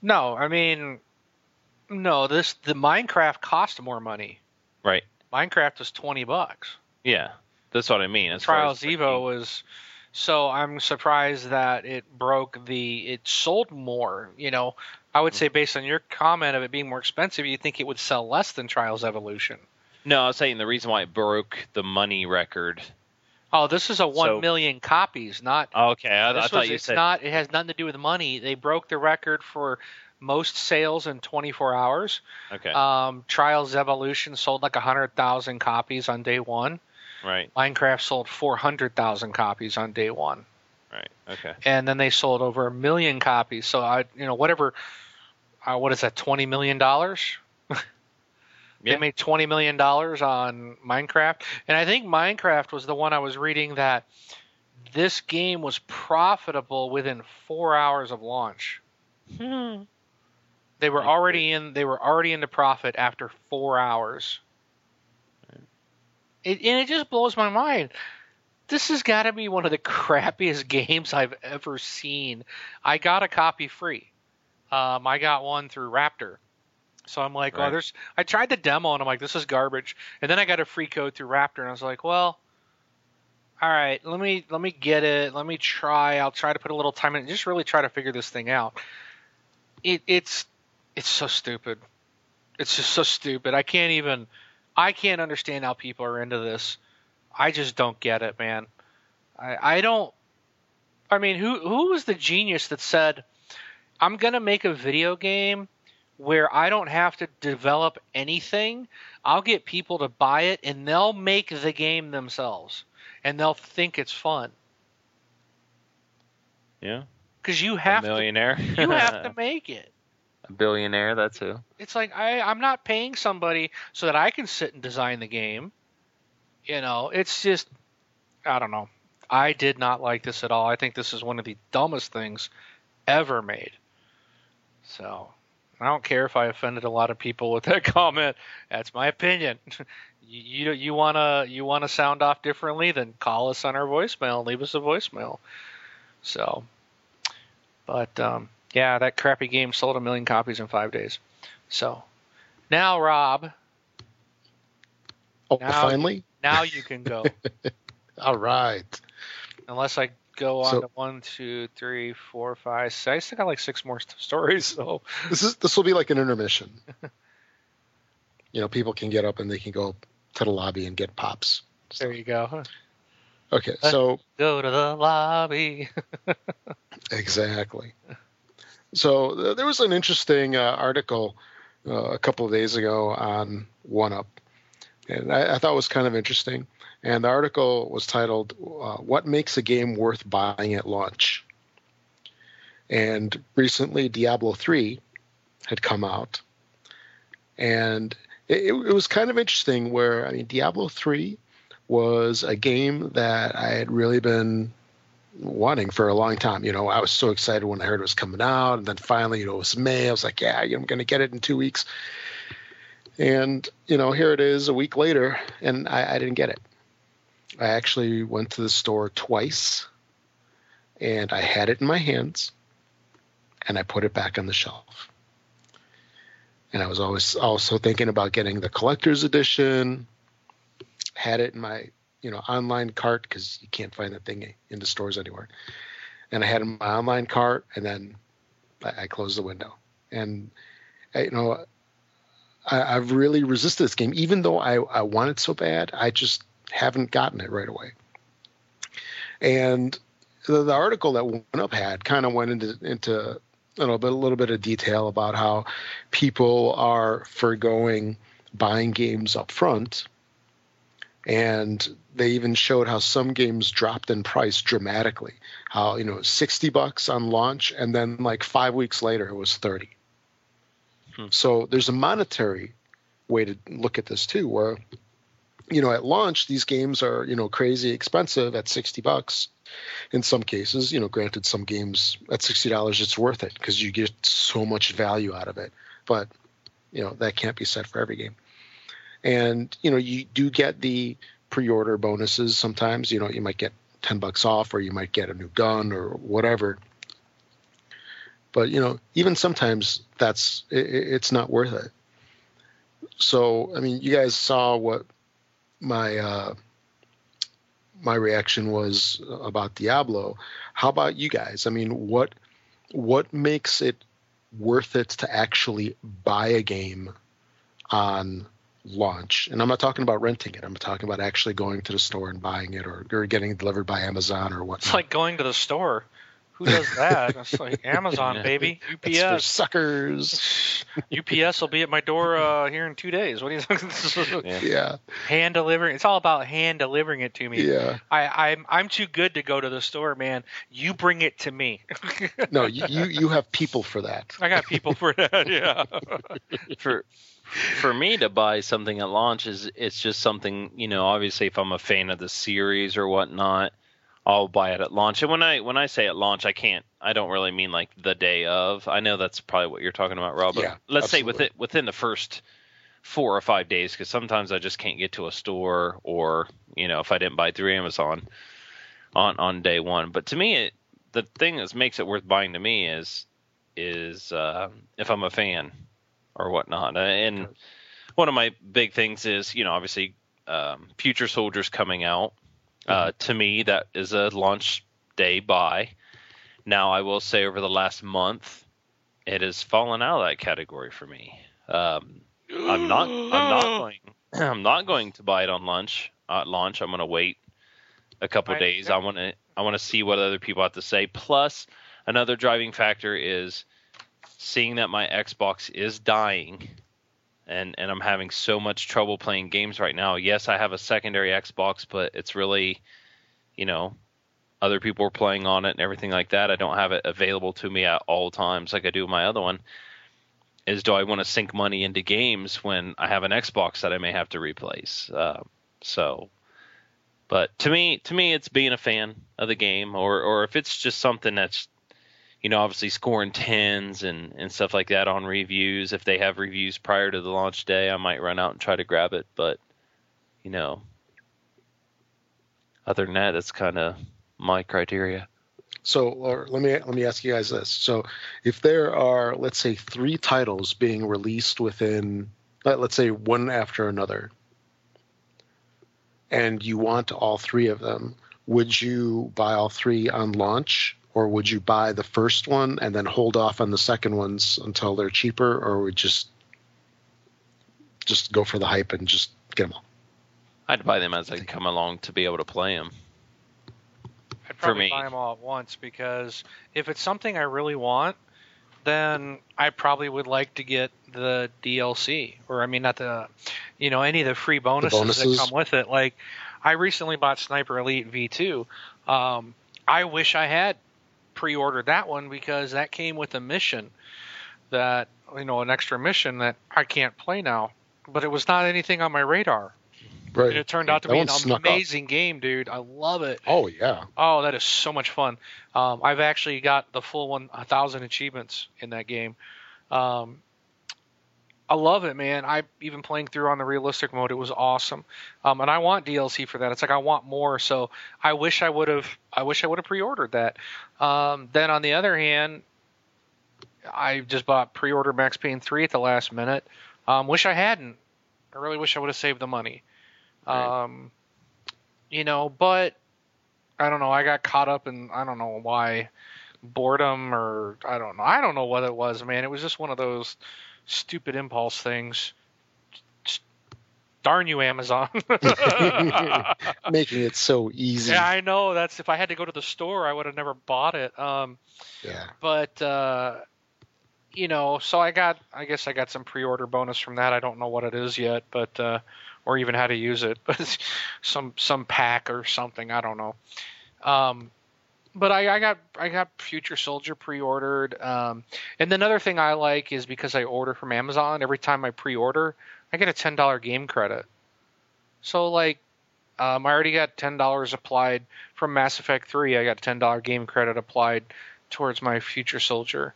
No, I mean, no. This the Minecraft cost more money. Right. Minecraft was twenty bucks. Yeah, that's what I mean. As Trials Evo was so I'm surprised that it broke the. It sold more. You know, I would say based on your comment of it being more expensive, you think it would sell less than Trials Evolution. No, I was saying the reason why it broke the money record. Oh, this is a one so, million copies, not. Okay, I, I thought was, you it's said. Not. It has nothing to do with money. They broke the record for most sales in 24 hours. Okay. Um, Trials Evolution sold like 100,000 copies on day one. Right. Minecraft sold 400,000 copies on day one. Right. Okay. And then they sold over a million copies. So I, you know, whatever. Uh, what is that? Twenty million dollars. (laughs) They made twenty million dollars on Minecraft, and I think Minecraft was the one I was reading that this game was profitable within four hours of launch. Hmm. They were already in. They were already into profit after four hours. It, and it just blows my mind. This has got to be one of the (laughs) crappiest games I've ever seen. I got a copy free. Um, I got one through Raptor. So I'm like, right. oh, there's. I tried the demo and I'm like, this is garbage. And then I got a free code through Raptor and I was like, well, all right, let me let me get it. Let me try. I'll try to put a little time in. And just really try to figure this thing out. It, it's it's so stupid. It's just so stupid. I can't even. I can't understand how people are into this. I just don't get it, man. I, I don't. I mean, who who was the genius that said, "I'm gonna make a video game where I don't have to develop anything. I'll get people to buy it, and they'll make the game themselves, and they'll think it's fun." Yeah. Because you have a millionaire. to, you have to (laughs) make it. A billionaire, that's who. It's like I I'm not paying somebody so that I can sit and design the game. You know, it's just I don't know. I did not like this at all. I think this is one of the dumbest things ever made. So I don't care if I offended a lot of people with that (laughs) comment. That's my opinion. (laughs) you you, you wanna you wanna sound off differently, then call us on our voicemail and leave us a voicemail. So, but um, yeah, that crappy game sold a million copies in five days. So now, Rob, Oh, Now- finally. now you can go. (laughs) All right. Unless I go on So- to one, two, three, four, five. Six. I still got like six more st- stories. So This is this will be like an intermission. (laughs) you know, people can get up and they can go to the lobby and get pops. there you go. Okay, so Go to the lobby. (laughs) exactly. So th- there was an interesting uh, article uh, a couple of days ago on One Up, and I, I thought it was kind of interesting. And the article was titled uh, "What Makes a Game Worth Buying at Launch." And recently, Diablo 3 had come out, and it, it was kind of interesting. Where I mean, Diablo 3 was a game that I had really been wanting for a long time. You know, I was so excited when I heard it was coming out, and then finally, you know, it was May. I was like, yeah, I'm going to get it in two weeks. And you know, here it is a week later, and I, I didn't get it. I actually went to the store twice, and I had it in my hands, and I put it back on the shelf. And I was always also thinking about getting the collector's edition. Had it in my you know online cart because you can't find that thing in the stores anywhere. And I had in my online cart, and then I, closed the window. And I, you know, I, I've really resisted this game, even though I, I want it so bad. I just haven't gotten it right away. And the, the article that went Up had kind of went into into a little bit a little bit of detail about how people are foregoing buying games up front and they even showed how some games dropped in price dramatically. How you know 60 bucks on launch and then like five weeks later it was 30 Hmm. so there's a monetary way to look at this too where you know at launch these games are you know crazy expensive at 60 bucks. In some cases you know granted some games at $60 it's worth it because you get so much value out of it. But you know that can't be said for every game and you know you do get the pre-order bonuses sometimes. You know you might get 10 bucks off or you might get a new gun or whatever. But you know even sometimes that's it, it's not worth it. So i mean you guys saw what my uh my reaction was about diablo. How about you guys? I mean what what makes it worth it to actually buy a game on launch. And I'm not talking about renting it. I'm talking about actually going to the store and buying it or, or getting it delivered by Amazon or whatnot. It's like going to the store. Who does that? (laughs) It's like Amazon, Yeah. baby. (laughs) It's for UPS. suckers. (laughs) UPS will be at my door uh, here in two days. What do you think? Yeah. Yeah. hand delivering. It's all about hand delivering it to me. Yeah. I, I'm I'm too good to go to the store, man. You bring it to me. No, you, you, you have people for that. I got people for that. Yeah. for for me to buy something at launch is it's just something you know obviously if i'm a fan of the series or whatnot i'll buy it at launch. And when i when i say at launch i can't i don't really mean like the day of. I know that's probably what you're talking about rob but Yeah, let's say absolutely. within within the first four or five days because sometimes i just can't get to a store or you know if i didn't buy through amazon on on day one. But to me it the thing that makes it worth buying to me is is uh, if i'm a fan or whatnot. Uh, And one of my big things is, you know, obviously, um, Future Soldiers coming out. Uh, to me, that is a launch day buy. Now, I will say, over the last month, it has fallen out of that category for me. Um, I'm not. I'm not (gasps) going. (clears throat) I'm not going to buy it on lunch. At launch, I'm going to wait a couple I- days. I want to. I want to see what other people have to say. Plus, another driving factor is seeing that my Xbox is dying and and I'm having so much trouble playing games right now. Yes, I have a secondary Xbox, but it's really, you know, other people are playing on it and everything like that. I don't have it available to me at all times like I do my other one. is do I want to sink money into games when I have an Xbox that I may have to replace? Uh, so, but to me, to me, it's being a fan of the game, or or if it's just something that's, you know, obviously scoring tens and and stuff like that on reviews. If they have reviews prior to the launch day, I might run out and try to grab it. But, you know, other than that, that's kind of my criteria. So, let me let me ask you guys this: so, if there are, let's say, three titles being released within, let's say, one after another, and you want all three of them, would you buy all three on launch, or would you buy the first one and then hold off on the second ones until they're cheaper, or would just just go for the hype and just get them all? I'd buy them as they come along to be able to play them. I'd probably me. buy them all at once because if it's something I really want, then I probably would like to get the DLC, or I mean, not the, you know, any of the free bonuses, bonuses? that come with it. Like, I recently bought Sniper Elite V2. Um, I wish I had pre-ordered that one because that came with a mission that you know an extra mission that I can't play now. But it was not anything on my radar. Right. And it turned out to That be an snuck up. amazing game, dude. I love it. Oh yeah. Oh, that is so much fun. Um, I've actually got the full one a thousand achievements in that game. Um, I love it, man. I even playing through on the realistic mode, it was awesome. Um, and I want DLC for that. It's like I want more. So I wish I would have. I wish I would have pre-ordered that. Um, then on the other hand, I just bought pre-order Max Payne three at the last minute. Um, wish I hadn't. I really wish I would have saved the money. Right. Um, you know, but I don't know. I got caught up in I don't know why boredom or I don't know. I don't know what it was, man. It was just one of those stupid impulse things. Darn you, Amazon. (laughs) Making it so easy. yeah, I know. That's if I had to go to the store, I would have never bought it. Um, Yeah. but uh, you know, so I got. I guess I got some pre-order bonus from that. I don't know what it is yet, but uh, or even how to use it, but (laughs) some some pack or something. I don't know. Um, but I, I got I got Future Soldier pre-ordered. Um, and another thing I like is because I order from Amazon. Every time I pre-order, I get a ten dollar game credit. So like, um, I already got ten dollars applied from Mass Effect Three. I got ten dollar game credit applied towards my Future Soldier.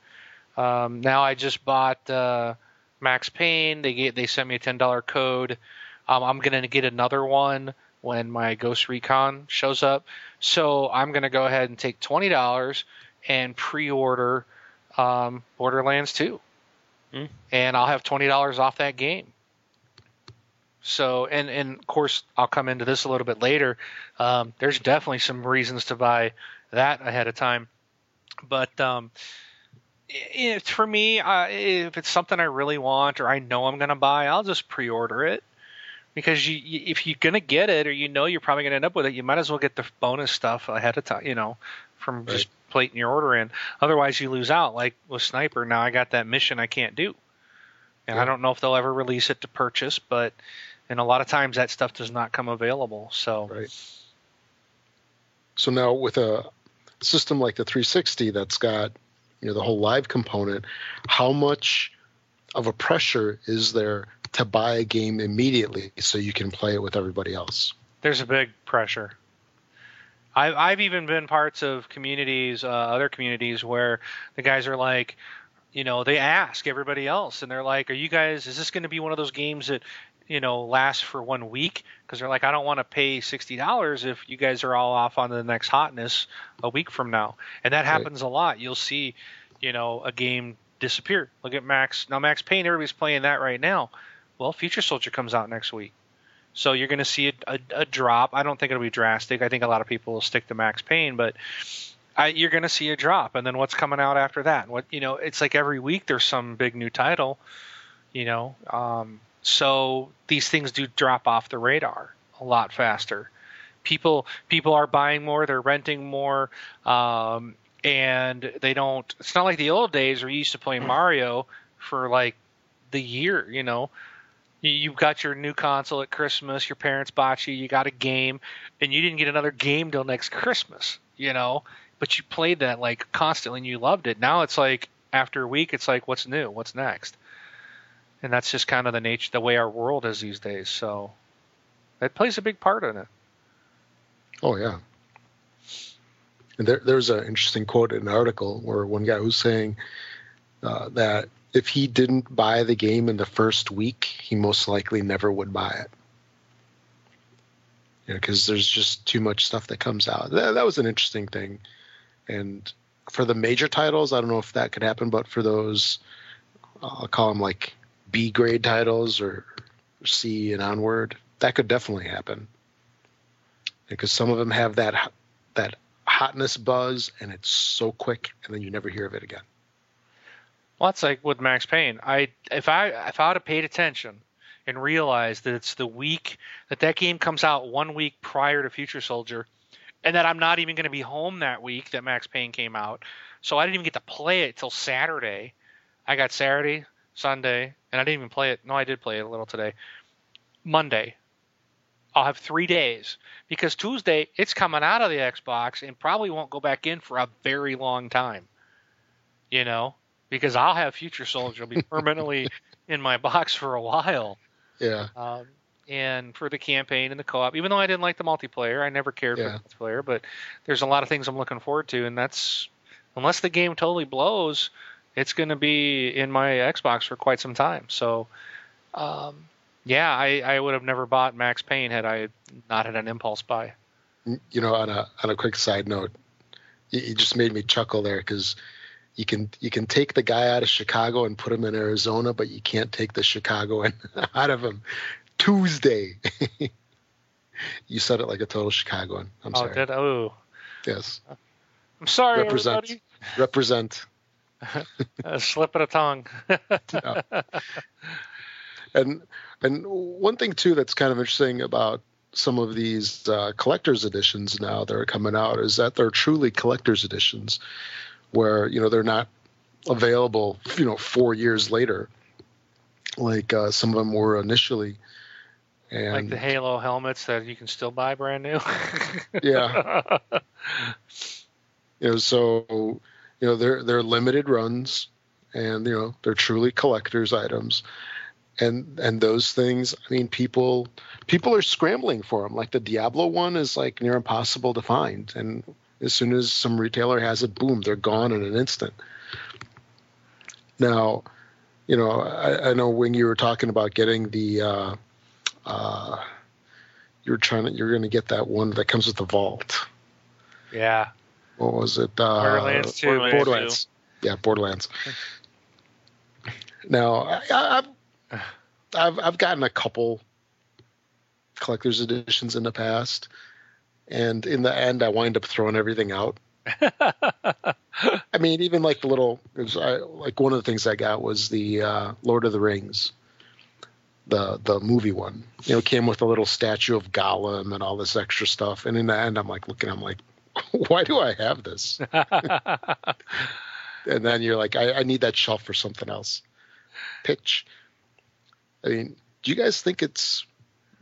Um, now I just bought uh, Max Payne. They get, they sent me a ten dollar code. Um, I'm gonna get another one when my Ghost Recon shows up. So I'm gonna go ahead and take twenty dollars and pre-order um, Borderlands 2, Hmm. and I'll have twenty dollars off that game. So and and of course I'll come into this a little bit later. Um, there's definitely some reasons to buy that ahead of time, but um, it's for me. Uh, if it's something I really want or I know I'm going to buy, I'll just pre-order it because you, you if you're going to get it or you know you're probably going to end up with it, you might as well get the bonus stuff ahead of time. You know, from just plating your order in. Otherwise, you lose out. Like with Sniper, now I got that mission I can't do, and I don't know if they'll ever release it to purchase, but. And a lot of times that stuff does not come available. So Right. So now with a system like the 360 that's got you know the whole live component, how much of a pressure is there to buy a game immediately so you can play it with everybody else? there's a big pressure. I've I've even been parts of communities, uh, other communities where the guys are like, you know, they ask everybody else, and they're like, "Are you guys? Is this going to be one of those games that, you know, lasts for one week?" Because they're like, "I don't want to pay sixty dollars if you guys are all off on the next hotness a week from now." And that Right. happens a lot. You'll see, you know, a game disappear. Look at Max. Now Max Payne, everybody's playing that right now. Well, Future Soldier comes out next week. So you're going to see a, a, a drop. I don't think it'll be drastic. I think a lot of people will stick to Max Payne, but I, you're going to see a drop. And then what's coming out after that? What you know, it's like every week there's some big new title. You know, um, so these things do drop off the radar a lot faster. People people are buying more. They're renting more. Um, and they don't. It's not like the old days where you used to play Mario for like the year. You know, you, you got your new console at Christmas. Your parents bought you. You got a game, and you didn't get another game till next Christmas. You know, but you played that like constantly and you loved it. Now it's like after a week, it's like what's new? What's next? and that's just kind of the nature, the way our world is these days. So that plays a big part in it. Oh yeah. And there, there's an interesting quote in an article where one guy was saying uh, that if he didn't buy the game in the first week, he most likely never would buy it. You know, because there's just too much stuff that comes out. That, that was an interesting thing. And for the major titles, I don't know if that could happen, but for those, I'll call them like B grade titles or C and onward, that could definitely happen. Because some of them have that that hotness buzz, and it's so quick, and then you never hear of it again. Well, it's like with Max Payne. I if I if I would have paid attention and realized that it's the week that that game comes out one week prior to Future Soldier, and that I'm not even going to be home that week that Max Payne came out, so I didn't even get to play it till Saturday. I got Saturday, Sunday, and I didn't even play it. No, I did play it a little today. Monday, I'll have three days because Tuesday it's coming out of the Xbox and probably won't go back in for a very long time. You know, because I'll have Future Soldier will be (laughs) permanently in my box for a while. Yeah. Um, and for the campaign and the co-op, even though I didn't like the multiplayer, I never cared Yeah. for the multiplayer. But there's a lot of things I'm looking forward to, and that's unless the game totally blows, it's going to be in my Xbox for quite some time. So, um, yeah, I, I would have never bought Max Payne had I not had an impulse buy. you know, on a on a quick side note, you just made me chuckle there because you can you can take the guy out of Chicago and put him in Arizona, but you can't take the Chicagoan (laughs) out of him. Tuesday. (laughs) you said it like a total Chicagoan. I'm oh, sorry. did oh, Yes, I'm sorry, Represent. everybody. represent. A (laughs) slip of the tongue. And and one thing too that's kind of interesting about some of these uh, collector's editions now that are coming out is that they're truly collector's editions, where you know they're not available you know four years later, like uh, some of them were initially. And like the Halo helmets that you can still buy brand new. (laughs) yeah, you know, so you know they're they're limited runs, and you know they're truly collectors items, and and those things. I mean, people people are scrambling for them. Like the Diablo one is like near impossible to find, and as soon as some retailer has it, boom, they're gone in an instant. Now, you know, I, I know when you were talking about getting the. Uh, uh, you're trying to, you're going to get that one that comes with the vault yeah. what was it? Uh, Borderlands 2. Borderlands Borderlands. Yeah, Borderlands. Now, I, I- I've, I've I've gotten a couple collector's editions in the past, and in the end, I wind up throwing everything out. (laughs) I mean, even like the little, it was, I, like one of the things I got was the uh, Lord of the Rings, the the movie one. You know, it came with a little statue of Gollum and all this extra stuff. And in the end, I'm like looking, I'm like, (laughs) why do I have this? (laughs) and then you're like, I, I need that shelf for something else. Pitch. I mean, do you guys think it's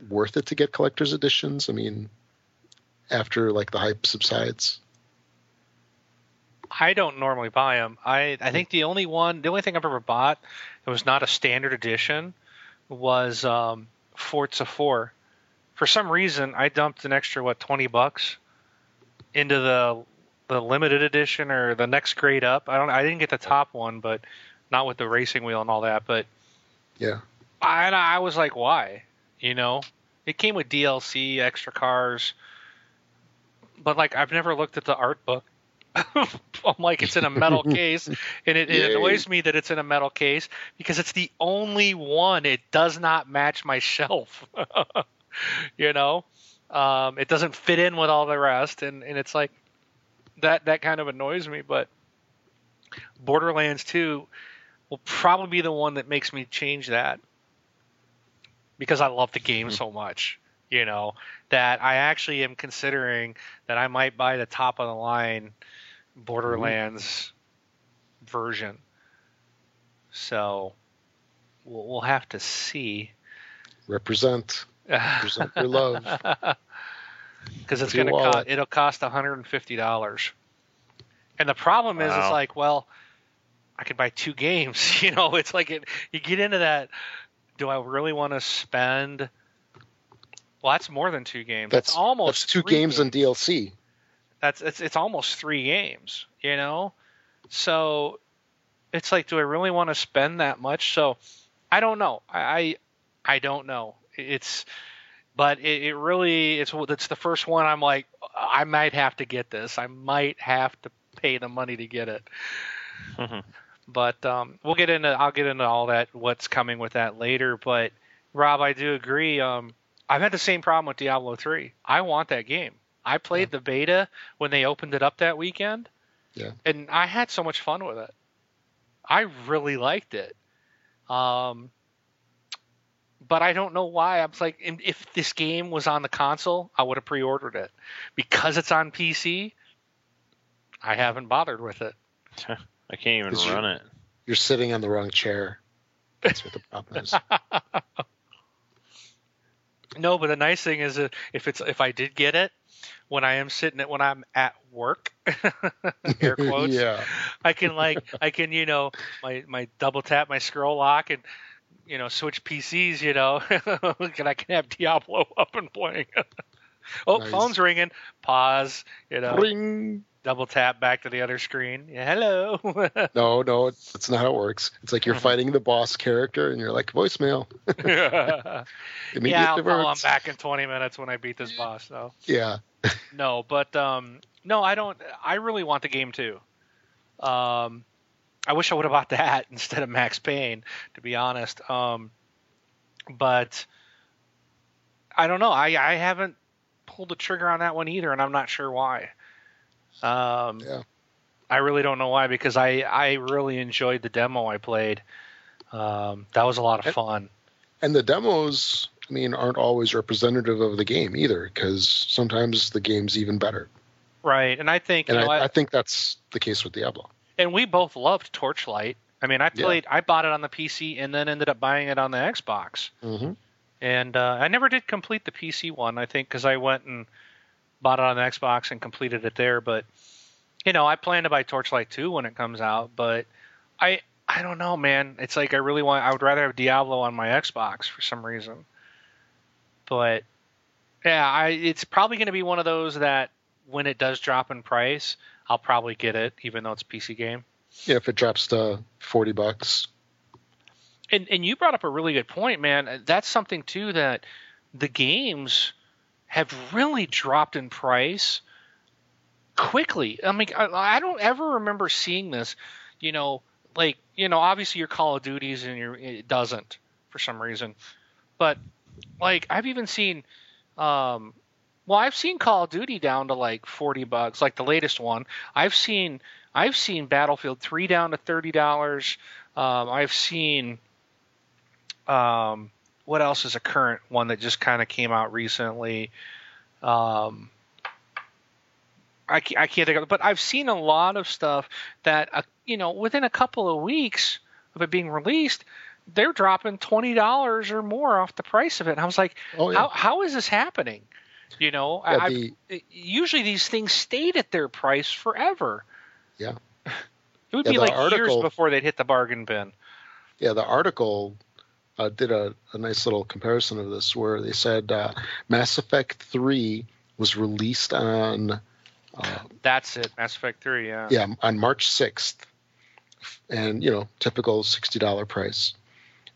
worth it to get collector's editions? I mean, after like the hype subsides. I don't normally buy them. I I think the only one, the only thing I've ever bought that was not a standard edition was um, Forza 4. For some reason, I dumped an extra what twenty bucks into the the limited edition or the next grade up. I don't. I didn't get the top one, but not with the racing wheel and all that. But Yeah. I, and I was like, why? You know, it came with DLC, extra cars, but like I've never looked at the art book. (laughs) I'm like, it's in a metal (laughs) case, and it, it annoys me that it's in a metal case because it's the only one. It does not match my shelf. (laughs) you know, um, it doesn't fit in with all the rest, and and it's like that that kind of annoys me. But Borderlands 2 will probably be the one that makes me change that because I love the game so much, you know, that I actually am considering that I might buy the top of the line Borderlands version. So we'll, we'll have to see. Represent. Represent your love. (laughs) because it's going to cost it'll cost $150 and the problem is Wow. it's like well I could buy two (laughs) games. You know, it's like it, you get into that. Do I really want to spend? Well, that's more than two games. That's, That's almost that's two three games and DLC. that's it's it's almost three games, you know. So it's like, do I really want to spend that much? So I don't know. I I, I don't know. It's but it, it really it's it's the first one. I'm like, I might have to get this. I might have to pay the money to get it. Mhm. But um, we'll get into I'll get into all that what's coming with that later. But Rob, I do agree. Um, I've had the same problem with Diablo three. I want that game. I played the beta when they opened it up that weekend. Yeah. And I had so much fun with it. I really liked it. Um, but I don't know why. I'm like, if if this game was on the console, I would have pre-ordered it. Because it's on PC, I haven't bothered with it. (laughs) I can't even Is you- run it. You're sitting on the wrong chair. That's what the problem is. (laughs) No, but the nice thing is that if it's if I did get it when I am sitting at when I'm at work, (laughs) air (laughs) quotes, yeah. I can like I can you know my my double tap my scroll lock and you know switch PCs. You know, (laughs) and I can have Diablo up and playing. Oh, Nice. phone's ringing. Pause. You know, Ring. double tap back to the other screen. Yeah, hello. (laughs) No, no, it's, that's not how it works. It's like you're (laughs) fighting the boss character, and you're like voicemail. (laughs) yeah, I'll call him back in 20 minutes when I beat this boss. So. Yeah, No, but um, no, I don't. I really want the game too. Um, I wish I would have bought that instead of Max Payne, to be honest. Um, but I don't know. I I haven't pulled the trigger on that one either, and I'm not sure why. Um, Yeah. I really don't know why because I I really enjoyed the demo I played. Um, that was a lot of And- fun. and the demos, I mean, aren't always representative of the game either, because sometimes the game's even better. Right, and I think And you know, I, I- I think that's the case with Diablo. and we both loved Torchlight. I mean, I Yeah. played, I bought it on the PC and then ended up buying it on the Xbox. Mm-hmm. And uh, I never did complete the PC one, I think, because I went and bought it on the Xbox and completed it there. But you know, I plan to buy Torchlight 2 when it comes out. But I, I don't know, man. It's like I really want. I would rather have Diablo on my Xbox for some reason. But yeah, I it's probably going to be one of those that when it does drop in price, I'll probably get it, even though it's a PC game. Yeah, if it drops to forty bucks, And and you brought up a really good point, man. That's something too that the games have really dropped in price quickly. I mean, I, I don't ever remember seeing this. You know, like you know, obviously your Call of Duties and your it doesn't for some reason, but like I've even seen, um, well, I've seen Call of Duty down to like forty bucks, like the latest one. I've seen I've seen Battlefield three down to thirty dollars. Um, I've seen um, what else is a current one that just kind of came out recently? Um, I, I can't think of it, but I've seen a lot of stuff that, uh, you know, within a couple of weeks of it being released, they're dropping $20 or more off the price of it. And I was like, oh yeah, how, how is this happening? You know, yeah the, usually these things stayed at their price forever. Yeah. (laughs) It would Yeah, be like years before they'd hit the bargain bin. yeah the article uh, did a, a nice little comparison of this, where they said uh, Mass Effect Three was released on uh, That's it. Mass Effect 3, yeah. yeah on March sixth, and you know typical sixty dollar price,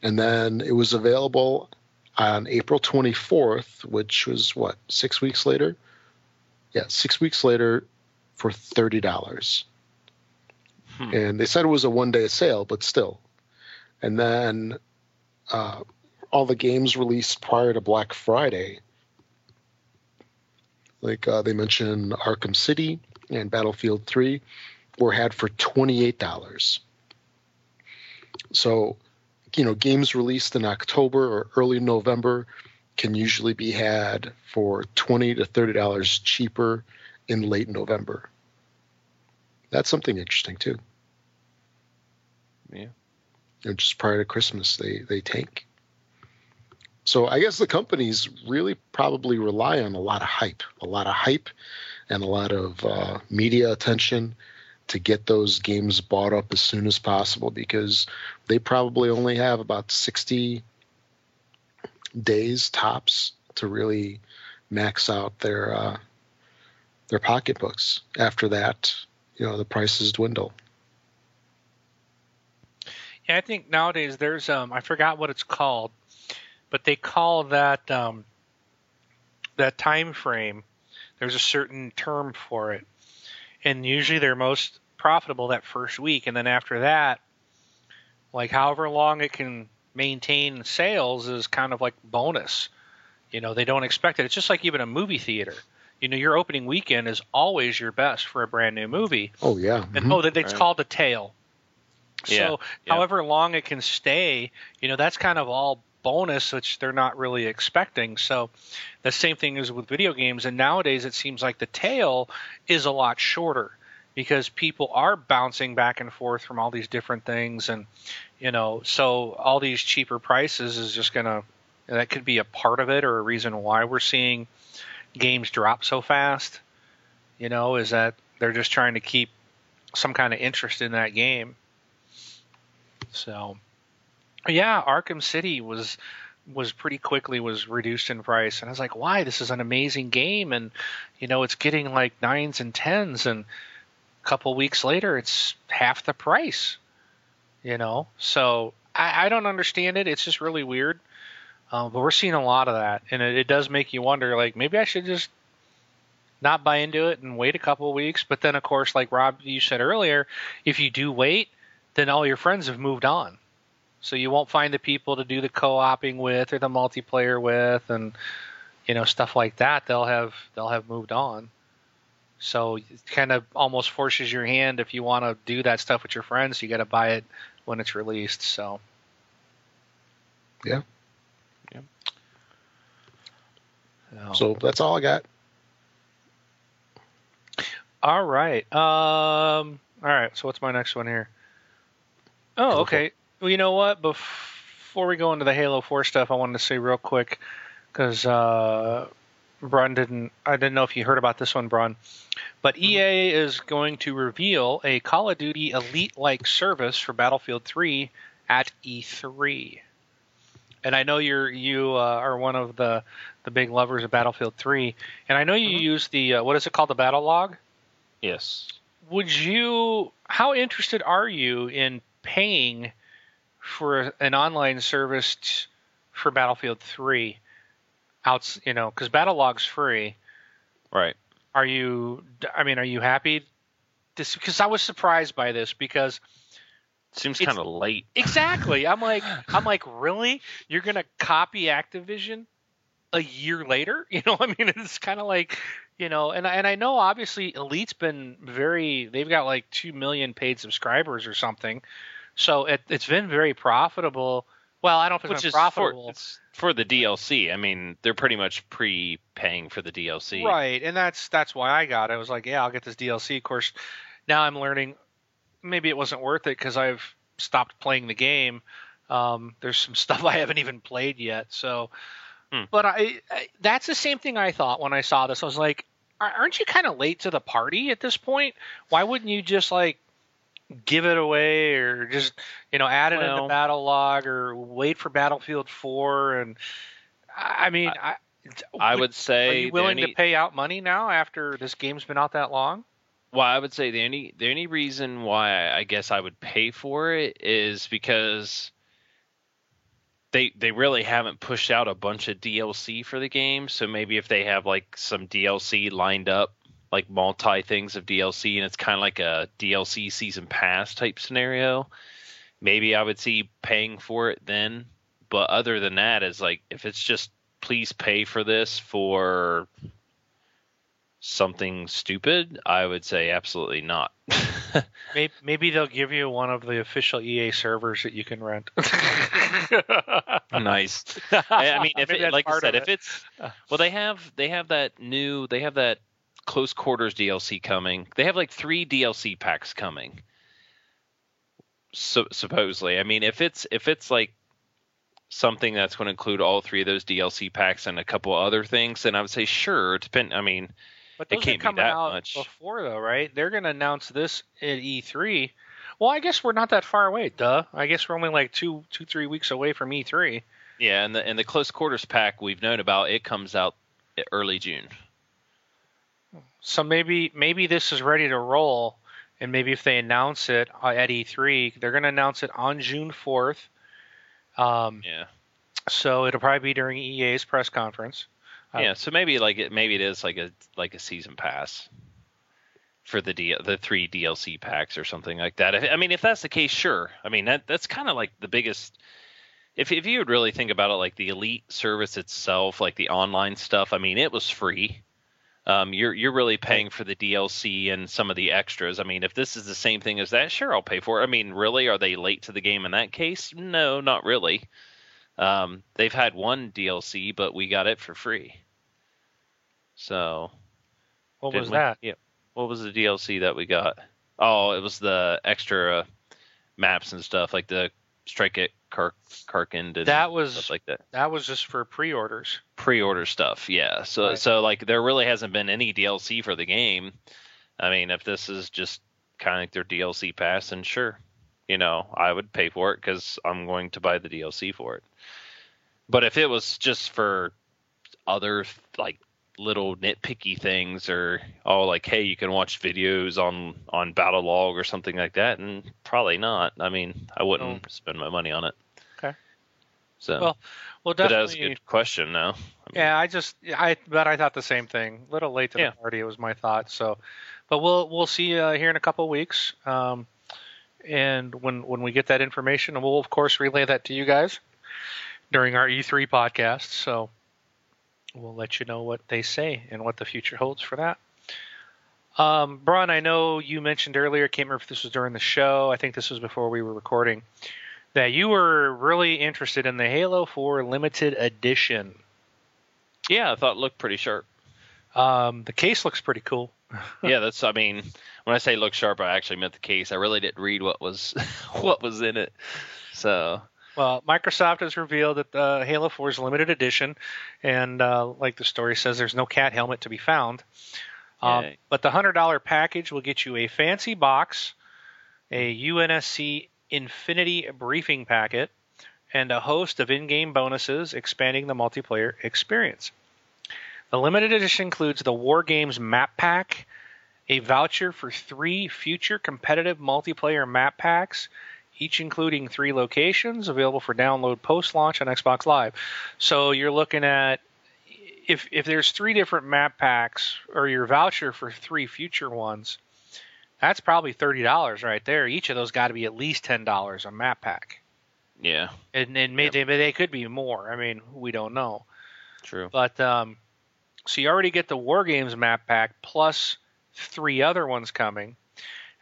and then it was available on April twenty fourth, which was what six weeks later. Yeah, six weeks later for thirty dollars. Hmm. And they said it was a one day sale, but still. And then uh, all the games released prior to Black Friday, like uh, they mentioned Arkham City and Battlefield 3, were had for $28. So, you know, games released in October or early November can usually be had for 20 to $30 cheaper in late November. That's something interesting too. Yeah. You know, just prior to Christmas, they they tank. So I guess the companies really probably rely on a lot of hype, a lot of hype, and a lot of uh, media attention to get those games bought up as soon as possible because they probably only have about 60 days tops to really max out their uh, their pocketbooks. After that, you know, the prices dwindle. Yeah, I think nowadays there's um I forgot what it's called, but they call that um that time frame. There's a certain term for it, and usually they're most profitable that first week, and then after that, like however long it can maintain sales is kind of like bonus. You know, they don't expect it. It's just like even a movie theater. You know, your opening weekend is always your best for a brand new movie. Oh yeah. And Mhm. oh, that- it's Right. called a tail. So, Yeah, yeah. however long it can stay, you know, that's kind of all bonus, which they're not really expecting. So, the same thing is with video games. And nowadays, it seems like the tail is a lot shorter because people are bouncing back and forth from all these different things, and you know, so all these cheaper prices is just gonna that could be a part of it or a reason why we're seeing games drop so fast. You know, is that they're just trying to keep some kind of interest in that game. So, yeah, Arkham City was was pretty quickly was reduced in price, and I was like, why? This is an amazing game, and you know, it's getting like nines and tens, and a couple weeks later, it's half the price. You know, so I, I don't understand it. It's just really weird. Um, but we're seeing a lot of that, and it, it does make you wonder. Like maybe I should just not buy into it and wait a couple of weeks. But then, of course, like Rob, you said earlier, if you do wait, then all your friends have moved on. So you won't find the people to do the co-oping with or the multiplayer with, and you know stuff like that. They'll have they'll have moved on. So it kind of almost forces your hand if you want to do that stuff with your friends. You got to buy it when it's released. So Yeah. Yeah. So- So that's all I got. All right. Um. All right. So what's my next one here? Oh, okay. Well, you know what? Before we go into the Halo Four stuff, I wanted to say real quick because uh, didn't. I didn't know if you heard about this one, Brun. But EA is going to reveal a Call of Duty Elite-like service for Battlefield 3 at E3. And I know you're you uh, are one of the the big lovers of Battlefield 3, and I know you Mhm. use the uh, what is it called, the Battlelog Yes. would you how interested are you in paying for an online service t- for Battlefield 3 out you know cuz Battlelog's free. Right. are you I mean are you happy? This because I was surprised by this because Seems kind of late. exactly. I'm like (laughs) I'm like really? You're going to copy Activision a year later? (laughs) You know I mean? It's kind of like you know and I- and I know obviously Elite's been very they've got like 2 million paid subscribers or something so it, it's been very profitable well I don't if it's Which been is profitable for, it's for the DLC. I mean, they're pretty much pre-paying for the DLC. Right, and that's that's why I got it. I was like, yeah, I'll get this DLC. Of course, now I'm learning maybe it wasn't worth it because I've stopped playing the game. Um, there's some (laughs) stuff I haven't even played yet. So, Hmm. but I, I that's the same thing I thought when I saw this. I was like, "Ar- aren't you kind of late to the party at this point? Why wouldn't you just like give it away or just you know add it in the Battlelog or wait for battlefield 4 and i mean i, I would- would are say you willing only- to pay out money now after this game's been out that long? Well, I would say the only the only reason why I guess I would pay for it is because they they really haven't pushed out a bunch of DLC for the game. So maybe if they have like some DLC lined up, like multi things of DLC, and it's kind of like a DLC season pass type scenario, maybe I would see paying for it then. But other than that, is like if it's just please pay for this for something stupid, I would say absolutely not. (laughs) (laughs) Maybe, maybe they'll give you one of the official EA servers that you can rent. (laughs) nice. I I mean, (laughs) if it, like I said, if it. it's well, they have they have that new they have that close quarters DLC coming. They have like three DLC packs coming. So supposedly, I mean, if it's if it's like something that's going to include all three of those DLC packs and a couple other things, then I would say sure. Depend. I mean, But It those are can't be coming that out much. before, though, right? They're going to announce this at E3. Well, I guess we're not that far away. Duh. I guess we're only like two, two, three weeks away from E E3. Yeah, and the and the close quarters pack we've known about it comes out early June. So maybe, maybe this is ready to roll, and maybe if they announce it uh, at E3, they're going to announce it on June 4th. Um, Yeah. so it'll probably be during EA's press conference. Uh, yeah, so maybe like it maybe it is like a like a season pass for the D, the three DLC packs or something like that. If, I mean, if that's the case, sure. I mean that that's kind of like the biggest. If if you would really think about it, like the Elite service itself, like the online stuff, I mean, it was free. Um, you're you're really paying for the DLC and some of the extras. I mean, if this is the same thing as that, sure, I'll pay for it. I mean, really, are they late to the game in that case? No, not really. Um, they've had one DLC, but we got it for free. So What was we? that? Yeah. What was the DLC that we got? Oh, it was the extra uh, maps and stuff, like the Strike at Kark Karkand and That was stuff like that. that was just for pre-orders. Pre-order stuff, yeah. So Right. so like there really hasn't been any DLC for the game. I mean, if this is just kind of like their DLC pass, then sure, you know, I would pay for it because I'm going to buy the DLC for it. But if it was just for other like little nitpicky things or oh like hey you can watch videos on on Battlelog or something like that and probably not i mean i wouldn't spend my money on it Okay. so Well, Well, but that was a good question now I mean, Yeah, I just I but I thought the same thing. A little late to Yeah. the party it was my thought. So, but we'll we'll see uh, here in a couple of weeks. Um, and when when we get that information, we'll of course relay that to you guys during our E3 podcast. So we'll let you know what they say and what the future holds for that. Um, Braun, I know you mentioned earlier. Can't remember if this was during the show. I think this was before we were recording. That you were really interested in the Halo 4 limited edition. yeah i thought it looked pretty sharp Um, the case looks pretty cool. Yeah that's i mean when i say look sharp i actually meant the case i really didn't read what was (laughs) what was in it so Well, Microsoft has revealed that the Halo 4 is limited edition, and uh, like the story says, there's no cat helmet to be found. Um, but the hundred dollar package will get you a fancy box, a UNSC Infinity briefing packet, and a host of in-game bonuses, expanding the multiplayer experience. The limited edition includes the War Games map pack, a voucher for three future competitive multiplayer map packs, each including three locations available for download post launch on Xbox Live. So you're looking at if if there's three different map packs or your voucher for three future ones, that's probably thirty dollars right there. Each of those got to be at least ten dollars a map pack, yeah and and may, Yep. they, they could be more. I mean, we don't know. true But um, so you already get the War Games map pack plus three other ones coming.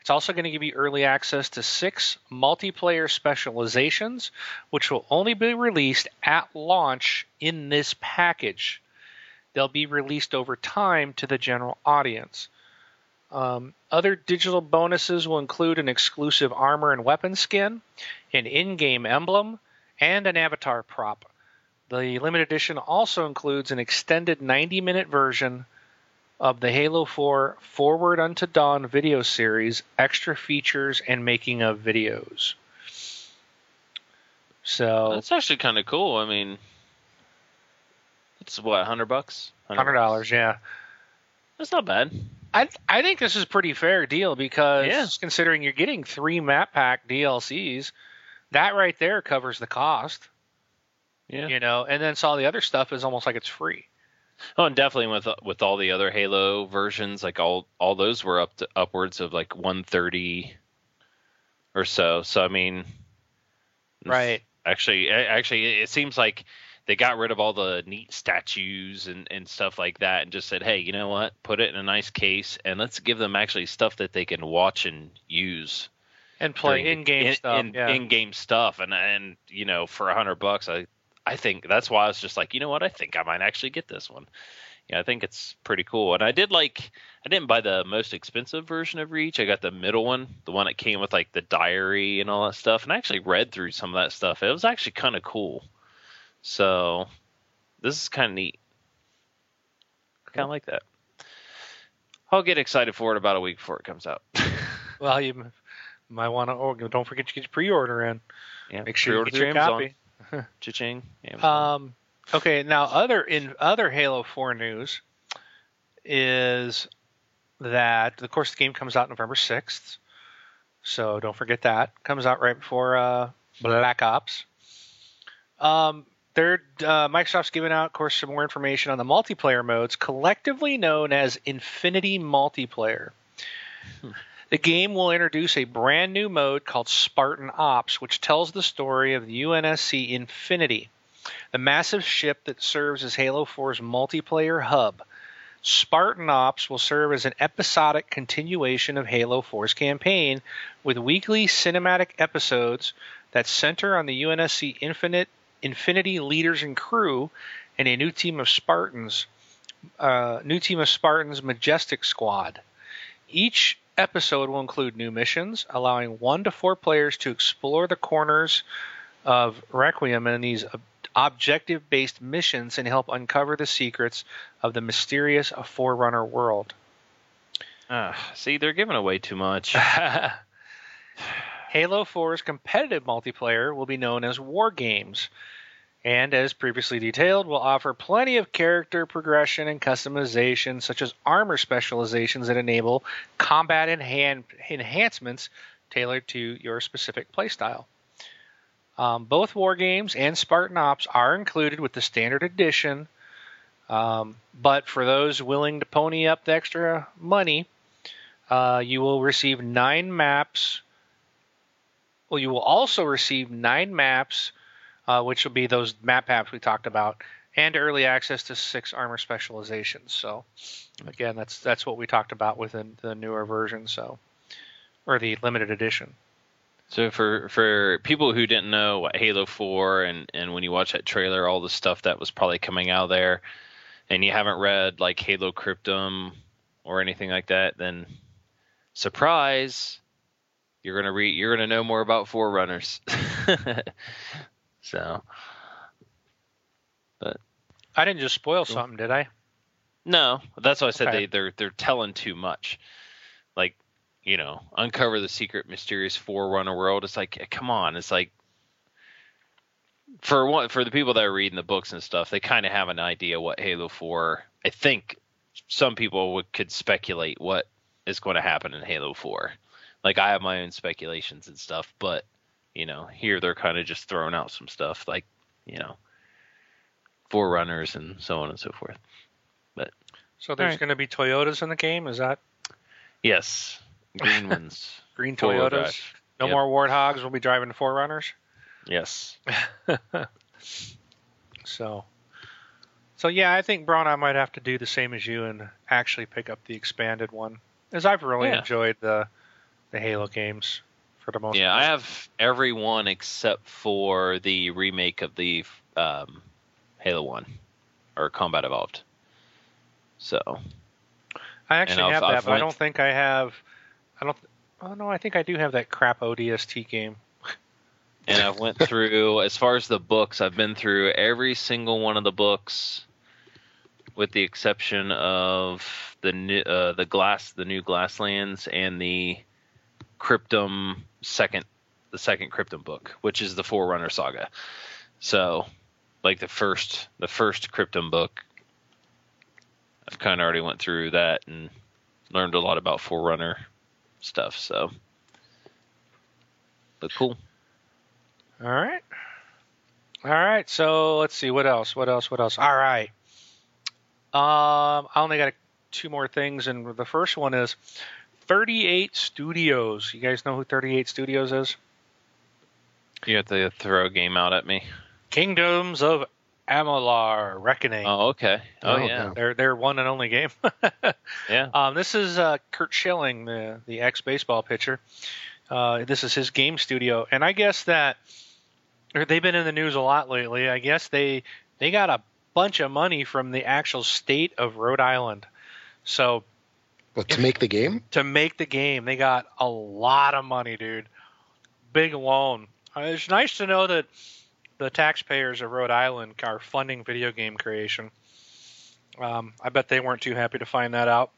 It's also going to give you early access to six multiplayer specializations, which will only be released at launch in this package. They'll be released over time to the general audience. Um, other digital bonuses will include an exclusive armor and weapon skin, an in game emblem, and an avatar prop. The limited edition also includes an extended 90 minute version of the Halo 4 Forward Unto Dawn video series, extra features, and making of videos. So, that's actually kind of cool i mean it's what 100 bucks $100, yeah. that's not bad I I think this is a pretty fair deal because Yeah. considering you're getting three map pack DLCs, that right there covers the cost, yeah you know, and then so all the other stuff is almost like it's free. Oh, and definitely with with all the other Halo versions, like all all those were up to upwards of like 130 or so. So I mean, Right. Actually, actually, it seems like they got rid of all the neat statues and and stuff like that, and just said, hey, you know what? Put it in a nice case, and let's give them actually stuff that they can watch and use. And play in-game stuff. in, yeah. in-game stuff, and and you know, for a hundred bucks, I I think that's why I was just like, you know what? I think I might actually get this one. Yeah, I think it's pretty cool. And I did like, I didn't buy the most expensive version of Reach. I got the middle one, the one that came with like the diary and all that stuff. And I actually read through some of that stuff. It was actually kind of cool. So this is kind of neat. Kind of like that. I'll get excited for it about a week before it comes out. (laughs) Well, you might want to. Oh, don't forget to get your pre-order in. yeah, Make sure you get your Amazon. copy. (laughs) Cha-ching. Um, okay, now other in other Halo 4 news is that of course the game comes out November 6th. So don't forget that. Comes out right before uh, Black Ops. Um, they're uh, Microsoft's giving out, of course, some more information on the multiplayer modes, collectively known as Infinity Multiplayer. The game will introduce a brand new mode called Spartan Ops, which tells the story of the UNSC Infinity, the massive ship that serves as Halo 4's multiplayer hub. Spartan Ops will serve as an episodic continuation of Halo 4's campaign with weekly cinematic episodes that center on the UNSC Infinite Infinity leaders and crew and a new team of Spartans, uh, new team of Spartans Majestic Squad. Each episode will include new missions, allowing one to four players to explore the corners of Requiem in these objective-based missions and help uncover the secrets of the mysterious Forerunner world. Ah, see, they're giving away too much. (laughs) (sighs) Halo 4's competitive multiplayer will be known as War Games, and as previously detailed, will offer plenty of character progression and customization, such as armor specializations that enable combat enhan- enhancements tailored to your specific playstyle. Um, both War Games and Spartan Ops are included with the standard edition, um, but for those willing to pony up the extra money, uh, you will receive nine maps well, you will also receive nine maps, uh, which will be those map packs we talked about, and early access to six armor specializations. So, again, that's that's what we talked about within the newer version. So, or the limited edition. So for for people who didn't know what Halo 4 and and when you watch that trailer, all the stuff that was probably coming out there, and you haven't read like Halo Cryptum or anything like that, then surprise, you're gonna read you're gonna know more about Forerunners. (laughs) so but I didn't just spoil something, did I? no, that's why I said Okay. they they're they're telling too much. Like you know, uncover the secret, mysterious Forerunner world. It's like, eh, come on, it's like for one for the people that are reading the books and stuff, they kind of have an idea what Halo Four. I think some people would could speculate what is going to happen in Halo Four. Like I have my own speculations and stuff, but you know, here they're kind of just throwing out some stuff like you know, Forerunners and so on and so forth. But so there's Alright. going to be Toyotas in the game. Is that Yes, green (laughs) ones. green Toyotas? No Yep. more Warthogs. We'll be driving Forerunners. Yes. (laughs) So, so yeah, I think Braun, I might have to do the same as you and actually pick up the expanded one, as I've really Yeah. enjoyed the the Halo games for the most. Yeah, part. I have every one except for the remake of the um, Halo One or Combat Evolved. So I actually I've- that, I've but I don't think I have. I don't. Oh no, I think I do have that crap ODST game. (laughs) and I've went through as far as the books, I've been through every single one of the books, with the exception of the new, uh, the glass, the new Glasslands, and the Cryptum second, the second Cryptum book, which is the Forerunner saga. So, like the first, the first Cryptum book, I've kind of already went through that and learned a lot about Forerunner stuff. So, but cool. All right. All right. So let's see what else. What else? What else? All right. Um, I only got two more things, and the first one is 38 Studios. You guys know who 38 Studios is? You have to throw a game out at me. Kingdoms of Amalur Reckoning. Oh, okay. Oh, Oh, yeah. They're their one and only game. (laughs) Yeah. Um, this is uh, Curt Schilling, the the ex baseball pitcher. Uh, this is his game studio, and I guess that or they've been in the news a lot lately. I guess they they got a bunch of money from the actual state of Rhode Island. So But to make the game, (laughs) to make the game, they got a lot of money, dude. Big loan. Uh, It's nice to know that the taxpayers of Rhode Island are funding video game creation. Um, I bet they weren't too happy to find that out.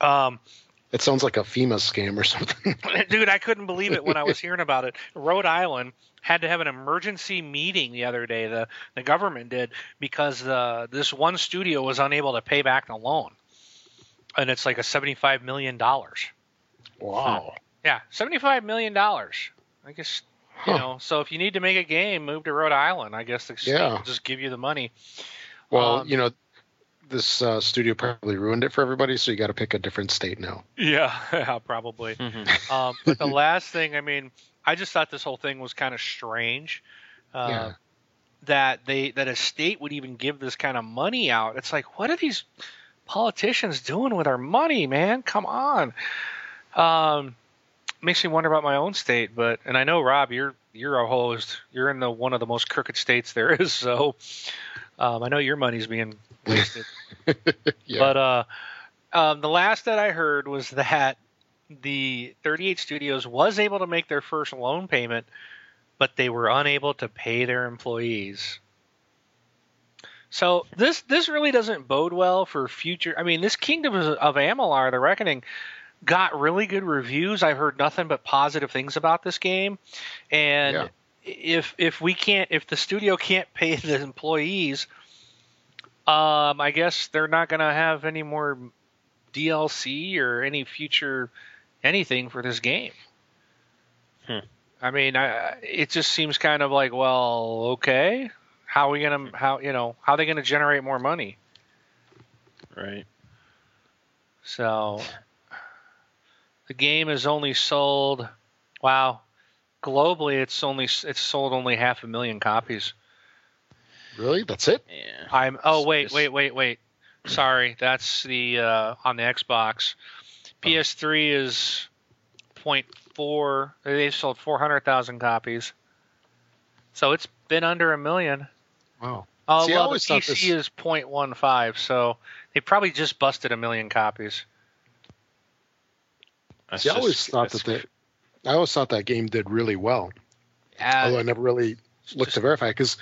Um, It sounds like a FEMA scam or something. (laughs) dude, I couldn't believe it when I was (laughs) hearing about it. Rhode Island had to have an emergency meeting the other day. The the government did because uh, this one studio was unable to pay back the loan, and it's like a seventy five million dollars. wow. Yeah, seventy five million dollars. I guess you Huh. know. So if you need to make a game, move to Rhode Island. I guess the state Yeah. just give you the money. Well, Um, you know, this uh, studio probably ruined it for everybody, so you got to pick a different state now. Yeah, (laughs) yeah, probably. Mhm. (laughs) Um, but the last thing, I mean, I just thought this whole thing was kind of strange. Uh, Yeah. That they that a state would even give this kind of money out. It's like, what are these politicians doing with our money, man? Come on. Um, makes me wonder about my own state, but and I know Rob, you're you're a host. You're in the one of the most crooked states there is, so um, I know your money's being wasted. (laughs) yeah. But uh, um, the last that I heard was that the 38 Studios was able to make their first loan payment, but they were unable to pay their employees. So this this really doesn't bode well for future. I mean, this Kingdom of Amalur: The Reckoning got really good reviews. I've heard nothing but positive things about this game, and Yeah. if if we can't if the studio can't pay (laughs) the employees, um, I guess they're not going to have any more DLC or any future anything for this game. Hmm. I mean, I, it just seems kind of like, well, okay, how are we gonna how you know how are they gonna generate more money? Right. So the game is only sold. Wow, globally, it's only it's sold only half a million copies. really? That's it? Yeah. I'm. Oh wait, This- wait, wait, wait. Sorry, that's the uh, on the Xbox. PS3 is 0.4. They've sold 400,000 copies. So it's been under a million. Wow. Oh See, I well, the PC this- is 0.15. So they probably just busted a million copies. That's See, I always thought that they, I always thought that game did really well. although I Uh, never really looked just- to verify because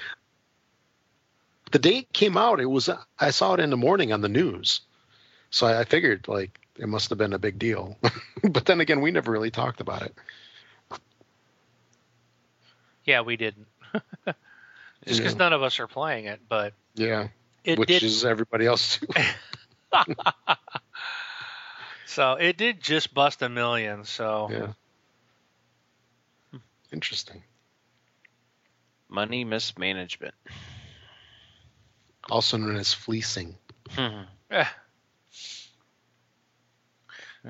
the day it came out, it was I saw it in the morning on the news, so I, I figured like it must have been a big deal. (laughs) but then again, we never really talked about it. yeah, we didn't. (laughs) just because Yeah. none of us are playing it, but Yeah, it which did. is everybody else too. (laughs) (laughs) so it did just bust a million. So yeah, interesting. money mismanagement. Also known as fleecing. Mhm. Eh.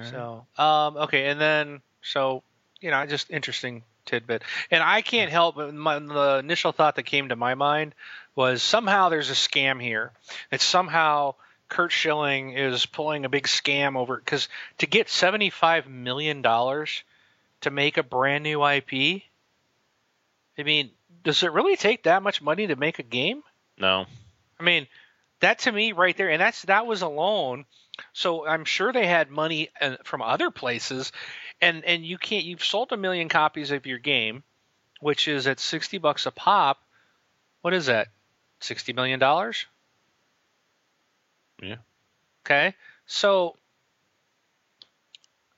So, um, okay, and then so you know, just interesting tidbit, and I can't help but my, the initial thought that came to my mind was somehow there's a scam here. That somehow Curt Schilling is pulling a big scam over because to get seventy five million dollars to make a brand new IP. I mean, does it really take that much money to make a game? No. I mean, that to me right there, and that's that was alone. So I'm sure they had money uh, from other places, and and you can't. You've sold a million copies of your game, which is at sixty bucks a pop. What is that? Sixty million dollars. Yeah. Okay, so.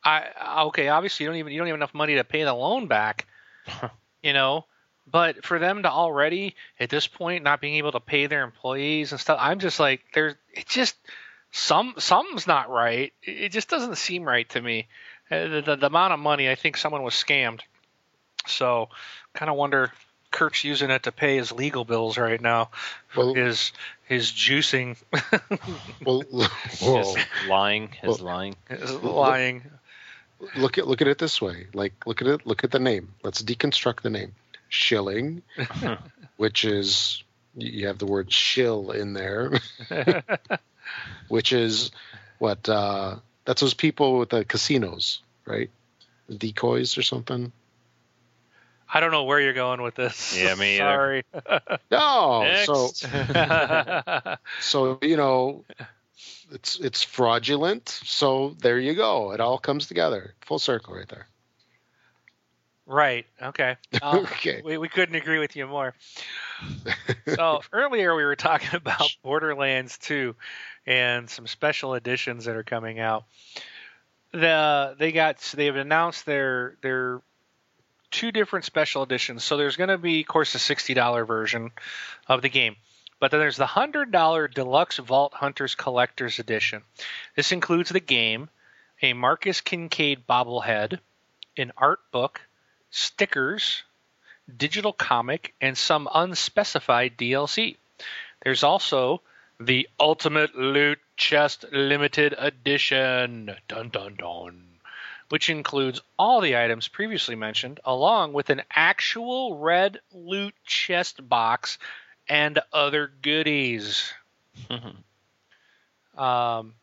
I okay. Obviously, you don't even you don't have enough money to pay the loan back. (laughs) you know, but for them to already at this point not being able to pay their employees and stuff, I'm just like, there's it just some something's not right. It it just doesn't seem right to me. Uh, The, the, the amount of money, I think someone was scammed. So, kind of wonder. Curt's using it to pay his legal bills right now. Well- his his juicing, (laughs) Well. His lying. His Well- lying. his lying. look at look at it this way. Like look at it. Look at the name. Let's deconstruct the name. Shilling, (laughs) which is you have the word shill in there, (laughs) which is what uh, that's those people with the casinos, right? Decoys or something. I don't know where you're going with this. Yeah, me (laughs) either. Sorry. (laughs) No, so (laughs) so you know, it's it's fraudulent. So there you go. It all comes together, full circle, right there. right. Okay. Um, Okay. We, we couldn't agree with you more. so earlier we were talking about Borderlands 2 and some special editions that are coming out. the they got they have announced their their two different special editions. So there's going to be, of course, a sixty dollar version of the game, but then there's the hundred dollar deluxe Vault Hunters Collector's Edition. This includes the game, a Marcus Kincaid bobblehead, an art book, stickers, digital comic, and some unspecified DLC. There's also the Ultimate Loot Chest Limited Edition. Dun dun dun. Which includes all the items previously mentioned, along with an actual red loot chest box and other goodies. (laughs) Um,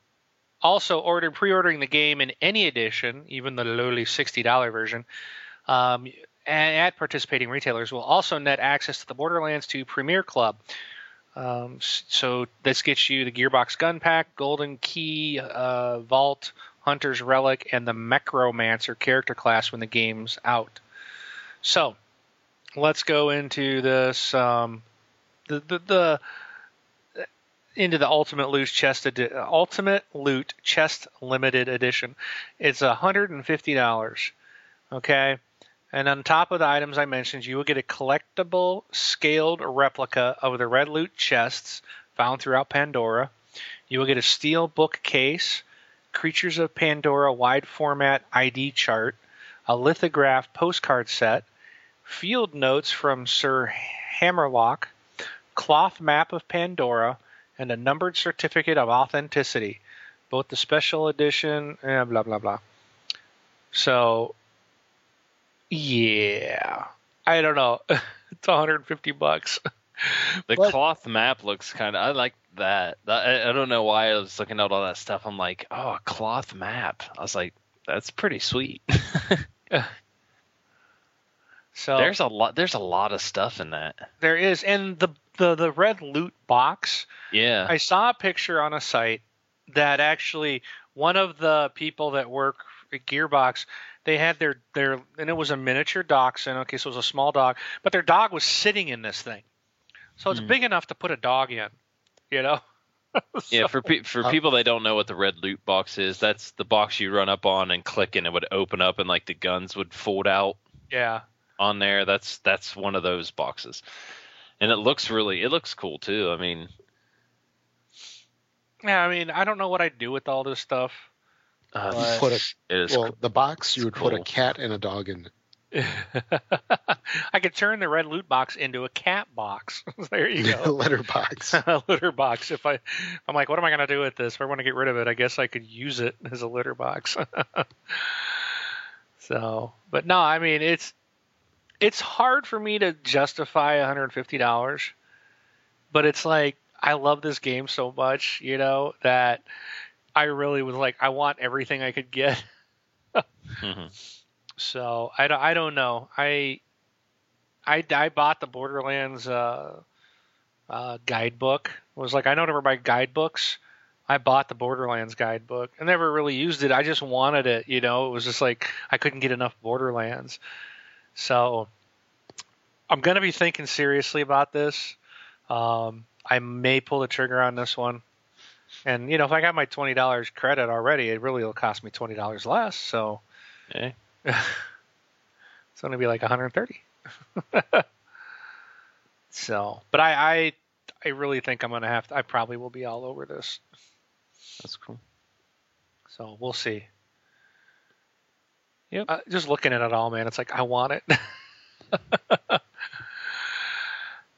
also, ordered pre-ordering the game in any edition, even the lowly sixty dollar version, um, and at participating retailers will also net access to the Borderlands 2 Premier Club. Um, so this gets you the Gearbox Gun Pack, Golden Key, uh, Vault, Hunter's Relic, and the Mechromancer character class when the game's out. So let's go into this. Um, the the, the into the Ultimate Loot Chest Ultimate Loot Chest Limited Edition. It's hundred and fifty dollars. Okay. And on top of the items I mentioned, you will get a collectible scaled replica of the red loot chests found throughout Pandora. You will get a steel bookcase, Creatures of Pandora wide format ID chart, a lithograph postcard set, field notes from Sir Hammerlock, cloth map of Pandora, and a numbered certificate of authenticity. Both the special edition and blah blah blah. So yeah. I don't know. (laughs) it's 150 bucks. The But- cloth map looks kind of. I like that. I, I don't know why I was looking at all that stuff. I'm like, oh, a cloth map. I was like, that's pretty sweet. (laughs) So there's a lot. There's a lot of stuff in that. there is and the the the red loot box. Yeah. I saw a picture on a site that actually one of the people that work at Gearbox, they had their their and it was a miniature dachshund. Okay, so it was a small dog, but their dog was sitting in this thing. So it's Hmm. big enough to put a dog in, you know. (laughs) Yeah, for pe- for Uh, people that don't know what the red loot box is, that's the box you run up on and click, and it would open up, and like the guns would fold out yeah. on there. That's that's one of those boxes, and it looks really, it looks cool too. I mean, Yeah, I mean, I don't know what I'd do with all this stuff. Uh, But- Put a it is well, the box you would It's put a cat and a dog in. (laughs) I could turn the red loot box into a cat box. (laughs) there you go. (laughs) litter box. a litter box. If I, I'm like, what am I gonna do with this? If I want to get rid of it, I guess I could use it as a litter box. so, but no, I mean, it's it's hard for me to justify 150 dollars, but it's like I love this game so much, you know, that I really was like, I want everything I could get. (laughs) Mhm. So I don't, I don't know. I, I, I bought the Borderlands uh, uh, guidebook. It was like I don't ever buy guidebooks. I bought the Borderlands guidebook. I never really used it. I just wanted it. You know, it was just like I couldn't get enough Borderlands. So I'm gonna be thinking seriously about this. Um, I may pull the trigger on this one. And you know, if I got my twenty dollars credit already, it really will cost me twenty dollars less. So eh. (laughs) it's going to be like 130. (laughs) so, but I, I, I really think I'm going to have to. I probably will be all over this. that's cool. So we'll see. Yep. Uh, just looking at it all, man, it's like I want it. (laughs)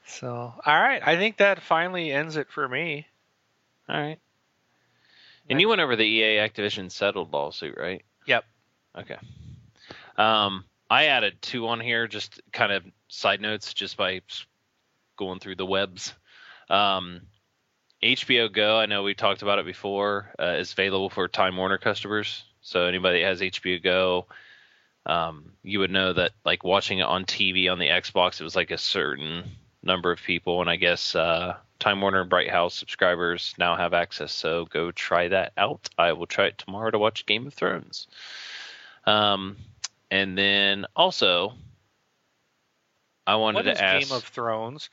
so, all right, I think that finally ends it for me. All right. And you went over the EA Activision settled lawsuit, right? Yep. Okay. Um, I added two on here, just kind of side notes, just by going through the webs. Um, HBO Go, I know we talked about it before, uh, is available for Time Warner customers. So anybody that has HBO Go, um, you would know that like watching it on TV on the Xbox, it was like a certain number of people, and I guess uh, Time Warner and Bright House subscribers now have access. So go try that out. I will try it tomorrow to watch Game of Thrones. Um, and then also, I wanted What is to ask. Game of Thrones?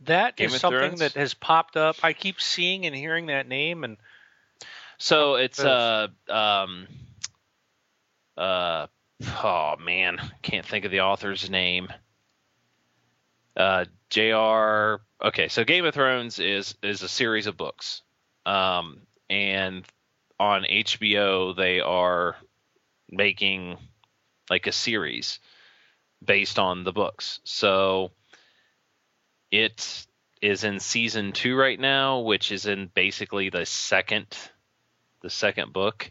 That Game is something Thrones? that has popped up. I keep seeing and hearing that name, and So it's uh um uh, oh man, can't think of the author's name. Uh, J.R. Okay, so Game of Thrones is is a series of books, um, and on HBO they are making like a series based on the books. So it is in season two right now, which is in basically the second the second book.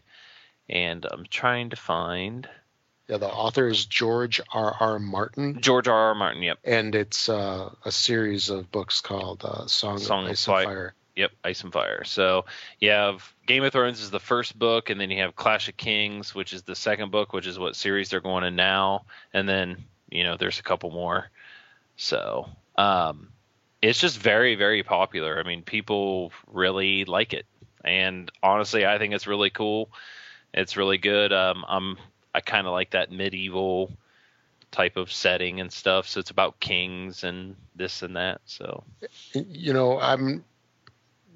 And I'm trying to find Yeah, the author is George R. R. Martin, George R. R. Martin. Yep, and it's uh, a series of books called uh, Song, Song of Ice Fire. and Fire. Yep, Ice and Fire. So you have Game of Thrones is the first book, and then you have Clash of Kings, which is the second book, which is what series they're going in now, and then you know there's a couple more. So um, it's just very very popular. I mean, people really like it, and honestly, I think it's really cool. It's really good. Um, I'm I kind of like that medieval type of setting and stuff. So it's about kings and this and that. So You know, I'm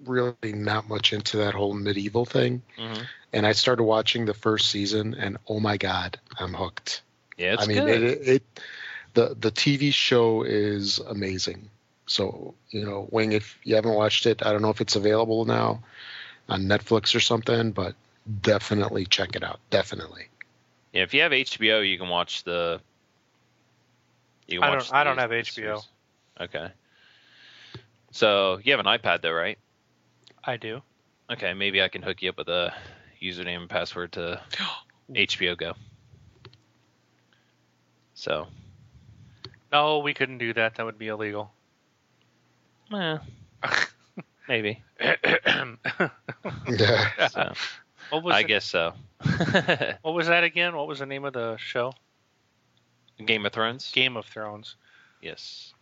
really not much into that whole medieval thing, mhm. and I started watching the first season, and oh my god, I'm hooked. yeah, it's I mean, good. it, it the the TV show is amazing. So you know, Wing, if you haven't watched it, I don't know if it's available now on Netflix or something, but definitely check it out. Definitely. Yeah, if you have HBO, you can watch the. You I don't- watch I don't have the HBO. series. Okay. So you have an iPad though, right? I do. Okay, maybe I can hook you up with a username and password to (gasps) HBO Go. So, No, we couldn't do that. That would be illegal. eh, (laughs) maybe. Yeah. (laughs) (laughs) So, What was I the- guess so. (laughs) What was that again? What was the name of the show? Game of Thrones. Game of Thrones. Yes.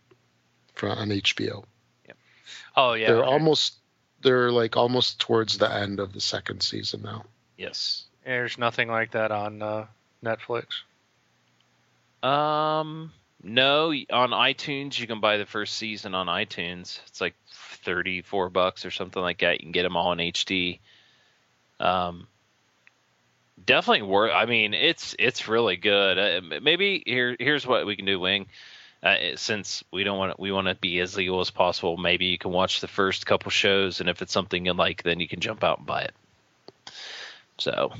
From on HBO. Oh yeah. they're okay. almost they're like almost towards the end of the second season now. Yes. There's nothing like that on uh, Netflix. Um, no, on iTunes you can buy the first season on iTunes. It's like thirty-four bucks or something like that. You can get them all in HD. Um, definitely worth. I mean, it's it's really good. Uh, maybe here here's what we can do, Wing. Uh, since we don't want we want to be as legal as possible, maybe you can watch the first couple shows, and if it's something you like, then you can jump out and buy it. So,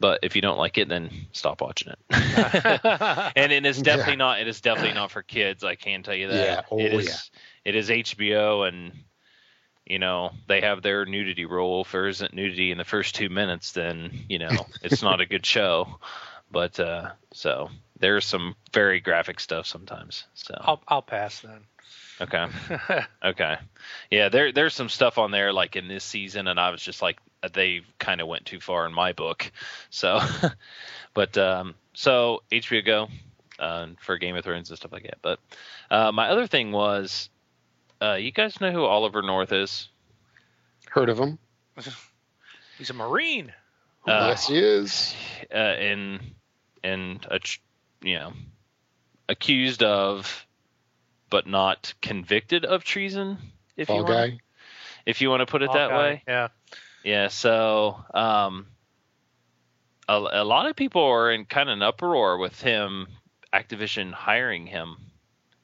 but if you don't like it, then stop watching it. (laughs) and it is definitely Yeah. not. It is definitely not for kids. I can tell you that. Yeah. Oh, it is. yeah. It is HBO, and you know they have their nudity rule. If there isn't nudity in the first two minutes, then you know (laughs) it's not a good show. But uh, so there's some very graphic stuff sometimes. So I'll I'll pass then. okay, (laughs) okay, yeah. There there's some stuff on there like in this season, and I was just like they kind of went too far in my book. So, (laughs) but um, so HBO Go uh, for Game of Thrones and stuff like that. But uh, my other thing was, uh, you guys know who Oliver North is? Heard of him? (laughs) He's a Marine. Uh, yes, he is. uh, and and a you know accused of but not convicted of treason if Fall you want guy. if you want to put it that Hawkeye. way Yeah. yeah so um a, a lot of people are in kind of an uproar with him activision hiring him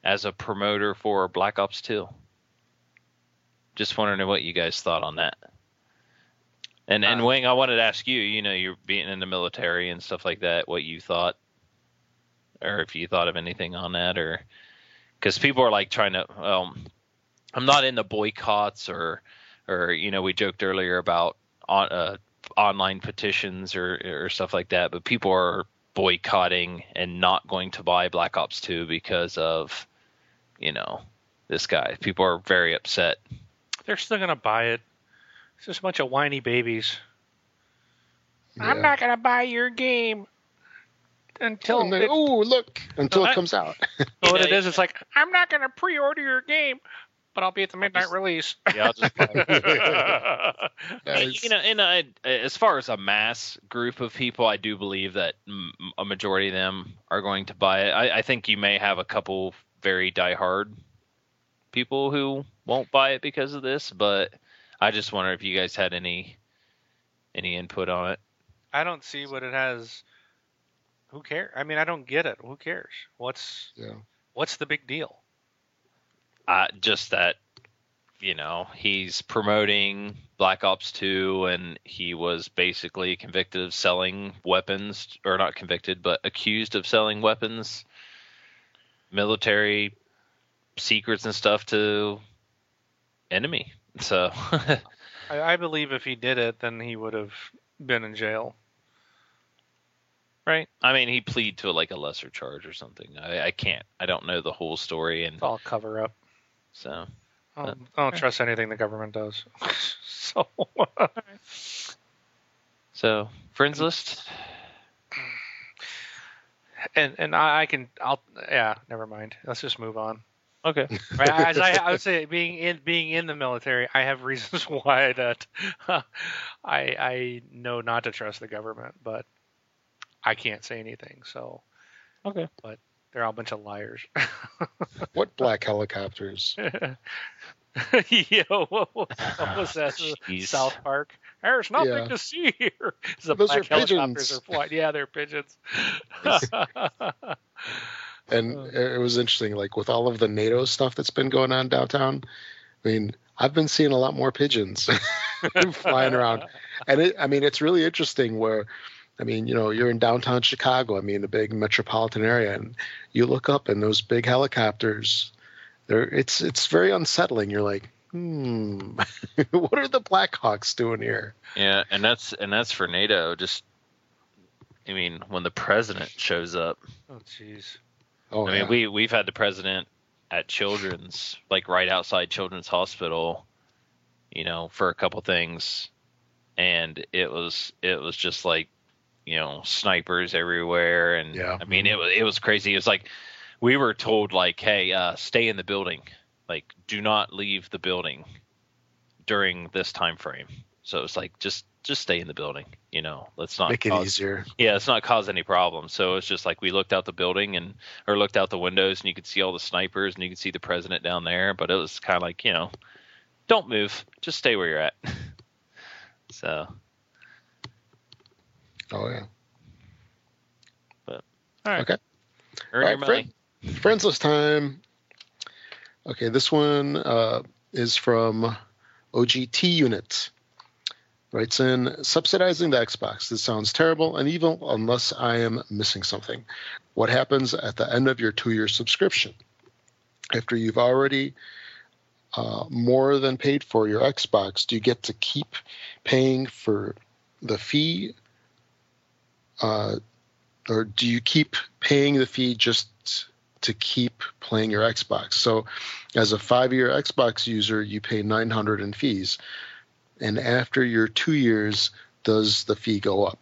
as a promoter for black ops 2 just wondering what you guys thought on that and and Uh, Wing, I wanted to ask you, you know, you're being in the military and stuff like that, what you thought, or if you thought of anything on that, or because people are like trying to. Well, I'm not into boycotts or, or you know, we joked earlier about on uh, online petitions or or stuff like that, but people are boycotting and not going to buy Black Ops 2 because of, you know, this guy. People are very upset. They're still gonna buy it. It's just a bunch of whiny babies. I'm not gonna buy your game until oh, And then, it, oh, look! Until I- it comes out. (laughs) what it is, It's like I'm not gonna pre-order your game, but I'll be at the midnight just- release. (laughs) Yeah, I'll just buy it. (laughs) Nice. you know, and I, as far as a mass group of people, I do believe that m- a majority of them are going to buy it. I, I think you may have a couple very diehard people who won't buy it because of this, but I just wonder if you guys had any any input on it. I don't see what it has Who cares? I mean, I don't get it. Who cares? What's Yeah. what's the big deal? Uh, just that, you know, he's promoting Black Ops 2, and he was basically convicted of selling weapons, or not convicted, but accused of selling weapons, military secrets and stuff to enemy. So, (laughs) I, I believe if he did it, then he would have been in jail. right? I mean, he plead to like a lesser charge or something. I, I can't. I don't know the whole story, and It's all cover up. so I don't, uh, I don't trust anything the government does. (laughs) so (laughs) so friends list. and and I, I can I'll yeah never mind. Let's just move on. Okay. (laughs) Right, as I, I would say, being in being in the military, I have (laughs) reasons why that (laughs) I I know not to trust the government, but I can't say anything. So Okay. But they're all a bunch of liars. What black helicopters? Yo, what, what ah, was that? Jeez. South Park. There's nothing Yeah. to see here. The Those black are helicopters pigeons. are flying. Yeah, they're pigeons. And Oh. it was interesting, like with all of the NATO stuff that's been going on downtown. I mean, I've been seeing a lot more pigeons (laughs) flying around, and it, I mean, it's really interesting. Where, I mean, you know, you're in downtown Chicago. I mean, a big metropolitan area, and you look up and those big helicopters. They're it's it's very unsettling. You're like, hmm, (laughs) what are the Blackhawks doing here? Yeah, and that's and that's for NATO. Just, I mean, when the president shows up, oh, jeez. Oh, I mean, yeah. we we've had the president at Children's, like right outside Children's Hospital, you know, for a couple things, and it was it was just like, you know, snipers everywhere, and Yeah. I mean, it was it was crazy. It was like we were told like, hey, uh, stay in the building, like do not leave the building during this time frame. So it's like just just stay in the building, you know. Let's not make it cause- easier. yeah, it's not cause any problems. So it's just like we looked out the building and or looked out the windows and you could see all the snipers and you could see the president down there, but it was kind of like, you know, don't move, just stay where you're at. (laughs) so, Oh yeah. But all right. Okay. Earn All your money. friend- friends list time. Okay, this one uh, is from OGT Unit. Writes in subsidizing the Xbox. This sounds terrible and evil unless I am missing something. What happens at the end of your two-year subscription? After you've already uh, more than paid for your Xbox, do you get to keep paying for the fee uh, or do you keep paying the fee just to keep playing your Xbox? So, as a five-year Xbox user, you pay 900 in fees, and after your two years, does the fee go up,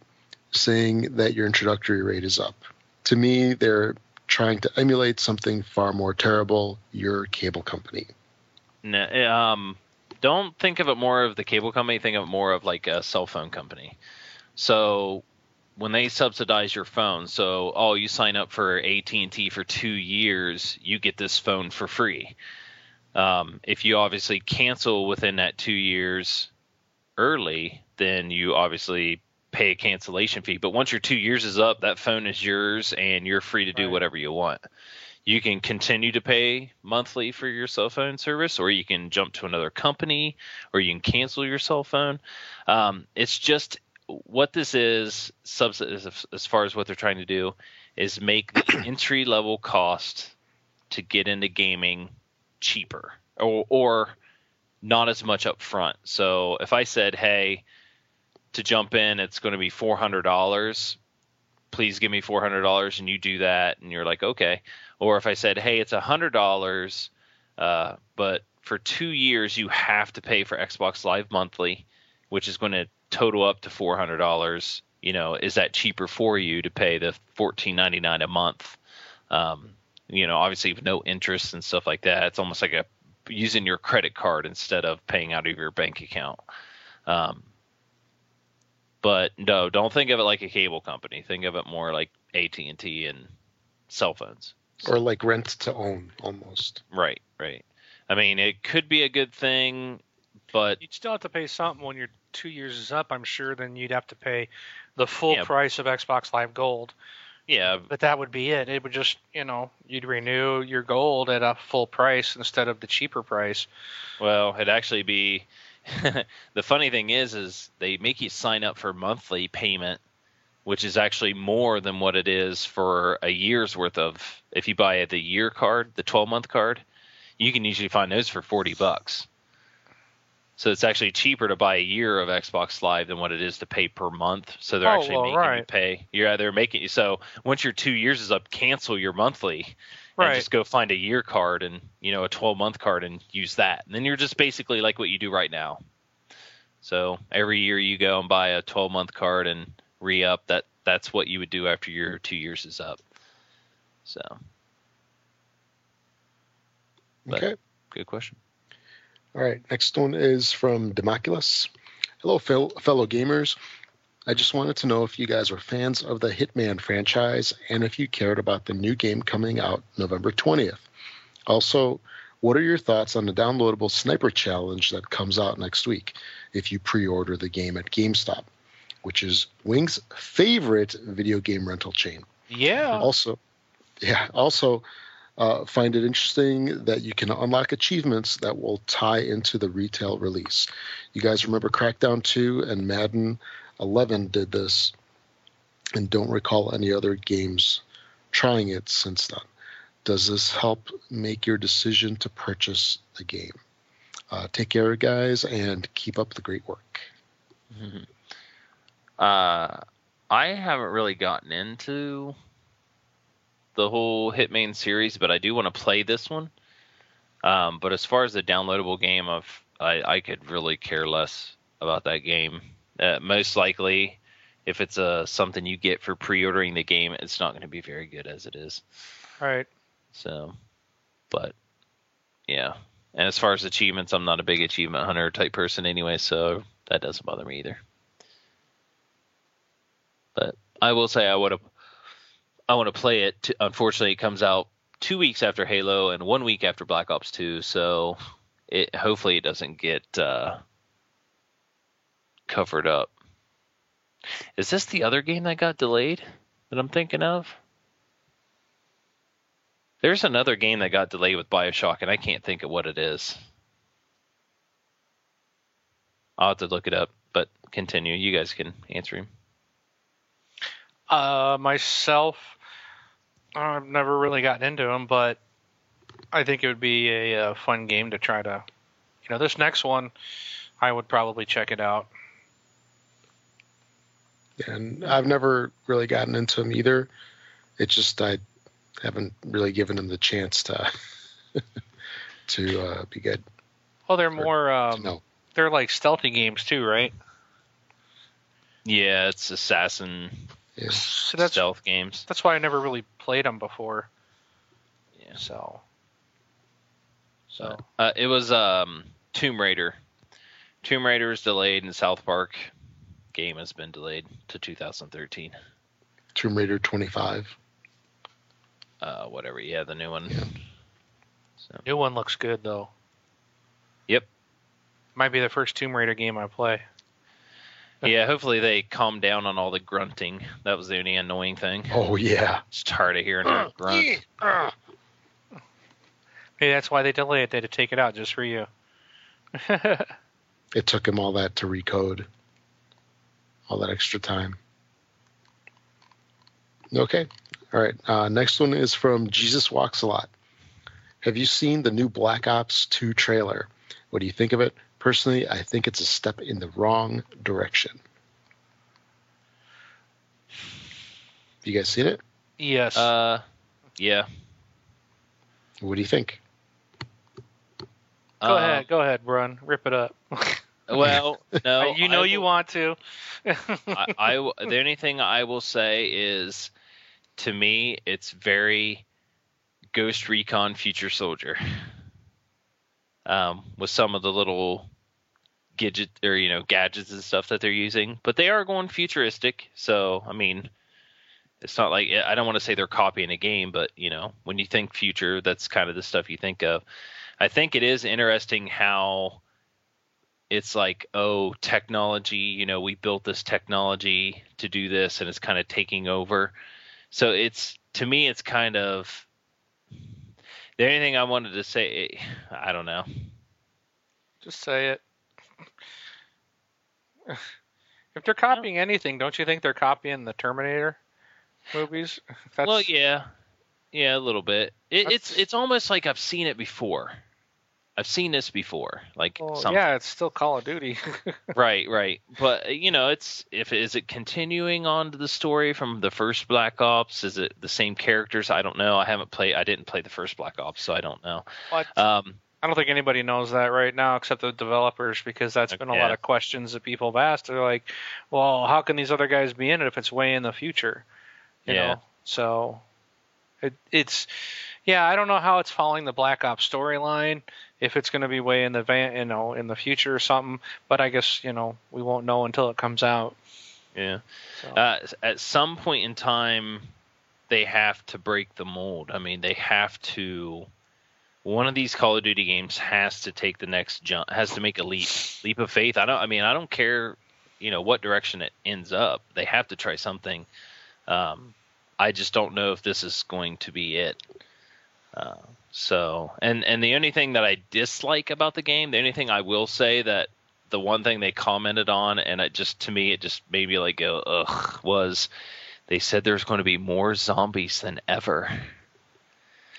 saying that your introductory rate is up? To me, they're trying to emulate something far more terrible. Your cable company. No, um, don't think of it more of the cable company. Think of it more of like a cell phone company. So when they subsidize your phone, so oh, you sign up for AT and T for two years, you get this phone for free. Um, if you obviously cancel within that two years early, then you obviously pay a cancellation fee. But once your two years is up, that phone is yours, and you're free to do Right. whatever you want you can continue to pay monthly for your cell phone service, or you can jump to another company, or you can cancel your cell phone. Um, it's just what this is, as far as what they're trying to do, is make the (coughs) entry level cost to get into gaming cheaper, or, or not as much up front. So if I said, hey, to jump in, it's going to be four hundred dollars. Please give me four hundred dollars, and you do that, and you're like, okay. Or if I said, hey, it's hundred dollars, uh, but for two years you have to pay for Xbox Live monthly, which is going to total up to four hundred dollars. You know, is that cheaper for you to pay the fourteen ninety nine a month? Um, you know, obviously with no interest and stuff like that. It's almost like a using your credit card instead of paying out of your bank account. Um, but no, don't think of it like a cable company. Think of it more like AT and T and cell phones. Or like rent to own almost. Right, right. I mean, it could be a good thing, but You'd still have to pay something when your two years is up. I'm sure then you'd have to pay the full Yeah. price of Xbox Live Gold Yeah, But that would be it. It would just, you know, you'd renew your gold at a full price instead of the cheaper price. well, it'd actually be. (laughs) the funny thing is, is they make you sign up for monthly payment, which is actually more than what it is for a year's worth of. If you buy the year card, the 12 month card, you can usually find those for 40 bucks. So it's actually cheaper to buy a year of Xbox Live than what it is to pay per month. So they're Oh, actually well, making you pay. Yeah, they're making you. So once your two years is up, cancel your monthly Right. and just go find a year card and you know a 12 month card and use that. And then you're just basically like what you do right now. So every year you go and buy a 12 month card and re up. That that's what you would do after your two years is up. So But- Okay. good question. All right. Next one is from Democulus. Hello, fel- fellow gamers. I just wanted to know if you guys were fans of the Hitman franchise and if you cared about the new game coming out November 20th. Also, what are your thoughts on the downloadable sniper challenge that comes out next week if you pre order the game at GameStop, which is Wing's favorite video game rental chain? Yeah. also yeah also uh, find it interesting that you can unlock achievements that will tie into the retail release. You guys remember crackdown 2 and madden 11 did this and don't recall any other games trying it since then. Does this help make your decision to purchase the game? Uh, take care guys and keep up the great work. Uh, I haven't really gotten into the whole Hitman series, but I do want to play this one. Um, but as far as the downloadable game, of I, I could really care less about that game. Uh, most likely, if it's a something you get for pre-ordering the game, it's not going to be very good as it is. Right. So, but yeah. And as far as achievements, I'm not a big achievement hunter type person anyway, so that doesn't bother me either. But I will say I would have I want to play it. Unfortunately, it comes out two weeks after Halo and one week after Black Ops 2, so it hopefully it doesn't get uh, covered up. Is this the other game that got delayed that I'm thinking of? There's another game that got delayed with Bioshock, and I can't think of what it is. I'll have to look it up, but continue. You guys can answer him. Uh, myself, I've never really gotten into them, but I think it would be a, uh fun game to try to. You know, this next one, I would probably check it out. and I've never really gotten into them either. It's just I haven't really given them the chance to (laughs) to uh, be good. Well, they're more. Um, no, They're like stealthy games too, right? Yeah, it's assassin yeah. So that's stealth games. that's why I never really played them before. Yeah. So. So. Uh, it was um, Tomb Raider. Tomb Raider is delayed, and South Park game has been delayed to 2013. Tomb Raider 25. Uh, whatever. Yeah, the new one. So New one looks good though. Yep. Might be the first Tomb Raider game I play. Yeah, hopefully they calm down on all the grunting. That was the only annoying thing. Oh yeah. Just tired of hearing her grunt. Maybe that's why they delay it. They had to take it out just for you. (laughs) It took him all that to recode. All that extra time. Okay. All right. Uh, next one is from Jesus Walks a Lot. Have you seen the new Black Ops 2 trailer? What do you think of it? Personally, I think it's a step in the wrong direction. You guys seen it? yes. Uh, yeah. What do you think? go Uh, ahead. Go ahead, Brun. Rip it up. (laughs) Well, no. (laughs) you know I you want to. (laughs) I, I w- the only thing I will say is, to me, it's very Ghost Recon Future Soldier. Um, with some of the little gadget or you know gadgets and stuff that they're using, but they are going futuristic. So I mean, it's not like I don't want to say they're copying a game, but you know, when you think future, that's kind of the stuff you think of. I think it is interesting how it's like oh technology you know we built this technology to do this and it's kind of taking over So it's to me, it's kind of the only thing I wanted to say. I don't know. Just say it. If they're copying anything, don't you think they're copying the Terminator movies? That's, Well, yeah, yeah, a little bit. It, it's it's almost like I've seen it before. I've seen this before, like well, some yeah, it's still Call of Duty. (laughs) right, right. But you know, it's if is it continuing on to the story from the first Black Ops? Is it the same characters? I don't know. I haven't played. I didn't play the first Black Ops, so I don't know. Um, I don't think anybody knows that right now except the developers because that's been a lot of questions that people have asked. They're like, well, how can these other guys be in it if it's way in the future? You Yeah. know? So it, it's, yeah, I don't know how it's following the Black Ops storyline. If it's going to be way in the van, you know, in the future or something, but I guess you know we won't know until it comes out. yeah. So. Uh, at some point in time, they have to break the mold. I mean, they have to. One of these Call of Duty games has to take the next jump. Has to make a leap, leap of faith. I don't. I mean, I don't care, you know, what direction it ends up. They have to try something. Um, I just don't know if this is going to be it. Uh, so, and and the only thing that I dislike about the game, the only thing I will say that the one thing they commented on, and it just to me, it just made me like go ugh, was they said there's going to be more zombies than ever.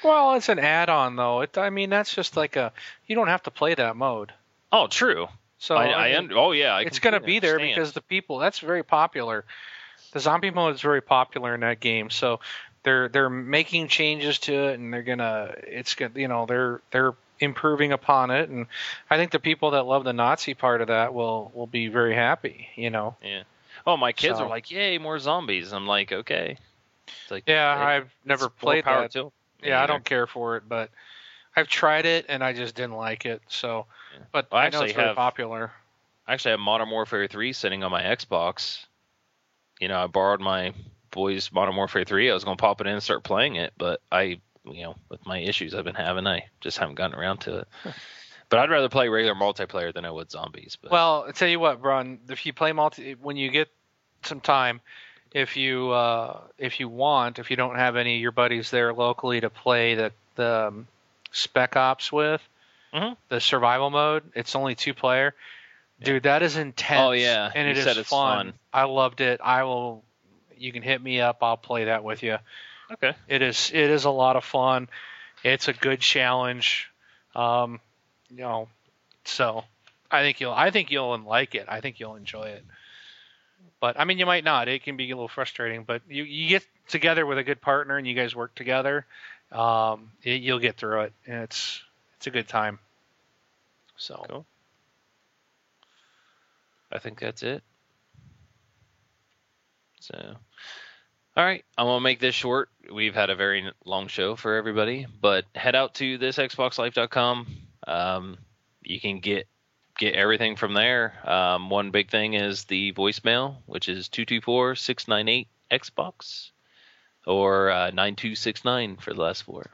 Well, it's an add-on though. It, I mean, that's just like a you don't have to play that mode. Oh, true. So I, I I, mean, oh yeah, I it's going to be there understand. because the people that's very popular. The zombie mode is very popular in that game, so they're they're making changes to it, and they're gonna it's gonna you know they're they're improving upon it, and I think the people that love the Nazi part of that will will be very happy. You know, yeah. Oh, my kids So- are like, yay, more zombies. I'm like, okay. It's like, yeah, hey, I've never played power that. to Yeah, I don't care for it, but I've tried it and I just didn't like it. So, Yeah. but Well, I I know it's very have- popular. I actually have Modern Warfare 3 sitting on my Xbox. You know, I borrowed my boy's Modern Warfare 3. I was going to pop it in and start playing it, but I, you know, with my issues I've been having, I just haven't gotten around to it. (laughs) but I'd rather play regular multiplayer than I would zombies. But Well, I tell you what, Bron, if you play multi, when you get some time, if you uh, if you want, if you don't have any of your buddies there locally to play the the um, Spec Ops with, Mhm. the survival mode, it's only two player. Dude, that is intense. Oh, yeah. and You it is fun. fun. I loved it. I will. You can hit me up. I'll play that with you. okay. It is it is a lot of fun. It's a good challenge. Um, you know, so I think you'll I think you'll like it. I think you'll enjoy it. But I mean, you might not. It can be a little frustrating. But you you get together with a good partner and you guys work together. Um, it, you'll get through it. And it's it's a good time. So Cool. I think that's it. So, all right, I'm gonna make this short. We've had a very long show for everybody, but head out to thisxboxlife.com. Um, you can get get everything from there. Um, one big thing is the voicemail, which is 224-698 Xbox or uh, 9269 for the last four.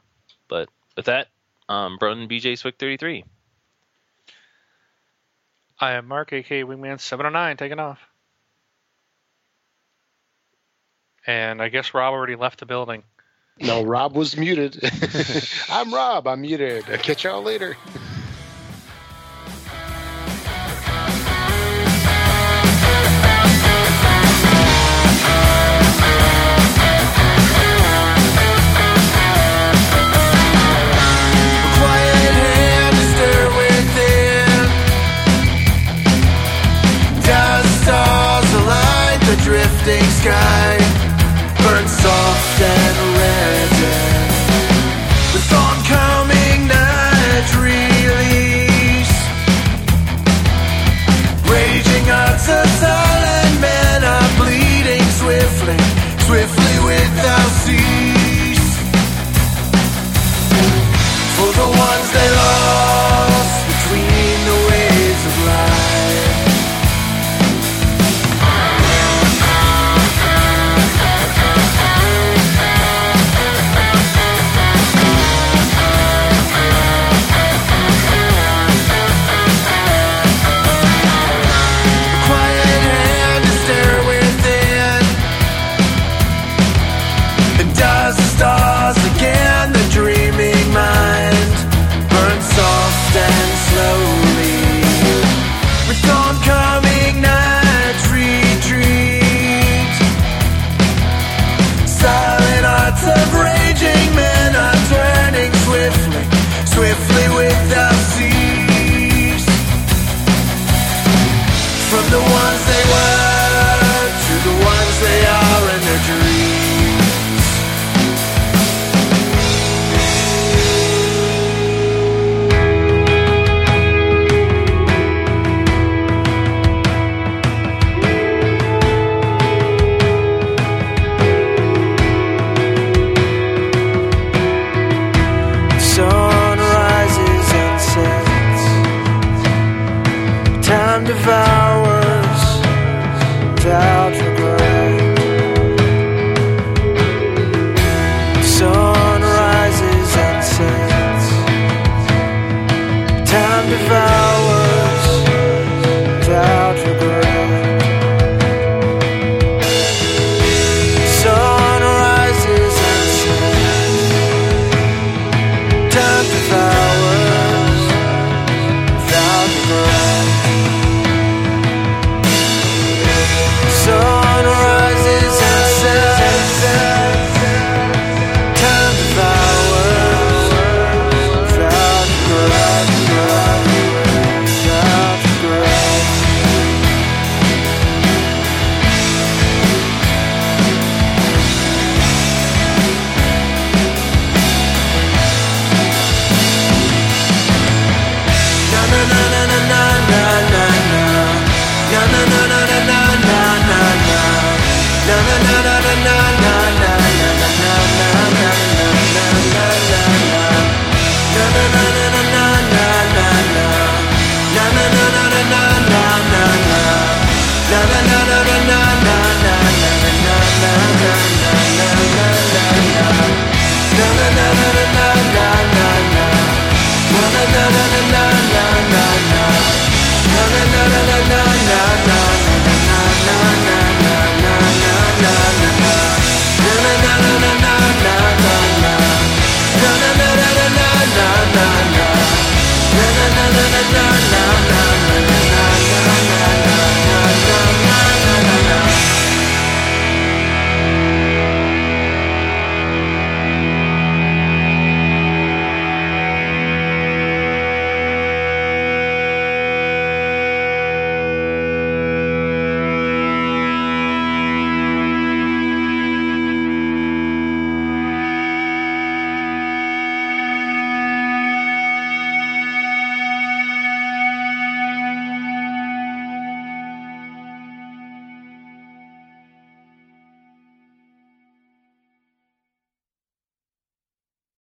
But with that, um, Brun BJ Swick 33. I am Mark, aka Wingman seven oh nine, taking off. And I guess Rob already left the building. No, Rob was muted. (laughs) (laughs) I'm Rob. I'm muted. Catch y'all later.